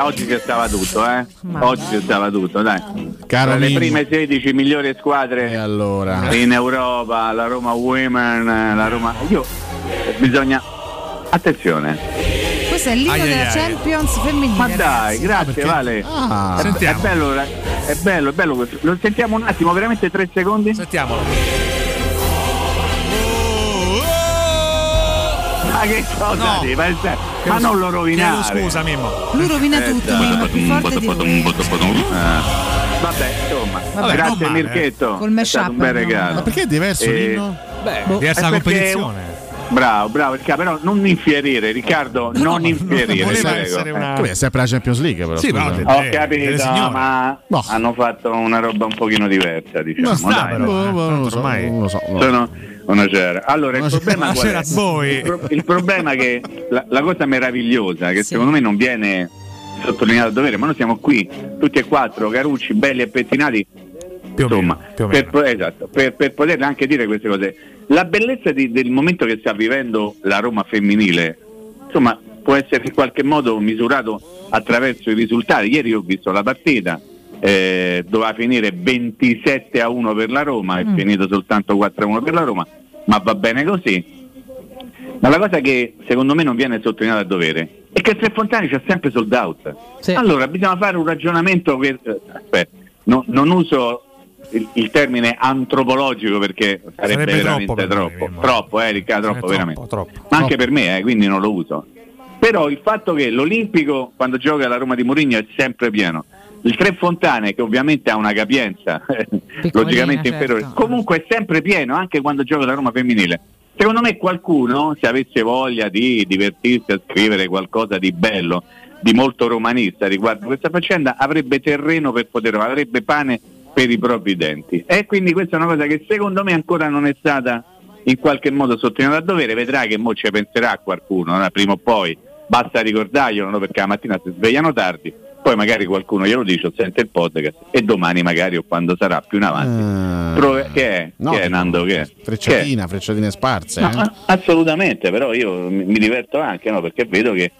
Oggi ci stava tutto, eh? Oggi ci stava tutto, dai. Caro Tra le prime 16 migliori squadre in Europa, la Roma Women, la Roma. Io bisogna. Attenzione. Questo è Ai, ai, della ai. Champions femminile. Ma dai, ragazzi. grazie Vale. Ah. è, Sentiamo. è bello, è bello, è bello questo. Lo sentiamo un attimo, veramente tre secondi? Sentiamolo. Ma che cosa No. di- Ma, ma non lo rovinare. Chiedo scusa, Mimmo. Lui rovina tutto, Mimmo, è più forte di lui. Ah. Vabbè, insomma, Vabbè, grazie non male, Mirchetto. Col è mashup, stato un bel no? regalo. Ma perché è diverso Eh, l'inno? Beh, boh, diversa è la competizione. Bravo, bravo, Riccardo, però non infierire, Riccardo, non infierire. Voleva prego. essere una... Come è sempre la Champions League, però. Sì, scusa. Ho capito, ma hanno fatto una roba un pochino diversa, diciamo. Ma sta, dai. però, Boh, boh, non lo so, Ormai non lo so, no. sono una cera. Allora, il Una problema, qual è? voi. Il, pro- il problema è che la, la cosa meravigliosa, che secondo me non viene sottolineata a dovere, ma noi siamo qui, tutti e quattro, carucci, belli e pettinati, insomma, per, po- esatto, per, per poter anche dire queste cose. La bellezza di- del momento che sta vivendo la Roma femminile, insomma, può essere in qualche modo misurato attraverso i risultati. Ieri ho visto la partita, eh, doveva finire 27 a 1 per la Roma, è Mm. finito soltanto 4 a 1 per la Roma, ma va bene così. Ma la cosa che secondo me non viene sottolineata a dovere è che Tre Fontani c'è sempre sold out. Allora bisogna fare un ragionamento per, eh, aspetta, no- non uso il, il termine antropologico perché sarebbe, Sarebbe veramente troppo troppo, me, troppo, eh, Riccardo, Sarebbe troppo, veramente. troppo. Ma anche per me, eh, quindi non lo uso. Però il fatto che l'Olimpico quando gioca la Roma di Mourinho è sempre pieno. Il Tre Fontane, che ovviamente ha una capienza logicamente certo. inferiore, comunque è sempre pieno anche quando gioca la Roma femminile. Secondo me qualcuno, se avesse voglia di divertirsi a scrivere qualcosa di bello, di molto romanista riguardo questa faccenda, avrebbe terreno per poter, avrebbe pane per i propri denti. E quindi questa è una cosa che secondo me ancora non è stata in qualche modo sottolineata a dovere, vedrà che mo ci penserà qualcuno, no? prima o poi, basta ricordarglielo no? perché la mattina si svegliano tardi, poi magari qualcuno glielo dice o sente il podcast e domani magari o quando sarà più in avanti. Prove- che è? no, che è Nando? Che è? Frecciatina, frecciatine sparse. No, eh. assolutamente, però io mi, diverto anche no? perché vedo che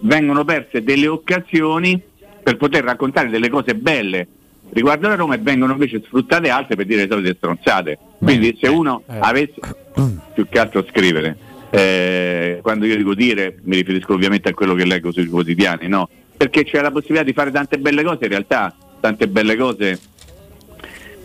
vengono perse delle occasioni per poter raccontare delle cose belle riguardo la Roma e vengono invece sfruttate altre per dire le solite stronzate. Quindi se uno avesse più che altro scrivere, eh, quando io dico dire mi riferisco ovviamente a quello che leggo sui quotidiani, no? Perché c'è la possibilità di fare tante belle cose, in realtà tante belle cose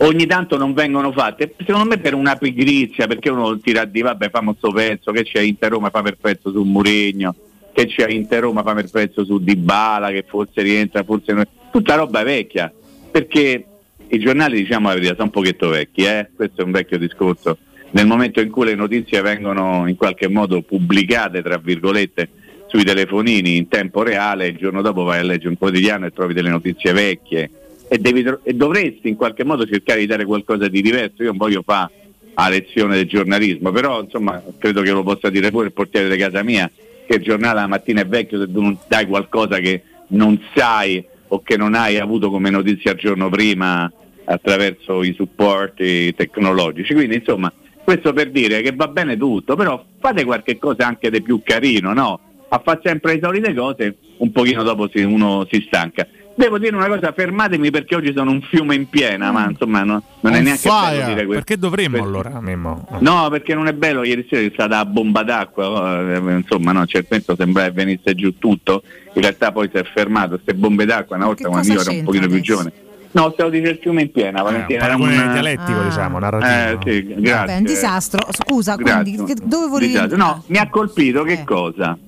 ogni tanto non vengono fatte, secondo me per una pigrizia, perché uno tira di vabbè famo sto pezzo, che c'è Inter Roma fa per pezzo su Murigno, che c'è Inter Roma fa per pezzo su Dybala, che forse rientra, forse non... tutta roba vecchia, perché i giornali diciamo la verità sono un pochetto vecchi, eh? questo è un vecchio discorso. Nel momento in cui le notizie vengono in qualche modo pubblicate, tra virgolette, sui telefonini in tempo reale, il giorno dopo vai a leggere un quotidiano e trovi delle notizie vecchie e, devi e dovresti in qualche modo cercare di dare qualcosa di diverso. Io non voglio fare la lezione del giornalismo, però insomma credo che lo possa dire pure il portiere di casa mia, che il giornale la mattina è vecchio se tu non dai qualcosa che non sai o che non hai avuto come notizia il giorno prima attraverso i supporti tecnologici. Quindi insomma questo per dire che va bene tutto, però fate qualche cosa anche di più carino, no? A fare sempre le solite cose, un pochino dopo si- uno si stanca. Devo dire una cosa, fermatemi perché oggi sono un fiume in piena, ma insomma no- non è neanche fire. bello dire questo. Perché dovremmo Questo- allora, Mimmo? No, perché non è bello, ieri sera è stata la bomba d'acqua, oh, eh, insomma no, certo sembrava che venisse giù tutto, in realtà poi si è fermato, queste bombe d'acqua una volta quando io ero un pochino più giovane. No, stavo dicendo il fiume in piena, Valentina. era un- dialettico, Ah. diciamo, narrativo. Eh, sì, grazie. Vabbè, un disastro. Scusa, Grazie. quindi che- dove volevi Disastro. No, mi ha colpito che cosa?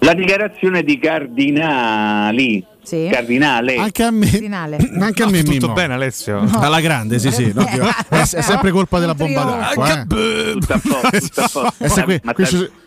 La dichiarazione di Cardinali. Cardinale. Anche a me. Anche a me, tutto Mimmo. bene, Alessio? Alla grande, sì, sì. no, è, è sempre colpa della bomba d'acqua. eh. Tutto a posto, tutto a posto. Ma-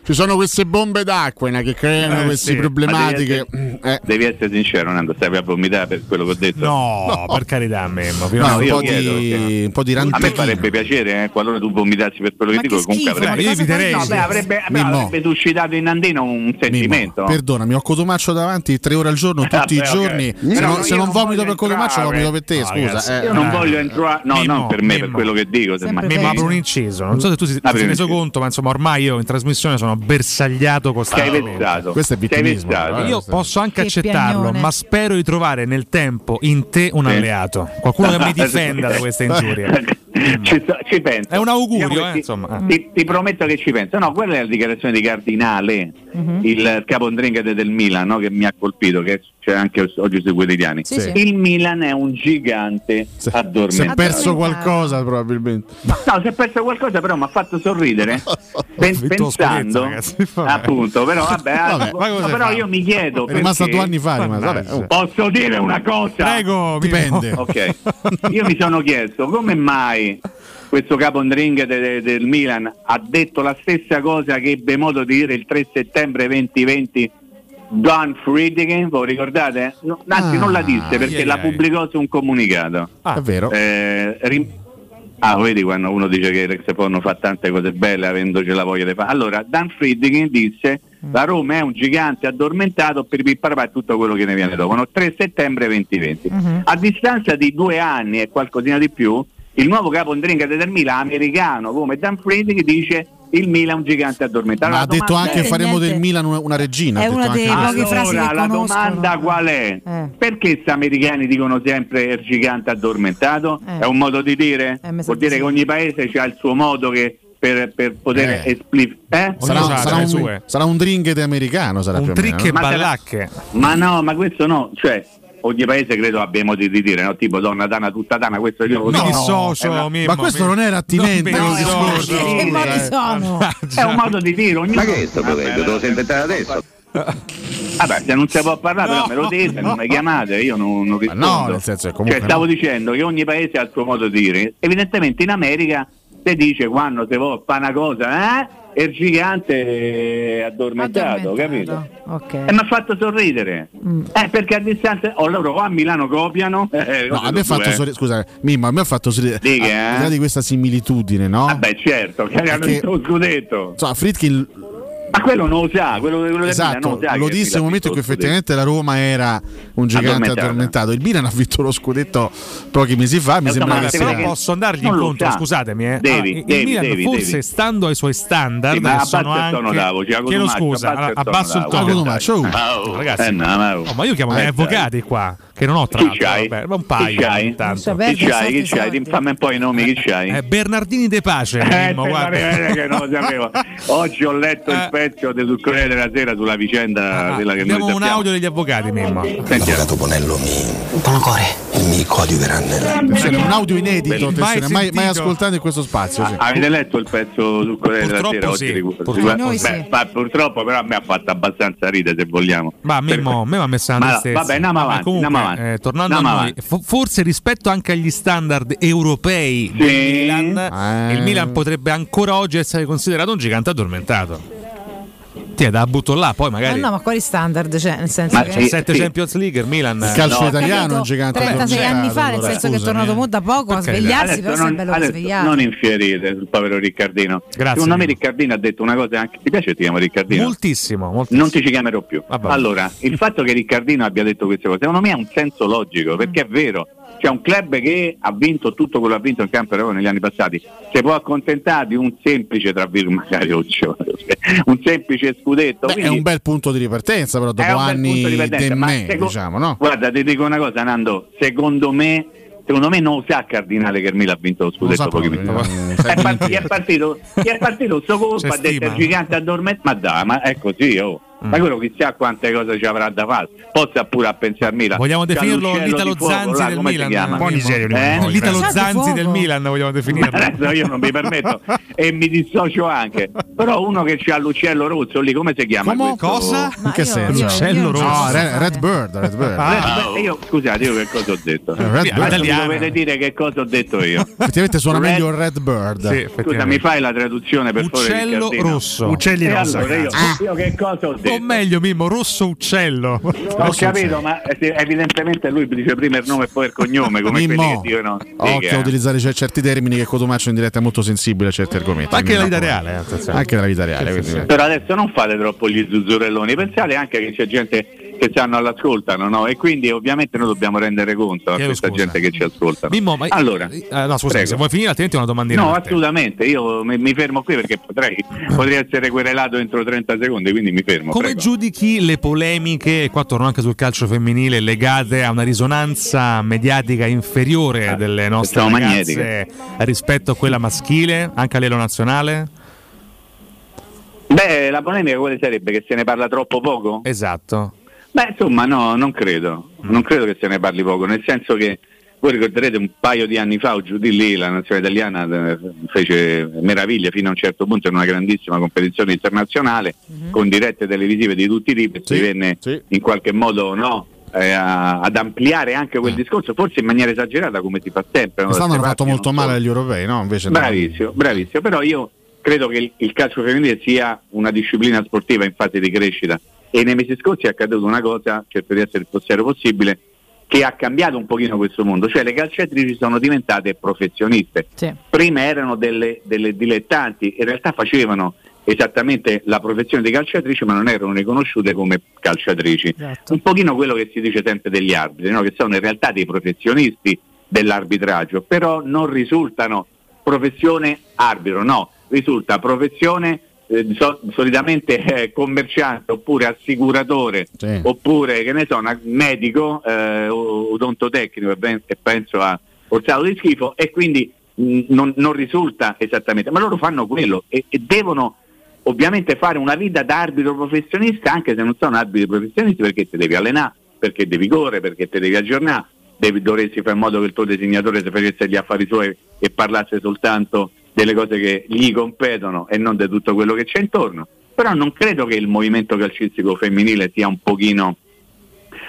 ci, sono queste bombe d'acqua no, che creano Eh, queste sì. problematiche. Ma Devi essere, devi essere sincero, Nando, stavi a vomitare per quello che ho detto. No, per carità, Mimmo. fino No, a- un io po' chiedo, di- perché- un po' di A me farebbe piacere, eh, qualora tu vomitassi per quello che dico, comunque schifo, avrebbe, ma cosa fai? no, beh, avrebbe, beh, Mimmo. avrebbe suscitato in Nandino un sentimento. no? Perdonami, ho Cotomaccio davanti tre ore al giorno, tutti Vabbè, i giorni. ok. Se No, non, no, se io non vomito per Cotomaccio, vomito per te. No, scusa. eh. Io non voglio entrare, no, Mimmo, non per me, per Mimmo. quello che dico. Mimmo, apro un inciso. Non so se tu ti, sei reso conto, ma insomma, ormai io in trasmissione sono bersagliato costantemente. Questo è vittimismo, eh. Io posso anche Che accettarlo, piagnone. ma spero di trovare nel tempo in te un alleato. Qualcuno che mi difenda da queste ingiurie. ci, ci penso. È un augurio, Diciamo eh, ti- insomma. Ti, ti prometto che ci penso. No, quella è la dichiarazione di Cardinale, Mhm. il capondringate del Milan, no, che mi ha colpito, che c'è anche oggi sui quotidiani. Sì, sì. Il Milan è un gigante Si addormentato. è perso qualcosa, probabilmente. No, si è perso qualcosa, però mi ha fatto sorridere. Pen- pensando, ragazzi. Appunto, però vabbè, Vabbè, no, ma però fa? io mi chiedo È rimasto perché- due anni fa. rimasto- Vabbè, oh. Posso dire una cosa? Prego, Dipende. Ok, io mi sono chiesto come mai questo capondring de- de- del Milan ha detto la stessa cosa che ebbe modo di dire il 3 settembre 2020 Don Friedkin, voi ricordate? No, anzi Ah, non la disse perché ieri, la pubblicò su un comunicato. È vero. Eh, rim- ah, vedi quando uno dice che Rex Porno fa tante cose belle avendoci la voglia di fare. Allora, Dan Friedkin disse la Roma è un gigante addormentato per e tutto quello che ne viene dopo. No, 3 settembre 2020. A distanza di due anni e qualcosina di più, il nuovo capo Ndringa del Milan americano come Dan Friedkin dice il Milan un gigante addormentato. Ma La ha detto anche è- faremo del Milan una, una regina. È una dei poche frasi che allora, la conoscono. domanda qual è? Eh. Perché questi americani dicono sempre il gigante addormentato? Eh. È un modo di dire? Eh, Vuol di dire che ogni paese ha il suo modo che per, per poter Eh. espli- eh? Sarà, sarà le un, sue. sarà un americano. Sarà Un meno, trick e Ma sarà- ballacche. Ma no, ma questo no, cioè ogni paese credo abbia modi di dire, no? Tipo donna tana tutta tana, questo io lo Mi so. È una- Mimmo, Ma questo mi- non era attinente discorso. dissocio. Che modi eh. sono? È un modo di dire, ognuno... Ma che è sto potendo? Te lo sei inventato adesso? Vabbè, se non si può parlare, però No. me lo dite, non mi chiamate, io non, non Ma rispondo. no, nel senso che comunque. cioè, stavo no. dicendo che ogni paese ha il suo modo di dire. Evidentemente in America si dice quando si vuole fare una cosa, eh? E il gigante è addormentato, capito? Ok. E mi ha fatto sorridere. Eh, perché a distanza. Oh, loro qua a Milano copiano. Eh, No, a me ha fatto sorridere. Scusa, Mimmo, a me ha fatto sorridere. Dica, Al eh? di questa similitudine, no? Vabbè, certo, che hanno lo scudetto. Insomma, Friedkin Ma quello non lo sa, quello, quello del Milan esatto, non lo sa. lo che disse nel ha momento in cui effettivamente la Roma era un gigante addormentato. Il Milan ha vinto lo scudetto pochi mesi fa. Mi Eh, sembra che sia. posso andargli incontro, sa. scusatemi. Eh. Devi, Allora, il devi, Milan devi, forse devi. stando ai suoi standard Sì, sono il anche chiedo scusa, abbassa il tono abbasso il da tono. oh. Ah, Ragazzi, eh, no, ma, oh. Ma io chiamo Eh, gli avvocati qua, che non ho tra Chi l'altro, c'hai? ma un Chi paio c'hai? intanto. So, Chi Perdi c'hai? Chi c'hai? Fammi un po' i nomi, chi c'hai? Eh, Bernardini De Pace, Eh. Oggi ho letto il Eh, pezzo del Corriere della Sera sulla vicenda quella che noi Abbiamo un sappiamo. audio degli avvocati, Mimmo. L'avvocato Bonello mi. Cuore. Mi coadiuverà nel. Attenzione, un audio inedito, Mai mai, mai ascoltato in questo spazio. sì. Avete letto il pezzo sul Corriere della Sera oggi? sì, Rigu- purtroppo Beh, sì. fa- purtroppo però a me ha fatto abbastanza ridere se vogliamo. Ma Mimmo, a me mi ha messo una Ma- tristezza. vabbè, andiamo Ma avanti, comunque, andiamo avanti. eh, tornando Andiamo a noi, fo- forse rispetto anche agli standard europei del Milan, Eh. il Milan potrebbe ancora oggi essere considerato un gigante addormentato. Ti è da butto là, poi Ma magari no, ma quali standard? Cioè, nel senso Ma che... c'è 7 Champions League, il Milan. Il calcio Ho italiano è un gigante 36 anni fa, nel senso che è tornato molto da poco a svegliarsi, Adesso però è non, bello adesso svegliato. non infierire sul povero Riccardino. Secondo me. Riccardino ha detto una cosa anche. Ti piace ti chiamo Riccardino? Moltissimo, moltissimo. Non ti ci chiamerò più. Vabbè. Allora, il fatto che Riccardino abbia detto queste cose, secondo me ha un senso logico, perché è vero. C'è un club che ha vinto tutto quello che ha vinto in campo europeo negli anni passati, si può accontentare di un semplice, tra virgolette, magari occhio, un semplice scudetto. Beh, è quindi- un bel punto di ripartenza, però è dopo anni di me, seco- diciamo, no? Guarda, ti dico una cosa, Nando, secondo me. Secondo me non sa Cardinale che il Milan ha vinto lo scudetto sa pochi mesi fa. È, sai part- niente. gli è partito, è partito sto colpo, ha detto il gigante addormentato. Ma dai, ma è così, oh. Mm. Ma quello chissà quante cose ci avrà da fare. Pozza pure a pensare al Milan. Vogliamo definirlo l'Italo di fuoco, Zanzi là, del come si Milan? chiama? Un po' di serio, Eh? L'Italo C'ha di Zanzi del Milan vogliamo definirlo. Adesso io non mi permetto e mi dissocio anche. Però uno che c'ha l'uccello rosso lì, come si chiama? Come? questo? Cosa? In che senso? L'uccello rosso. No, Red, Red Bird, Red Bird. Red- beh, io, scusate, io che cosa ho detto? Eh, Red Sì, Bird. adesso mi dovete dire che cosa ho detto io. Effettivamente suona Red- meglio Red Bird. Scusa, mi fai la traduzione per favore? Uccello rosso. Uccelli rosa, allora io, cazzo. io che cosa ho O meglio, Mimmo, rosso uccello. Ho capito, ma eh, evidentemente lui dice prima il nome e poi il cognome, come Mimmo, che dicono. occhio a utilizzare cer- certi termini che Cotumaccio in diretta è molto sensibile a certi argomenti. Anche nella vita come- reale, eh, attenzione. Anche nella vita reale. Però adesso non fate troppo gli zuzzurelloni, pensate anche che c'è gente che stanno all'ascoltano, no? E quindi ovviamente noi dobbiamo rendere conto a questa scusa. gente che ci ascolta. Mimmo, ma- allora, Eh, no, scusa, se vuoi finire, altrimenti una domandina. No, assolutamente, io mi, mi fermo qui perché potrei, potrei essere querelato entro 30 secondi, quindi mi fermo. Come prego. giudichi le polemiche, e qua torno anche sul calcio femminile, legate a una risonanza mediatica inferiore delle nostre ragazze rispetto a quella maschile, anche a livello nazionale? Beh, la polemica quale sarebbe? Che se ne parla troppo poco? Esatto. Beh, insomma, no, non credo. Non credo che se ne parli poco, nel senso che voi ricorderete un paio di anni fa o giù di lì la nazionale italiana eh, fece meraviglie fino a un certo punto in una grandissima competizione internazionale con dirette televisive di tutti i tipi e si venne in qualche modo no, eh, a- ad ampliare anche quel discorso, forse in maniera esagerata come si fa sempre. no, Quest'anno hanno fatto molto male agli europei, no? Invece no. Bravissimo, bravissimo. Però io credo che il, il calcio femminile sia una disciplina sportiva in fase di crescita e nei mesi scorsi è accaduto una cosa, cerco di essere il più serio possibile, che ha cambiato un pochino questo mondo, cioè le calciatrici sono diventate professioniste. Prima erano delle, delle dilettanti, in realtà facevano esattamente la professione di calciatrici ma non erano riconosciute come calciatrici. Un pochino quello che si dice sempre degli arbitri, no? che sono in realtà dei professionisti dell'arbitraggio, però non risultano professione arbitro, no, risulta professione eh, so- solitamente eh, commerciante oppure assicuratore oppure che ne so, una- medico eh, o- odontotecnico e ben- e penso a Orsato di schifo e quindi mh, non, non risulta esattamente, ma loro fanno quello e, e devono ovviamente fare una vita da arbitro professionista anche se non sono arbitri professionisti perché ti devi allenare, perché devi correre, perché ti devi aggiornare, devi, dovresti fare in modo che il tuo disegnatore si facesse gli affari suoi e parlasse soltanto delle cose che gli competono e non di tutto quello che c'è intorno. Però non credo che il movimento calcistico femminile sia un pochino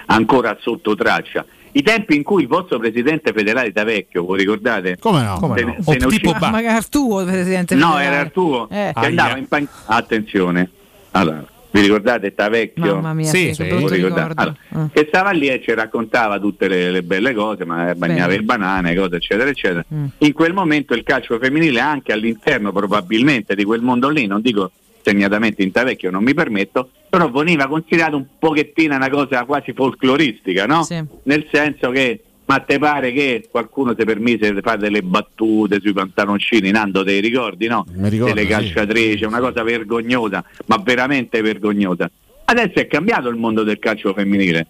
ancora sotto traccia. I tempi in cui il vostro presidente federale da vecchio, voi ricordate? Come no? Se ne- se ne uscì- Ma magari Artuo, presidente. No, federale. era Artuo Eh. che andava in pan- Attenzione, allora, vi ricordate Tavecchio? Mamma mia, sì, ricordo. Allora, Che stava lì e ci raccontava tutte le, le belle cose, ma bagnava Bene. il banane, cose eccetera eccetera. Mm. In quel momento il calcio femminile anche all'interno probabilmente di quel mondo lì, non dico segnatamente in Tavecchio, non mi permetto, però veniva considerato un pochettino una cosa quasi folcloristica, no? Nel senso che ma te pare che qualcuno si permise di fare delle battute sui pantaloncini, Nando, te li ricordi, no? Mi ricordo, delle sì. calciatrici, una cosa vergognosa, ma veramente vergognosa. Adesso è cambiato il mondo del calcio femminile.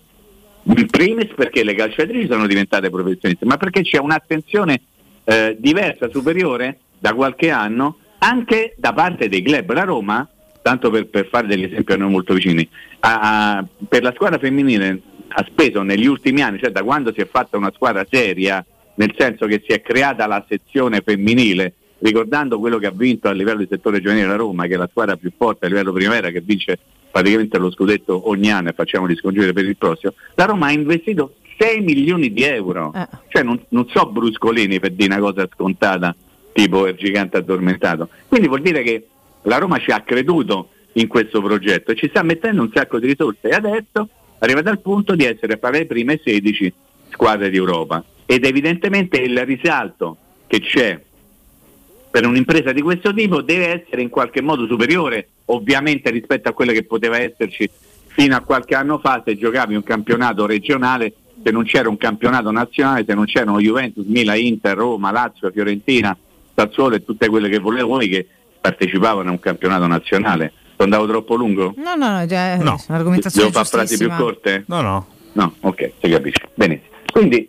In primis perché le calciatrici sono diventate professioniste, ma perché c'è un'attenzione eh, diversa, superiore da qualche anno, anche da parte dei club. La Roma, tanto per, per fare degli esempi a noi molto vicini, ha- ha- per la squadra femminile ha speso negli ultimi anni, cioè da quando si è fatta una squadra seria, nel senso che si è creata la sezione femminile, ricordando quello che ha vinto a livello di settore giovanile la Roma, che è la squadra più forte a livello primavera, che vince praticamente lo scudetto ogni anno e facciamo di scongiure per il prossimo, la Roma ha investito 6 milioni di euro. Cioè non, non so bruscolini per dire una cosa scontata, tipo il gigante addormentato. Quindi vuol dire che la Roma ci ha creduto in questo progetto e ci sta mettendo un sacco di risorse e adesso arriva dal punto di essere fra le prime 16 squadre d'Europa ed evidentemente il risalto che c'è per un'impresa di questo tipo deve essere in qualche modo superiore ovviamente rispetto a quello che poteva esserci fino a qualche anno fa se giocavi un campionato regionale se non c'era un campionato nazionale se non c'erano Juventus, Milan, Inter, Roma, Lazio, Fiorentina, Sassuolo e tutte quelle che volevo voi che partecipavano a un campionato nazionale sono andato troppo lungo? No, no, no, già, No. un'argomentazione Devo fare frasi più corte? No, no. No, ok, si capisce. Benissimo. Quindi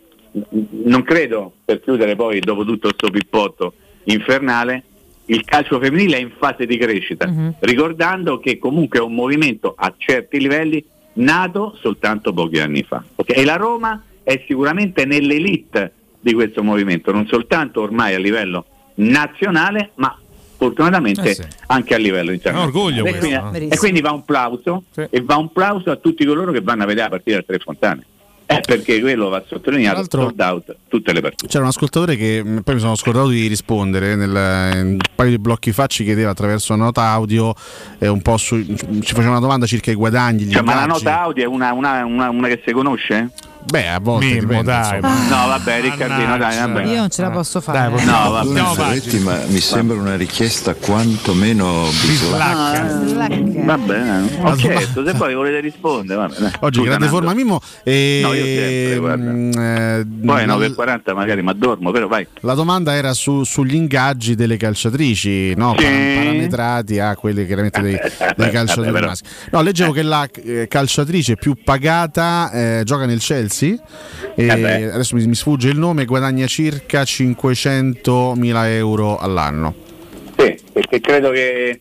non credo, per chiudere poi dopo tutto questo pippotto infernale, il calcio femminile è in fase di crescita, Mhm. ricordando che comunque è un movimento a certi livelli nato soltanto pochi anni fa. ok? E la Roma è sicuramente nell'elite di questo movimento, non soltanto ormai a livello nazionale, ma fortunatamente Eh sì. anche a livello internazionale. orgoglio e, questo, quindi, e quindi va un plauso e va un plauso a tutti coloro che vanno a vedere la partita a Tre Fontane. Eh, perché quello va sottolineato sold out tutte le partite. C'era un ascoltatore che mh, poi mi sono scordato di rispondere nel, in un paio di blocchi fa ci chiedeva attraverso una nota audio eh, un po' su, ci faceva una domanda circa i guadagni, gli Cioè, ma la nota audio è una, una- una- una che si conosce? Beh, a volte Mimmo, dipende, dai, insomma. No, vabbè, Riccardino, dai, vabbè. Io non ce la posso fare. No, vabbè. Ferretti, ma mi sembra una richiesta quantomeno bislacca. Va bene, ho chiesto, se poi volete rispondere. Vabbè, dai. Oggi grande forma Mimmo. E, No, io sempre, guarda. eh, Poi la- 9.40 magari mi addormo, però vai. La domanda era su- sugli ingaggi delle calciatrici, no? Sì. Para- parametrati a quelli chiaramente dei, dei calciatori maschi. No, leggevo che la eh, calciatrice più pagata eh, gioca nel Chelsea. E Eh adesso mi, mi sfugge il nome, guadagna circa 500.000 euro all'anno. Sì, perché credo che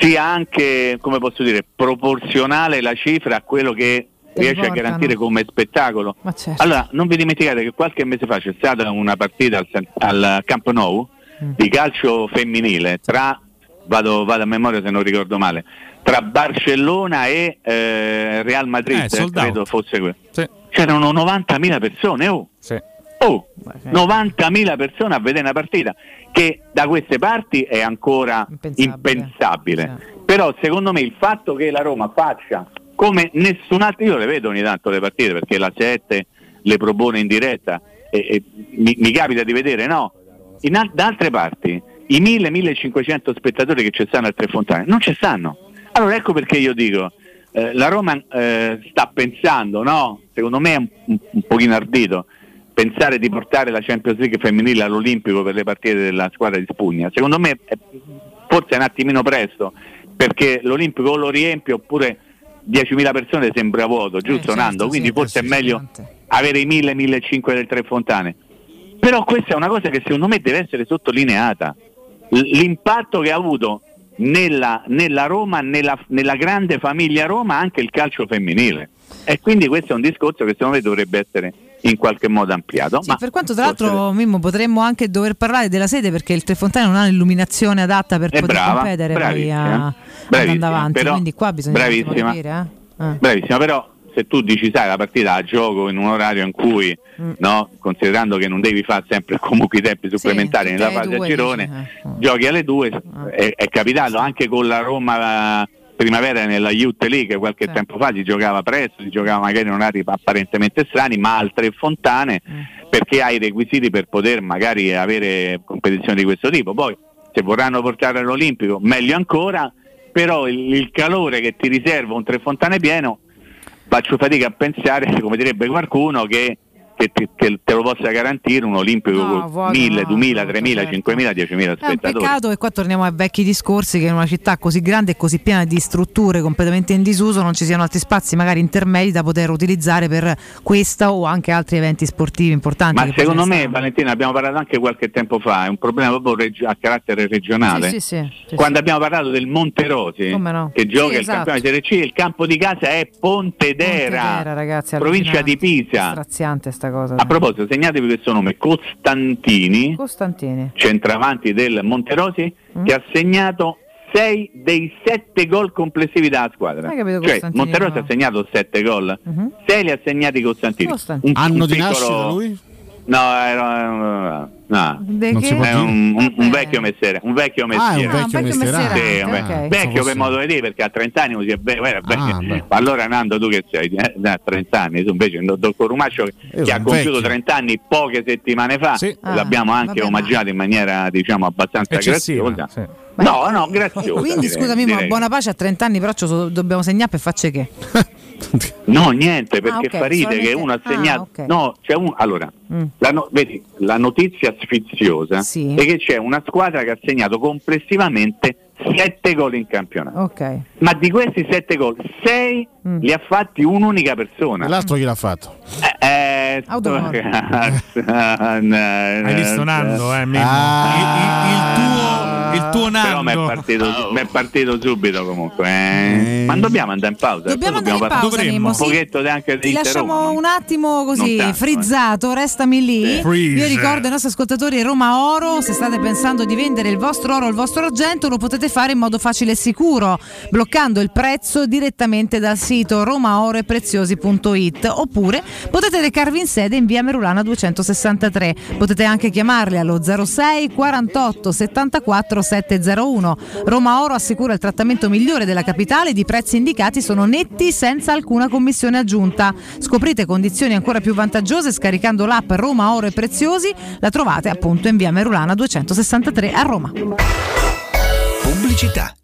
sia anche, come posso dire, proporzionale la cifra a quello che riesce a portano. garantire come spettacolo. Ma certo. Allora, non vi dimenticate che qualche mese fa c'è stata una partita al, al Camp Nou di calcio femminile tra, vado, vado a memoria se non ricordo male, tra Barcellona e eh, Real Madrid, Eh, credo fosse quello. Sì. C'erano 90.000 persone, oh! Sì. Oh, 90.000 persone a vedere una partita che da queste parti è ancora impensabile. Però secondo me il fatto che la Roma faccia come nessun altro, io le vedo ogni tanto le partite perché la 7 le propone in diretta e, e mi, mi capita di vedere, no? In al- da altre parti i 1000-1500 spettatori che ci stanno a Tre Fontane non ci stanno. Allora ecco perché io dico, eh, la Roma eh, sta pensando, no? Secondo me è un, un, pochino ardito pensare di portare la Champions League femminile all'Olimpico per le partite della squadra di Spugna. Secondo me è, forse è un attimino presto, perché l'Olimpico o lo riempie oppure 10.000 persone sembra vuoto, giusto certo, Nando? Quindi sì, forse è meglio avere i 1.000-1.500 del Tre Fontane. Però questa è una cosa che secondo me deve essere sottolineata. L- l'impatto che ha avuto nella, nella Roma, nella, nella grande famiglia Roma, anche il calcio femminile. E quindi questo è un discorso che secondo me dovrebbe essere in qualche modo ampliato. Sì, ma per quanto tra forse- l'altro Mimmo potremmo anche dover parlare della sede perché il Tre Fontane non ha l'illuminazione adatta per È poter brava, competere poi bravissima, a, andando bravissima, avanti, però- quindi qua bisogna bravissima. capire. Eh? Eh. Bravissima, però se tu dici sai la partita a gioco in un orario in cui, Mm. no, considerando che non devi fare sempre comunque i tempi supplementari tutte nella fase a girone, dici, eh. giochi alle due, è, è capitato anche con la Roma eh, primavera nella Youth League qualche tempo fa si giocava presto, si giocava magari in orari apparentemente strani, ma altre fontane perché hai i requisiti per poter magari avere competizioni di questo tipo. Poi se vorranno portare all'Olimpico meglio ancora, però il, il calore che ti riserva un tre fontane pieno faccio fatica a pensare, come direbbe qualcuno, che, che te, te- te lo possa garantire un Olimpico No, con vuoto 1000, no, 2000, 3000, 5000, 10.000 È un spettatori. peccato che qua torniamo ai vecchi discorsi che in una città così grande e così piena di strutture completamente in disuso non ci siano altri spazi magari intermedi da poter utilizzare per questa o anche altri eventi sportivi importanti. Ma secondo me. Valentina, abbiamo parlato anche qualche tempo fa, è un problema proprio reg- a carattere regionale. Sì, sì, sì, Quando abbiamo parlato del Monterosi, no? che gioca Sì, il esatto. campione di Serie C, il campo di casa è Pontedera, Pontedera, ragazzi, provincia di Pisa. straziante sta cosa. A proposito, segnatevi questo nome, Costantini, Costantini. centravanti del Monterosi, Mm. che ha segnato 6 dei 7 gol complessivi dalla squadra. Hai capito, Cioè, Monterosi no? ha segnato 7 gol, Mhm. 6 li ha segnati Costantini. Costantini. Un- Anno un di piccolo- nascita lui? No, era, no. Può È dire. un, un- un vecchio mestiere, un vecchio Ah, è un mestiere. vecchio vecchio mestierano. mestierante, Sì, un ve- ok. vecchio per modo di dire perché a 30 anni così è vecchio, vecchio. Ah, beh. Ma allora Nando tu che sei Eh, a 30 anni, tu invece il dottor Corumaccio che, ha compiuto vecchio. 30 anni poche settimane fa, Sì. l'abbiamo Ah, anche vabbè, omaggiato in maniera diciamo abbastanza Eccessiva. graziosa. sì. No, no, graziosa. Quindi direi, scusami, ma direi. buona pace a 30 anni, però dobbiamo segnare per facce che. No, niente, perché ok, fa ride solamente- che uno ha ah, segnato. ok. No, c'è un. Allora, Mm. la, no- vedi, la notizia sfiziosa Sì. è che c'è una squadra che ha segnato complessivamente 7 gol in campionato. Ok. Ma di questi 7 gol, 6 Mm. li ha fatti un'unica persona. E l'altro chi l'ha fatto? Eh, eh. Hai visto Nando, eh? Ah. il, il- il tuo, il tuo Però mi è Nando. partito, m'è partito subito comunque. eh. Ma non dobbiamo andare in pausa. Dobbiamo andare in parlare pausa, Dovremmo. Mimmo. un Sì. pochetto de- anche Ti di lasciamo un attimo così tanto, eh. frizzato, restami lì. Sì. Freeze. Io ricordo ai nostri ascoltatori Roma Oro, se state pensando di vendere il vostro oro o il vostro argento lo potete fare in modo facile e sicuro, bloccando il prezzo direttamente dal sito romaoroepreziosi.it oppure potete recarvi in sede in via Merulana 263. Potete anche chiamarli allo 06 48 74 701. Roma Oro assicura il trattamento migliore della capitale i prezzi indicati sono netti senza alcuna commissione aggiunta. Scoprite condizioni ancora più vantaggiose scaricando l'app Roma Oro e Preziosi. La trovate appunto in via Merulana 263 a Roma. Pubblicità.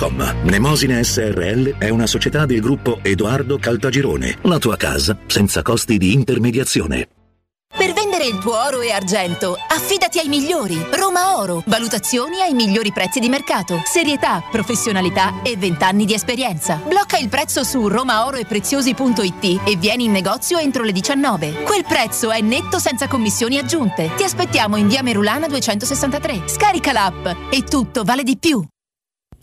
www.kcult.com. Mnemosine SRL è una società del gruppo Edoardo Caltagirone. La tua casa senza costi di intermediazione. Per vendere il tuo oro e argento, affidati ai migliori. Roma Oro. Valutazioni ai migliori prezzi di mercato. Serietà, professionalità e 20 anni di esperienza. Blocca il prezzo su romaoroepreziosi.it e vieni in negozio entro le 19. Quel prezzo è netto senza commissioni aggiunte. Ti aspettiamo in via Merulana 263. Scarica l'app e tutto vale di più.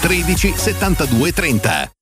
13 72 30.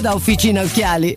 da Officina Occhiali.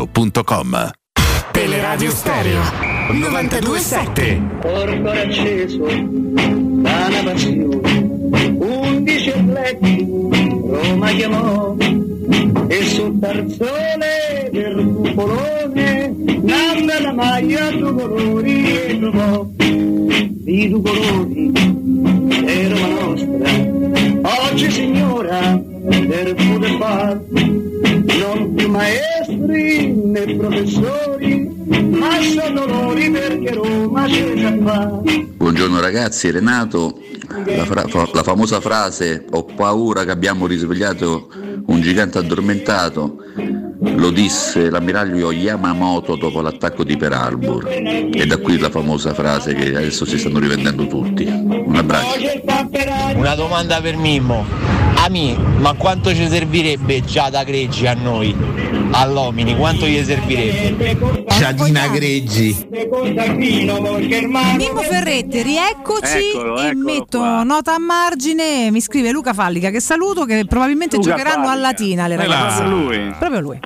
showroomdelmaterasso.com. Teleradio Stereo 927 Porto acceso da una passione, undici atleti Roma chiamò e sul tarzone del cupolone nanna la maglia due colori e trovò di due colori è Roma nostra oggi signora per poter far non più maestri né professori ma sono loro perché Roma c'è già fa Buongiorno ragazzi, Renato, la, fra- la famosa frase ho paura che abbiamo risvegliato un gigante addormentato lo disse l'ammiraglio Yamamoto dopo l'attacco di Pearl Harbor e da qui la famosa frase che adesso si stanno rivendendo tutti. Un abbraccio. Una domanda per Mimmo. Ami, ma quanto ci servirebbe già da Greggi a noi? All'Omini, quanto gli servirebbe? Giadina Greggi. Mimmo Ferretti, rieccoci Eccolo, e eccolo metto nota a margine. Mi scrive Luca Fallica che saluto che probabilmente Luca giocheranno a Fallica. Latina le Eh ragazze. Proprio lui. Proprio lui.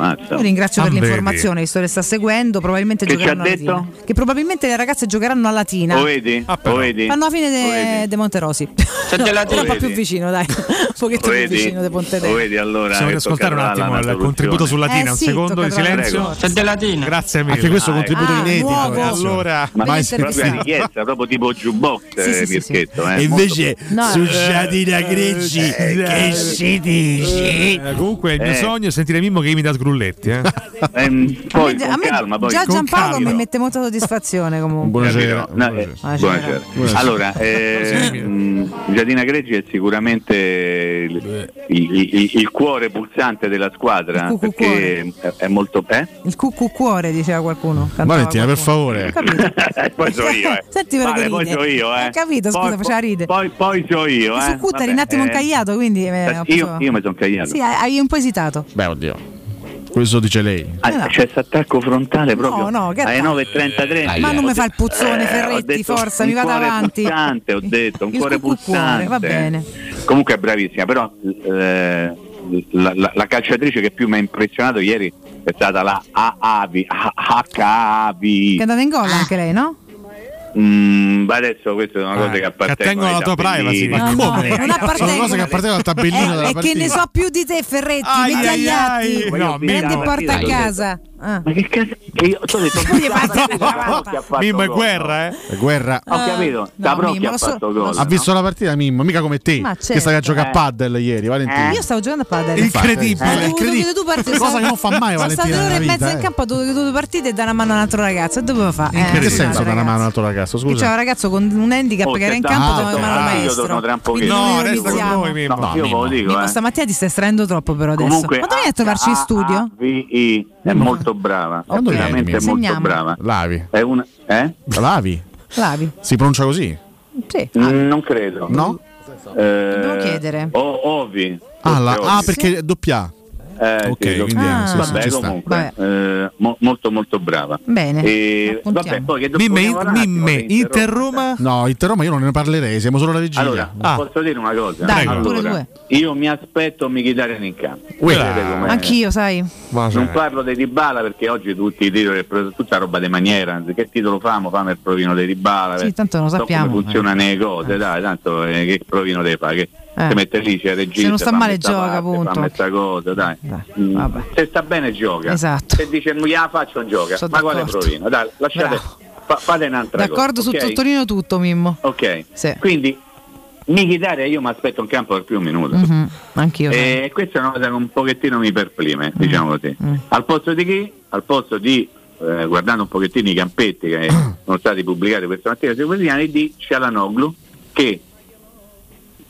Ammazza. Io ringrazio per Ah, l'informazione, visto che sta seguendo, probabilmente Che ci giocheranno ha a detto? Latina. Che probabilmente le ragazze giocheranno a Latina. Lo vedi? Lo vedi? Fanno la fine de, vedi? de Monterosi. della Però un po' più vicino, dai. Un pochetto Lo più vedi? vicino de Ponte Lo vedi allora? Possiamo che riascoltare un attimo il contributo su soluzione. Latina, Eh un sì, secondo di silenzio. C'è Latina. Grazie mille. Anche questo Ah, contributo ecco. inedito. nuovo. Allora, Ma proprio richiesta, proprio tipo jukebox, eh, Mirchetto. Eh, invece No, su eh, Giadina Greggi che si dice? Eh, comunque il mio Eh. sogno è sentire Mimmo che imita Sgrulletti. Eh. Ehm, poi a me calma, poi già Giampaolo mi mette molta soddisfazione comunque. Buonasera. No, eh, Buonasera. buonasera. Allora, eh, mh, Giardina Greggi è sicuramente il, il- il- il cuore pulsante della squadra Il cucu perché è, è molto... Eh? Il cucù cuore, diceva qualcuno. Valentina, per favore. Poi so io, eh. Senti però Vale, poi ride. so io, eh. Ho capito, scusa, Poi- faceva ride. Poi, poi so io, eh. Su Cutta eri un attimo eh, incagliato, quindi eh, Io, io mi sono cagliato. Sì, hai hai un po' esitato. Beh, oddio. Questo dice lei. Ah, C'è questo attacco frontale proprio no, che alle attacco? 9.33. Ma non mi fa il puzzone, Eh, Ferretti, detto forza, un mi vado cuore avanti. Pulsante, ho detto, un Il cuore pulsante. va bene. Comunque è bravissima, però eh, la, la- la calciatrice che più mi ha impressionato ieri è stata la HAV. Che è andata in gol anche lei, no? Mm, ma adesso queste sono cose Eh, che appartengono alla tua privacy, ma No, come? no, non appartengono. Sono cose che appartengono al tabellino della Eh, e che ne so più di te, Ferretti. Ai, metti ai, agli atti. No, Prendi e porta a casa. Ah. Ma che cazzo? Io ho detto Zabrocchi ha fatto Mimmo è guerra, eh? È guerra. Ho capito, Zabrocchi Mimmo, ha so- gol. Ha visto la partita Mimmo, mica come te, Ma che stavi a certo. giocare a Eh. paddle ieri, Valentino. Io stavo giocando a padel. Incredibile, dovuto incredibile. due partite. Cosa che non fa mai Sono Valentina state ore e mezza in eh. campo, ho dovuto due partite e dare una mano a un altro ragazzo. E dove fa? Eh, che senso altro da una mano a un altro ragazzo? Che c'è Scusa. un ragazzo con un handicap Oh, che era in campo, Ah, ah, io maestro. torno tra un Quindi pochino. No, resta con noi, Mimmo. No, io ve lo dico, Mimmo, eh. stamattina ti stai estraendo troppo però adesso. Comunque, Ma dove a trovarci in studio? VI è molto brava, dove veramente è molto brava. Lavi. È una eh? Lavi? Lavi. Si pronuncia così? Sì. Mm, Non credo. No? Eh, Dobbiamo chiedere. O, Ovi. Ah, la- ah, perché è doppia. Eh, Ok, sì, quindi Ah. sì, sì, Vabbè, ci sta. comunque, eh, mo- molto molto brava. Bene. E, vabbè, poi che Mimme, attimo Mimme, Inter Roma. No, Inter Roma io non ne parlerei, siamo solo alla vigilia. Allora, Ah. posso dire una cosa? Dai, allora, pure due. io mi aspetto Mkhitaryan in campo. Anch'io, sai. Non parlo dei Dybala perché oggi tutti i titoli, tutta roba di maniera, anzi che titolo famo? Famo il provino dei Dybala. Sì, tanto lo So sappiamo. come funzionano le cose, dai, tanto eh, che provino dei fa, che Eh. si mette lì, c'è regista, Se non sta male gioca, parte, appunto. sta cosa, dai. Mm, vabbè. Se sta bene gioca. Esatto. Se dice non gliela faccio non gioca. Sono Ma quale d'accordo. provino? Dai, lasciate, fa- fate un'altra D'accordo cosa. su ok? Tottorino tutto, Mimmo. Ok. Sì. Quindi Mkhitaryan io mi aspetto in campo per più un minuto. Mhm, Anch'io. E questa è una cosa che un pochettino mi perplime, diciamo così. Mm. Al posto di chi? Al posto di, eh, guardando un pochettino i campetti che sono stati pubblicati questa mattina sui quotidiani, di Cialanoglu che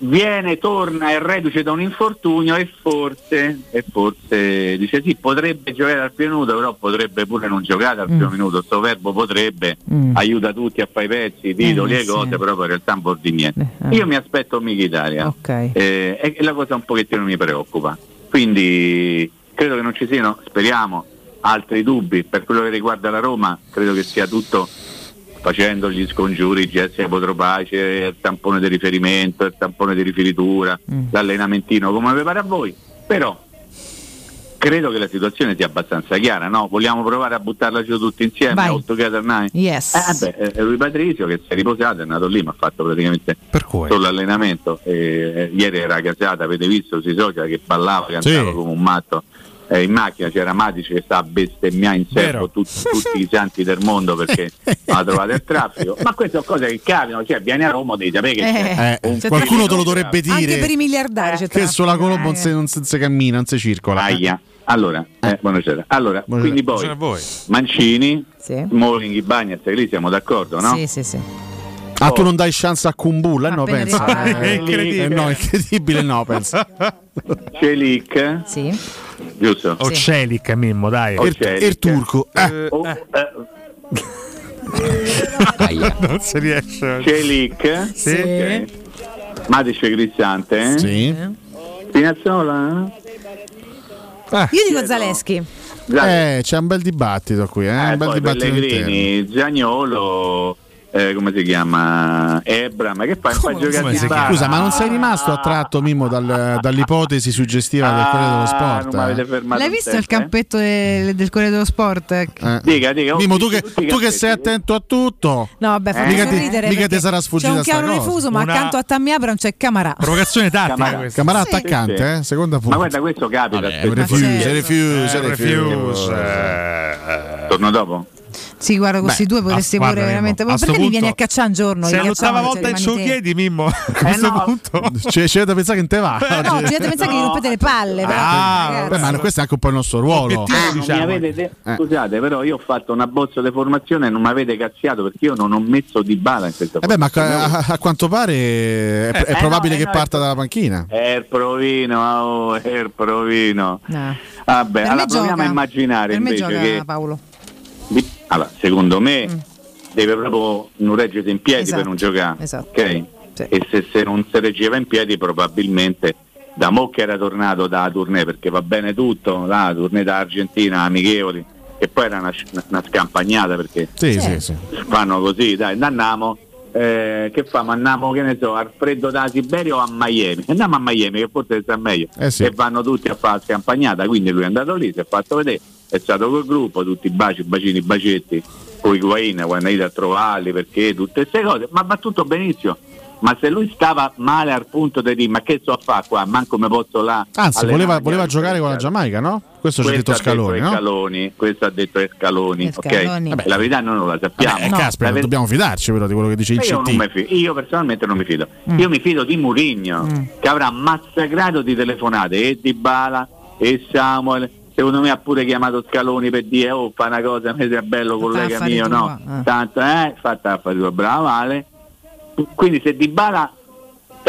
viene, torna e reduce da un infortunio e forse, e forse dice sì, potrebbe giocare al primo minuto, però potrebbe pure non giocare al primo Mm. minuto. Sto verbo potrebbe Mm. aiuta tutti a fare i pezzi, titoli Eh, e cose, sì. però poi in realtà non vuol dire niente. Eh, eh. Io mi aspetto Mkhitaryan Ok. eh, e la cosa un pochettino mi preoccupa. Quindi credo che non ci siano, speriamo, altri dubbi. Per quello che riguarda la Roma, credo che sia tutto facendo gli scongiuri, gesti ipotropace, il tampone di riferimento, il tampone di riferitura, Mm. l'allenamentino come vi pare a voi. Però credo che la situazione sia abbastanza chiara, no? Vogliamo provare a buttarla giù tutti insieme, Vai. all together nine? Yes. Eh, beh, eh, lui Patrizio che si è riposato, è nato lì, ma ha fatto praticamente solo allenamento. E, eh, ieri era casata, avete visto sui social che ballava, cantava Sì. come un matto. Eh, in macchina c'era Matic che sta a bestemmiare in serbo tut- tutti i santi del mondo perché ha trovato il traffico. Ma queste sono cose che capitano, cioè vieni a Roma devi sapere che Eh, c'è Qualcuno te lo dovrebbe Anche per dire i miliardari c'è che traffico. sulla Colombo non Eh. si, non si- cammina, non si circola. Aia. Allora, eh, buonasera. Allora, Buonasera. quindi poi Buonasera. Mancini, Sì. Smalling, Ibagnez, lì siamo d'accordo, no? Sì, sì, sì. Ah, tu non dai chance a Kumbulla? Eh, no, Appena pensa. Eh, Incredibile. eh, no, incredibile, no, pensa. Celic, Sì. giusto? O Celic, Mimmo, dai. O E Celic. il turco. Eh, Oh, eh, Non si riesce. Celic, Sì. ok. Matic Cristante, sì. Spinazzola, Ah, Io dico Zaleschi. Eh, c'è un bel dibattito qui, eh, Eh, un bel poi dibattito. Pellegrini, Zagnolo, eh, come si chiama? Ebra, ma che fai? Fai come giocare si di chiama? base? Scusa, ma non sei rimasto attratto, Mimmo, dal- dall'ipotesi suggestiva del Corriere dello Ah, Sport? non mi avete eh? fermato L'hai visto il eh? campetto del, del Corriere dello Sport? Eh. Dica, dica, Mimmo, tu che, tu che sei attento a tutto. No, vabbè, fa Mica mica ridere. mica perché ti sarà sfuggita C'è un chiaro rifuso, ma Una- accanto a Tammy Abram c'è Camarà. Provocazione tattica Camarà. Sì. attaccante, Sì, sì. eh? seconda Ma punta. guarda, questo capita. Vabbè, è un spesso. refuse, refuse, Eh, refuse. refuse, eh, eh. Torno dopo? Sì, guarda, questi due potresti pure guarda, veramente. Ma a perché mi vieni a cacciare un giorno? Se Li l'ottava volta in cioè, te. chiedi, Mimmo. A questo no. punto. C'è, c'è da pensare che te va. Eh, no, ci dovete pensare che vi rompete le palle. Ah. Beh, ma questo è anche un po' il nostro ruolo. Ah, mi diciamo. avete de- Eh. Scusate, però io ho fatto una bozza di formazione e non mi avete cazziato perché io non ho messo di bala in questa Eh beh, ma a, a quanto pare è, è Eh, probabile no, eh, che parta eh. dalla panchina. È il provino, oh, è il provino. No. Vabbè, allora me proviamo gioca. a immaginare Per me invece gioca che Paolo. Allora, secondo me deve proprio non reggersi in piedi Mm. Esatto, per non giocare. esatto. ok? Sì. E se, se non si reggeva in piedi probabilmente da mo che era tornato da tournée perché va bene tutto, la tournée da Argentina, amichevoli, e poi era una, una scampagnata perché Sì, Sì. sì, sì. fanno così, dai, andiamo. eh, che famo? Andiamo, che ne so, al freddo da Siberia o a Miami? Andiamo a Miami che forse sta meglio. Eh sì. E vanno tutti a fare la scampagnata, quindi lui è andato lì, si è fatto vedere, è stato col gruppo, tutti i baci, bacini, bacetti, poi Higuain quando è ido a trovarli perché tutte queste cose, ma va tutto benissimo. Ma se lui stava male al punto di dire ma che so a fare qua, manco me posso là. Anzi, voleva, voleva giocare con la Giamaica, no? Questo ci ha detto questo ha Scaloni, detto no? Scaloni, questo ha detto Scaloni, Scaloni. ok? La verità noi non la sappiamo. Eh, caspita, La ver- dobbiamo fidarci però di quello che dice il io, CT. io personalmente non mi fido. Mm. Io mi fido di Murigno che avrà massacrato di telefonate e di Bala e Samuel. Secondo me ha pure chiamato Scaloni per dire oh fa una cosa, mi sei bello collega mio, tua, no? eh. Tanto eh, fatta affari tua, brava Vale. Quindi se Di Bala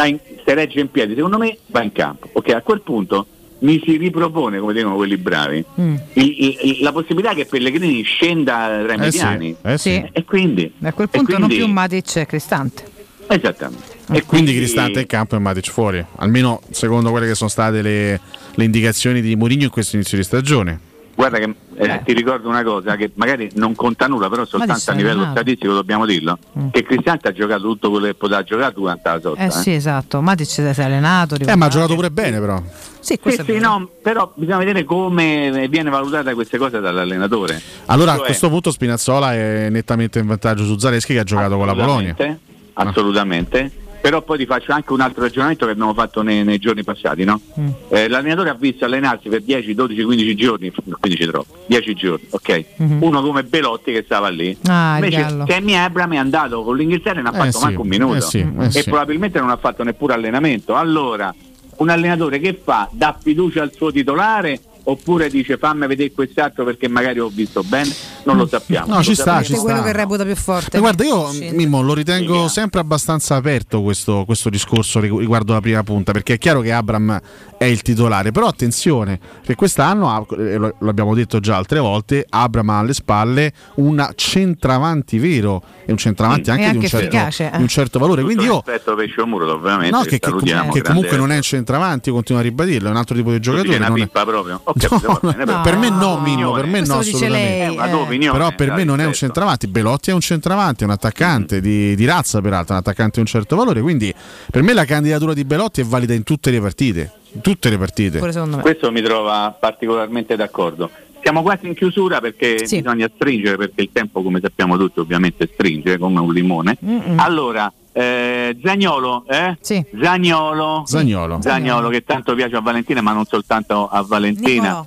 in- se regge in piedi, secondo me va in campo. Ok, a quel punto mi si ripropone, come dicono quelli bravi, Mm. il- il- la possibilità che Pellegrini scenda tra i Eh sì, mediani. eh sì. E quindi A quel punto non quindi- più Matic e Cristante. Esattamente. E quindi Cristante in campo e Matic fuori, almeno secondo quelle che sono state le, le indicazioni di Mourinho in questo inizio di stagione. Guarda che eh, ti ricordo una cosa che magari non conta nulla, però soltanto a livello allenato. statistico dobbiamo dirlo, che Cristante ha giocato tutto quello che poteva giocare durante la sosta. Eh sì, esatto. Matic si è allenato. Eh, ma ha giocato pure bene però. Sì, Sì, questo sì, no, però bisogna vedere come viene valutata queste cose dall'allenatore. Allora a Cioè, questo punto Spinazzola è nettamente in vantaggio su Zaleschi che ha giocato con la Polonia. assolutamente, Assolutamente. Però poi ti faccio anche un altro ragionamento che abbiamo fatto nei, nei giorni passati, no? Mm. Eh, l'allenatore ha visto allenarsi per 10, 12, 15 giorni, 15 troppo, 10 giorni, ok? Mhm. Uno come Belotti che stava lì. Ah, Invece. Tammy Abram è andato con l'Inghilterra e non ha Eh fatto sì, manco un minuto. eh sì, eh e sì. probabilmente non ha fatto neppure allenamento. Allora, un allenatore che fa? Dà fiducia al suo titolare oppure dice fammi vedere quest'altro perché magari ho visto bene? Non lo sappiamo. No, Lo ci sta, ci sta. quello che reputa più forte. E guarda, io Mimmo lo ritengo sempre abbastanza aperto questo, questo discorso rigu- riguardo la prima punta, perché è chiaro che Abram è il titolare, però attenzione, che quest'anno, eh, lo lo abbiamo detto già altre volte, Abram ha alle spalle un centravanti vero e un centravanti Mm. anche, E di, un anche certo, efficace, eh. di un certo valore. Quindi io rispetto Pesce Muro ovviamente No, che, che, che comunque non è un centravanti, io continuo a ribadirlo, è un altro tipo di giocatore. una non è- pippa proprio. Ho capito, No, va bene, no, però- per me no, Mimmo, per me no, assolutamente. lei, eh. Però per me non è un centravanti. Belotti è un centravanti, è un attaccante di, di razza, peraltro, un attaccante di un certo valore. Quindi per me la candidatura di Belotti è valida in tutte le partite. In tutte le partite. Questo mi trova particolarmente d'accordo. Siamo quasi in chiusura perché bisogna stringere, perché il tempo, come sappiamo tutti, ovviamente stringe come un limone. Allora, eh, Zagnolo, eh? Zagnolo. Zagnolo. Zagnolo, che tanto piace a Valentina, ma non soltanto a Valentina. Nicolò.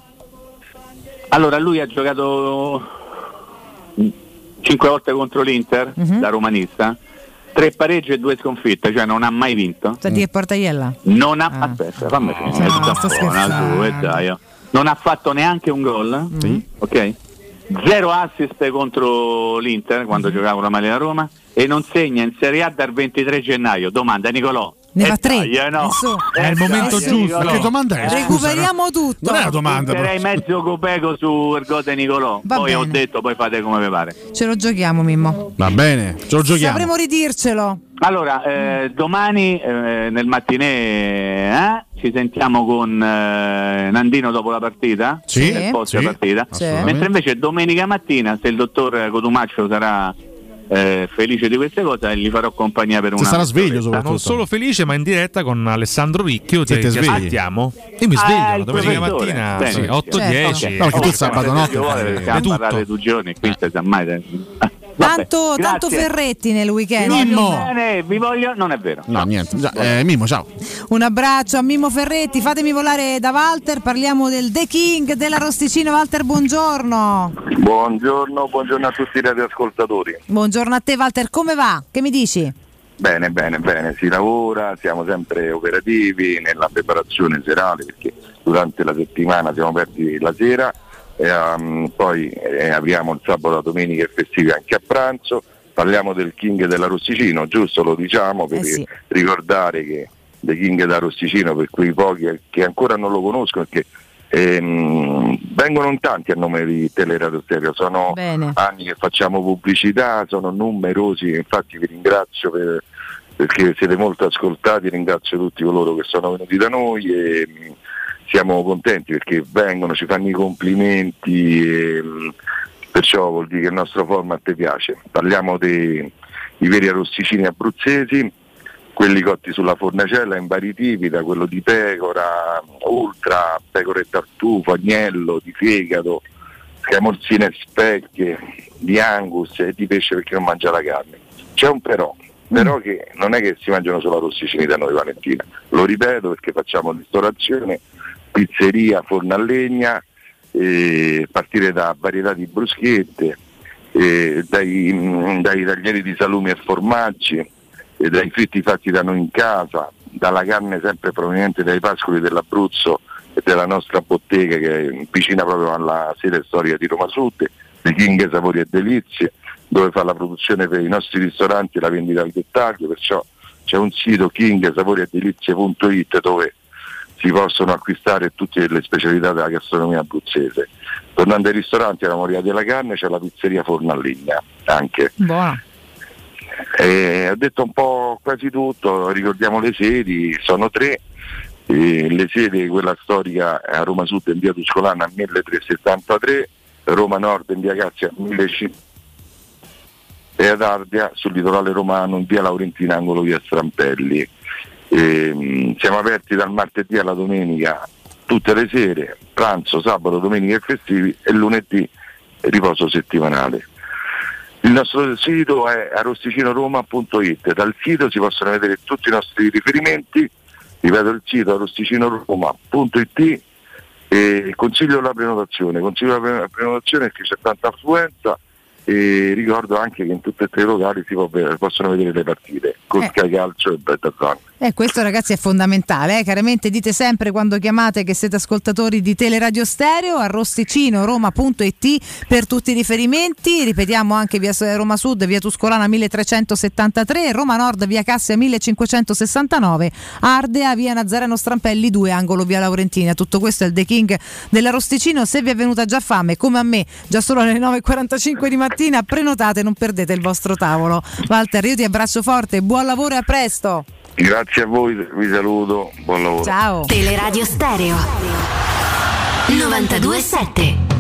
Allora, lui ha giocato cinque volte contro l'Inter Mhm. da romanista, tre pareggi e due sconfitte, cioè non ha mai vinto. Senti che portaiella? Non ha, aspetta, fammi finire, su, e dai, oh. Non ha fatto neanche un gol, ok? Zero assist contro l'Inter quando Mhm. giocava la maglia da Roma e non segna in Serie A dal 23 gennaio. Domanda Nicolò. Ne Eh fa tre. dai, eh, no. Eh, il momento dai, giusto. Ma che domanda è? Recuperiamo tutto. Non è una domanda. Metterei mezzo copeco su Ergode Nicolò. Va poi ho bene. detto, poi fate come vi pare. Ce lo giochiamo, Mimmo. Va bene, ce lo giochiamo. Sapremo ridircelo. Allora, eh, domani eh, nel mattinè eh, ci sentiamo con eh, Nandino dopo la partita, Sì. nel post Sì, partita, mentre invece domenica mattina, se il dottor Cotumaccio sarà eh, felice di queste cose, gli farò compagnia per una mezz'oretta. Non solo felice, ma in diretta con Alessandro Ricchio. Ti, Siete ti aspettiamo. Io mi Ah, sveglio il domenica mattina sì, 8-10. Certo. No, perché tu sabato notte Se vuole, perché parlare tu giorni, qui si sa mai. Tanto, tanto. Ferretti nel weekend. Voglio bene, vi voglio, non è vero. No, niente. Già, eh, Mimmo, ciao. Un abbraccio a Mimmo Ferretti, fatemi volare da Walter, parliamo del The King della Rosticino. Walter, buongiorno. Buongiorno, buongiorno a tutti i radioascoltatori. Buongiorno a te Walter, come va? Che mi dici? Bene, bene, bene, si lavora, siamo sempre operativi nella preparazione serale perché durante la settimana siamo aperti la sera, ehm, poi eh, apriamo il sabato, la domenica e festivi anche a pranzo. Parliamo del King della Rosticino, giusto lo diciamo per Eh sì. ricordare che The King della Rosticino, per quei pochi che ancora non lo conoscono, perché ehm, vengono in tanti a nome di Teleradio Stereo, sono Bene. anni che facciamo pubblicità, sono numerosi, infatti vi ringrazio per- perché siete molto ascoltati, ringrazio tutti coloro che sono venuti da noi e siamo contenti perché vengono, ci fanno i complimenti, e, mh, perciò vuol dire che il nostro format piace. Parliamo dei i veri arrosticini abruzzesi, quelli cotti sulla fornacella in vari tipi, da quello di pecora, ultra, pecora e tartufo, agnello, di fegato, scamorzine specchie, di angus e di pesce perché non mangia la carne. C'è un però, però che non è che si mangiano solo arrosticini da noi Valentina, lo ripeto perché facciamo ristorazione, pizzeria, forno a legna, eh, partire da varietà di bruschette, eh, dai, mm, dai taglieri di salumi e formaggi, eh, dai fritti fatti da noi in casa, dalla carne sempre proveniente dai pascoli dell'Abruzzo e della nostra bottega che è vicina proprio alla sede storica di Roma Sud, di King Sapori e Delizie, dove fa la produzione per i nostri ristoranti e la vendita al dettaglio, perciò c'è un sito kingsaporiedelizie.it dove si possono acquistare tutte le specialità della gastronomia abruzzese. Tornando ai ristoranti, alla Moria della Carne c'è la pizzeria Forno a Legna anche. Buono. Eh, ho detto un po' quasi tutto, ricordiamo le sedi, sono tre, eh, le sedi, quella storica a Roma Sud in via Tuscolana 1373, Roma Nord in via Cassia 1500 e ad Ardea sul litorale romano in via Laurentina angolo via Strampelli. Ehm, siamo aperti dal martedì alla domenica tutte le sere, pranzo, sabato, domenica e festivi e lunedì riposo settimanale. Il nostro sito è arrosticinoroma.it, dal sito si possono vedere tutti i nostri riferimenti, ripeto il sito arrosticinoroma.it e consiglio la prenotazione, consiglio la prenotazione perché c'è tanta affluenza e ricordo anche che in tutte e tre i locali si può ve- possono vedere le partite, con Eh. Sky Calcio e Betazzan. E questo ragazzi è fondamentale, eh? chiaramente dite sempre quando chiamate che siete ascoltatori di Teleradio Stereo a rosticino-roma.it per tutti i riferimenti, ripetiamo anche via Roma Sud, via Tuscolana 1373, Roma Nord, via Cassia 1569, Ardea, via Nazareno Strampelli 2, angolo via Laurentina. Tutto questo è il The King dell'Arrosticino, se vi è venuta già fame, come a me, già solo alle 9.45 di mattina, prenotate, non perdete il vostro tavolo. Walter, io ti abbraccio forte, buon lavoro e a presto! Grazie a voi, vi saluto, buon lavoro. Ciao. Teleradio Stereo 927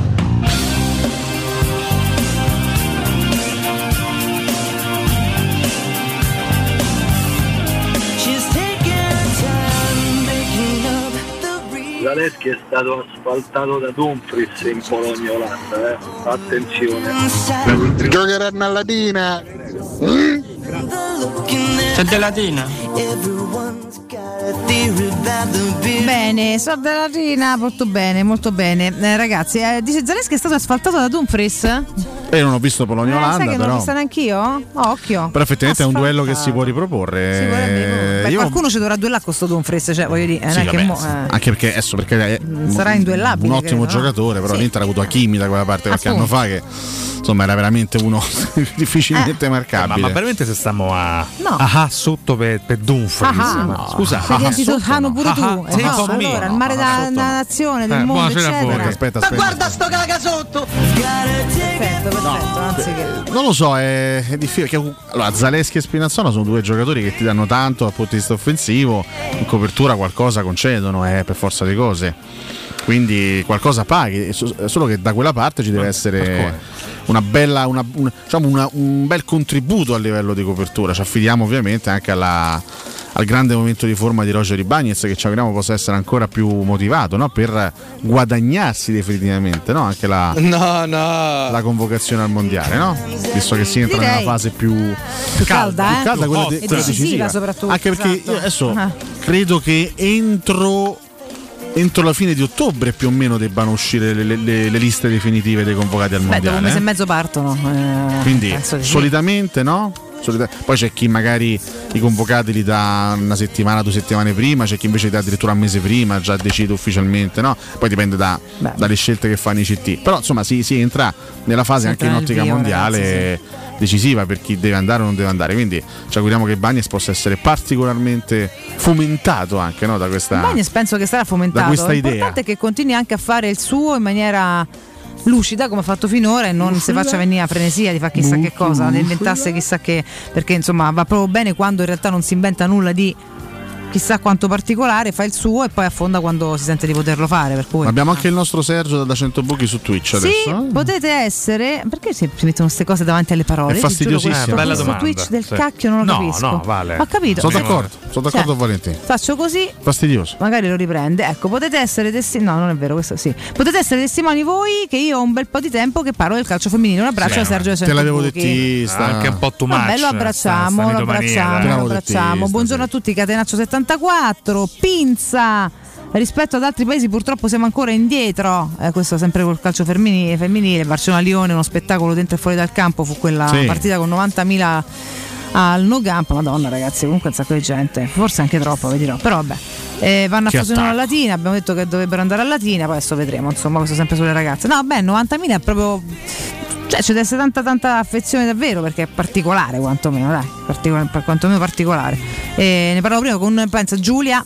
Zaleschi è stato asfaltato da Dumfries in Polonia Olanda, eh. attenzione. Giocheranno a Latina. C'è della Latina? Bene, so della Rina, molto bene, molto bene. Eh, ragazzi, eh, dice Zaleschi è stato asfaltato da Dumfries? E non ho visto Polonia Eh, sai Olanda, che non però. l'ho vista neanch'io? Oh, occhio. Però effettivamente è un duello che si può riproporre. Beh, Eh, io- qualcuno ci dovrà duellare con sto Dumfries, cioè voglio dire, eh, Sì, vabbè, mo- sì. eh. anche perché adesso perché è sarà induellabile, un ottimo credo, giocatore, però Sì. l'Inter ha avuto Hakimi da quella parte qualche anno Appunto. fa che insomma era veramente uno difficilmente Ma, marcabile. ma veramente se stiamo a No. ah, sotto per, per Dumfries? Ah. No, Scusa, ah, sotto no. pure tu. Ah, Eh, sì, no, allora, il No, mare sotto no. nazione, del Eh, mondo, eccetera. Aspetta, Ma guarda sto cagasotto! Perfetto, perfetto, anzi che... Non lo so, è, è difficile. che- allora, Zaleschi e Spinazzola sono due giocatori che ti danno tanto dal punto di vista offensivo, in copertura qualcosa concedono, eh, per forza di cose. Quindi qualcosa paghi, so- solo che da quella parte ci deve essere una bella, una- una- diciamo una- un bel contributo a livello di copertura. Ci affidiamo ovviamente anche alla- al grande momento di forma di Roger Ibagnez che ci auguriamo possa essere ancora più motivato no? per guadagnarsi definitivamente no? anche la, No, no. la convocazione al mondiale, no? Visto che si entra Direi. nella fase più, Più calda, più eh? calda, quella, E de- quella decisiva decisiva. soprattutto, Anche perché esatto. io adesso Ah. credo che entro, entro la fine di ottobre più o meno debbano uscire le, le- le- le liste definitive dei convocati al Beh, dopo un mondiale. mese e mezzo partono. eh, Quindi di sì. solitamente no? Solita- Poi c'è chi magari i convocati li dà una settimana, due settimane prima, c'è chi invece li dà addirittura un mese prima, già decide ufficialmente, no? Poi dipende da- dalle scelte che fanno i CT. Però insomma si, si entra nella fase Si anche in ottica vivo, mondiale decisiva per chi deve andare o non deve andare. Quindi ci auguriamo che Bagnes possa essere particolarmente fomentato anche no, da questa. Bagnes penso che sarà fomentato. da questa L'importante è che continui anche a fare il suo in maniera lucida come ha fatto finora e non si faccia venire la frenesia di fare chissà che cosa, di inventasse chissà che perché insomma va proprio bene quando in realtà non si inventa nulla di chissà quanto particolare, fa il suo e poi affonda quando si sente di poterlo fare. Per cui Abbiamo anche il nostro Sergio da 100 buchi su Twitch Sì, adesso. eh? potete essere. Perché si si mettono queste cose davanti alle parole? È fastidiosissimo. Eh, bella domanda, Twitch del sì. cacchio non lo No, capisco. no, vale. Ho capito. Sono d'accordo, sono d'accordo Cioè, Valentina. Faccio così, Fastidioso. magari lo riprende. Ecco, potete essere testimoni. No, non è vero, questo sì. Potete essere testimoni voi che io ho un bel po' di tempo che parlo del calcio femminile. Un abbraccio Sì, a Sergio te Cento l'avevo Buchi. dettista. Anche un po' too Vabbè, much, lo abbracciamo, sta- sta lo abbracciamo, lo abbracciamo. Buongiorno a tutti, Catenaccio 74, Pinza. Rispetto ad altri paesi purtroppo siamo ancora indietro, eh, questo sempre col calcio femminile, femminile. Barcellona-Lione, uno spettacolo dentro e fuori dal campo, fu quella Sì. partita con 90.000 al no camp, madonna ragazzi, comunque un sacco di gente, forse anche troppo, vi dirò, però vabbè. Eh, vanno a Frosinone a attacco. Latina, abbiamo detto che dovrebbero andare a Latina, poi adesso vedremo, insomma, questo sempre sulle ragazze. No, beh, 90.000 è proprio cioè c'è da essere tanta tanta affezione davvero perché è particolare quantomeno, dai, particolare, quantomeno particolare. E ne parlavo prima con pensa Giulia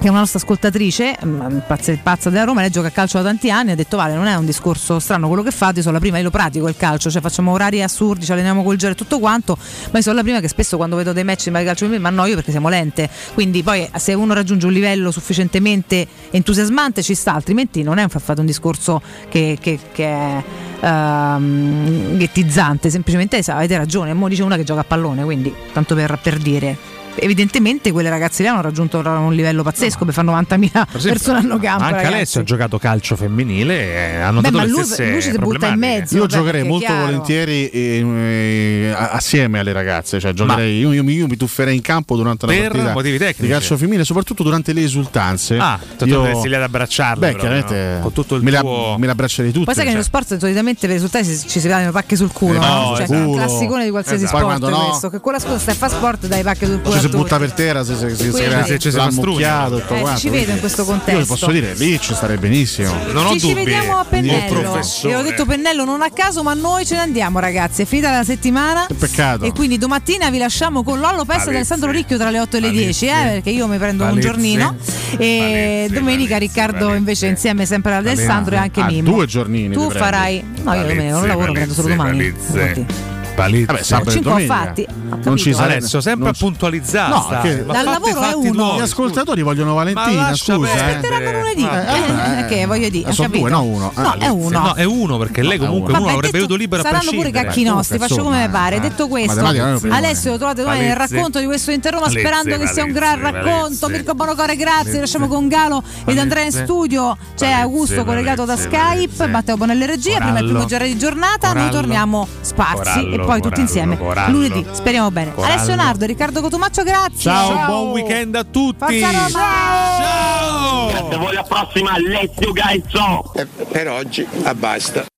che è una nostra ascoltatrice, mm, pazza, pazza della Roma, lei gioca a calcio da tanti anni, ha detto Vale, non è un discorso strano quello che fate, sono la prima, io lo pratico il calcio, cioè facciamo orari assurdi, ci alleniamo col gelo e tutto quanto, ma io sono la prima che spesso quando vedo dei match di calcio mi annoio perché siamo lente, quindi poi se uno raggiunge un livello sufficientemente entusiasmante ci sta, altrimenti non è un, fate un discorso che, che- che è ehm, ghettizzante, semplicemente avete ragione, mo dice una che gioca a pallone, quindi tanto per, per dire. Evidentemente quelle ragazze lì hanno raggiunto un livello pazzesco per fare 90.000 persone hanno campo. Anche ragazzi. Alessio ha giocato calcio femminile e ha Beh, notato ma le lui, stesse lui si butta in mezzo. Io vabbè, giocherei molto volentieri eh, eh, assieme alle ragazze, cioè giocherei, io, io mi- io mi tufferei in campo durante una Per partita motivi tecnici. di calcio femminile, soprattutto durante le esultanze. Ah, tu io, dovresti lì ad abbracciarlo. beh, però, chiaramente no? con tutto il me, la, tuo me la abbraccerei tutte. Poi sai che nello cioè. sport solitamente per i risultati si- ci si le pacche sul culo, Eh, no? no, Cioè, culo. è un classicone di qualsiasi Esatto. Sport no- questo. Che quella scusa stai a fa sport dai pacche sul culo. Ci si butta per terra, se, se, se, se, Quindi- se, tutto Eh, quanto, ci vedo in questo contesto. Io posso dire, lì ci starei benissimo. Ci, ci vediamo a Pennello. Io ho detto Pennello non a caso, ma noi ce ne andiamo, ragazzi. È finita la settimana. Peccato. E quindi domattina vi lasciamo con Lollo Pesta e Alessandro Ricchio tra le 8 e le 10, eh, perché io mi prendo un Palezzi. giornino. E domenica Riccardo invece insieme sempre ad Alessandro e anche Ah, Mimmo. due giornini Tu farai. No, io domenica non lavoro, prendo solo domani. Vabbè, sabato e domenica. fatti. Non ci sarà Alessio, sempre non a puntualizzare. No, Ma Dal lavoro è uno. Gli ascoltatori vogliono Valentina, scusa. eh. Aspetteranno lunedì. Eh, Eh, che voglio dire, sono due, no uno. No, è uno. No, è uno perché lei comunque uno avrebbe avuto libero a Saranno pure cacchi nostri, faccio come mi pare. Detto questo. Alessio lo trovate domani nel racconto di questo Roma Palezzi, sperando che sia un gran racconto. Mirko Bonocore, grazie. Lasciamo con Galo ed Andrea in studio. C'è Augusto collegato da Skype, Matteo Bonelli regia. Prima il primo giorno di giornata. Noi torniamo sparsi e poi tutti insieme Corallo. lunedì. Speriamo bene. Corallo. Alessio Nardo, Riccardo Cotumaccio, grazie. Ciao, buon weekend a tutti. Forza Roma. Ciao. Grazie, voi alla prossima, let's go guys, ciao! Per oggi, basta.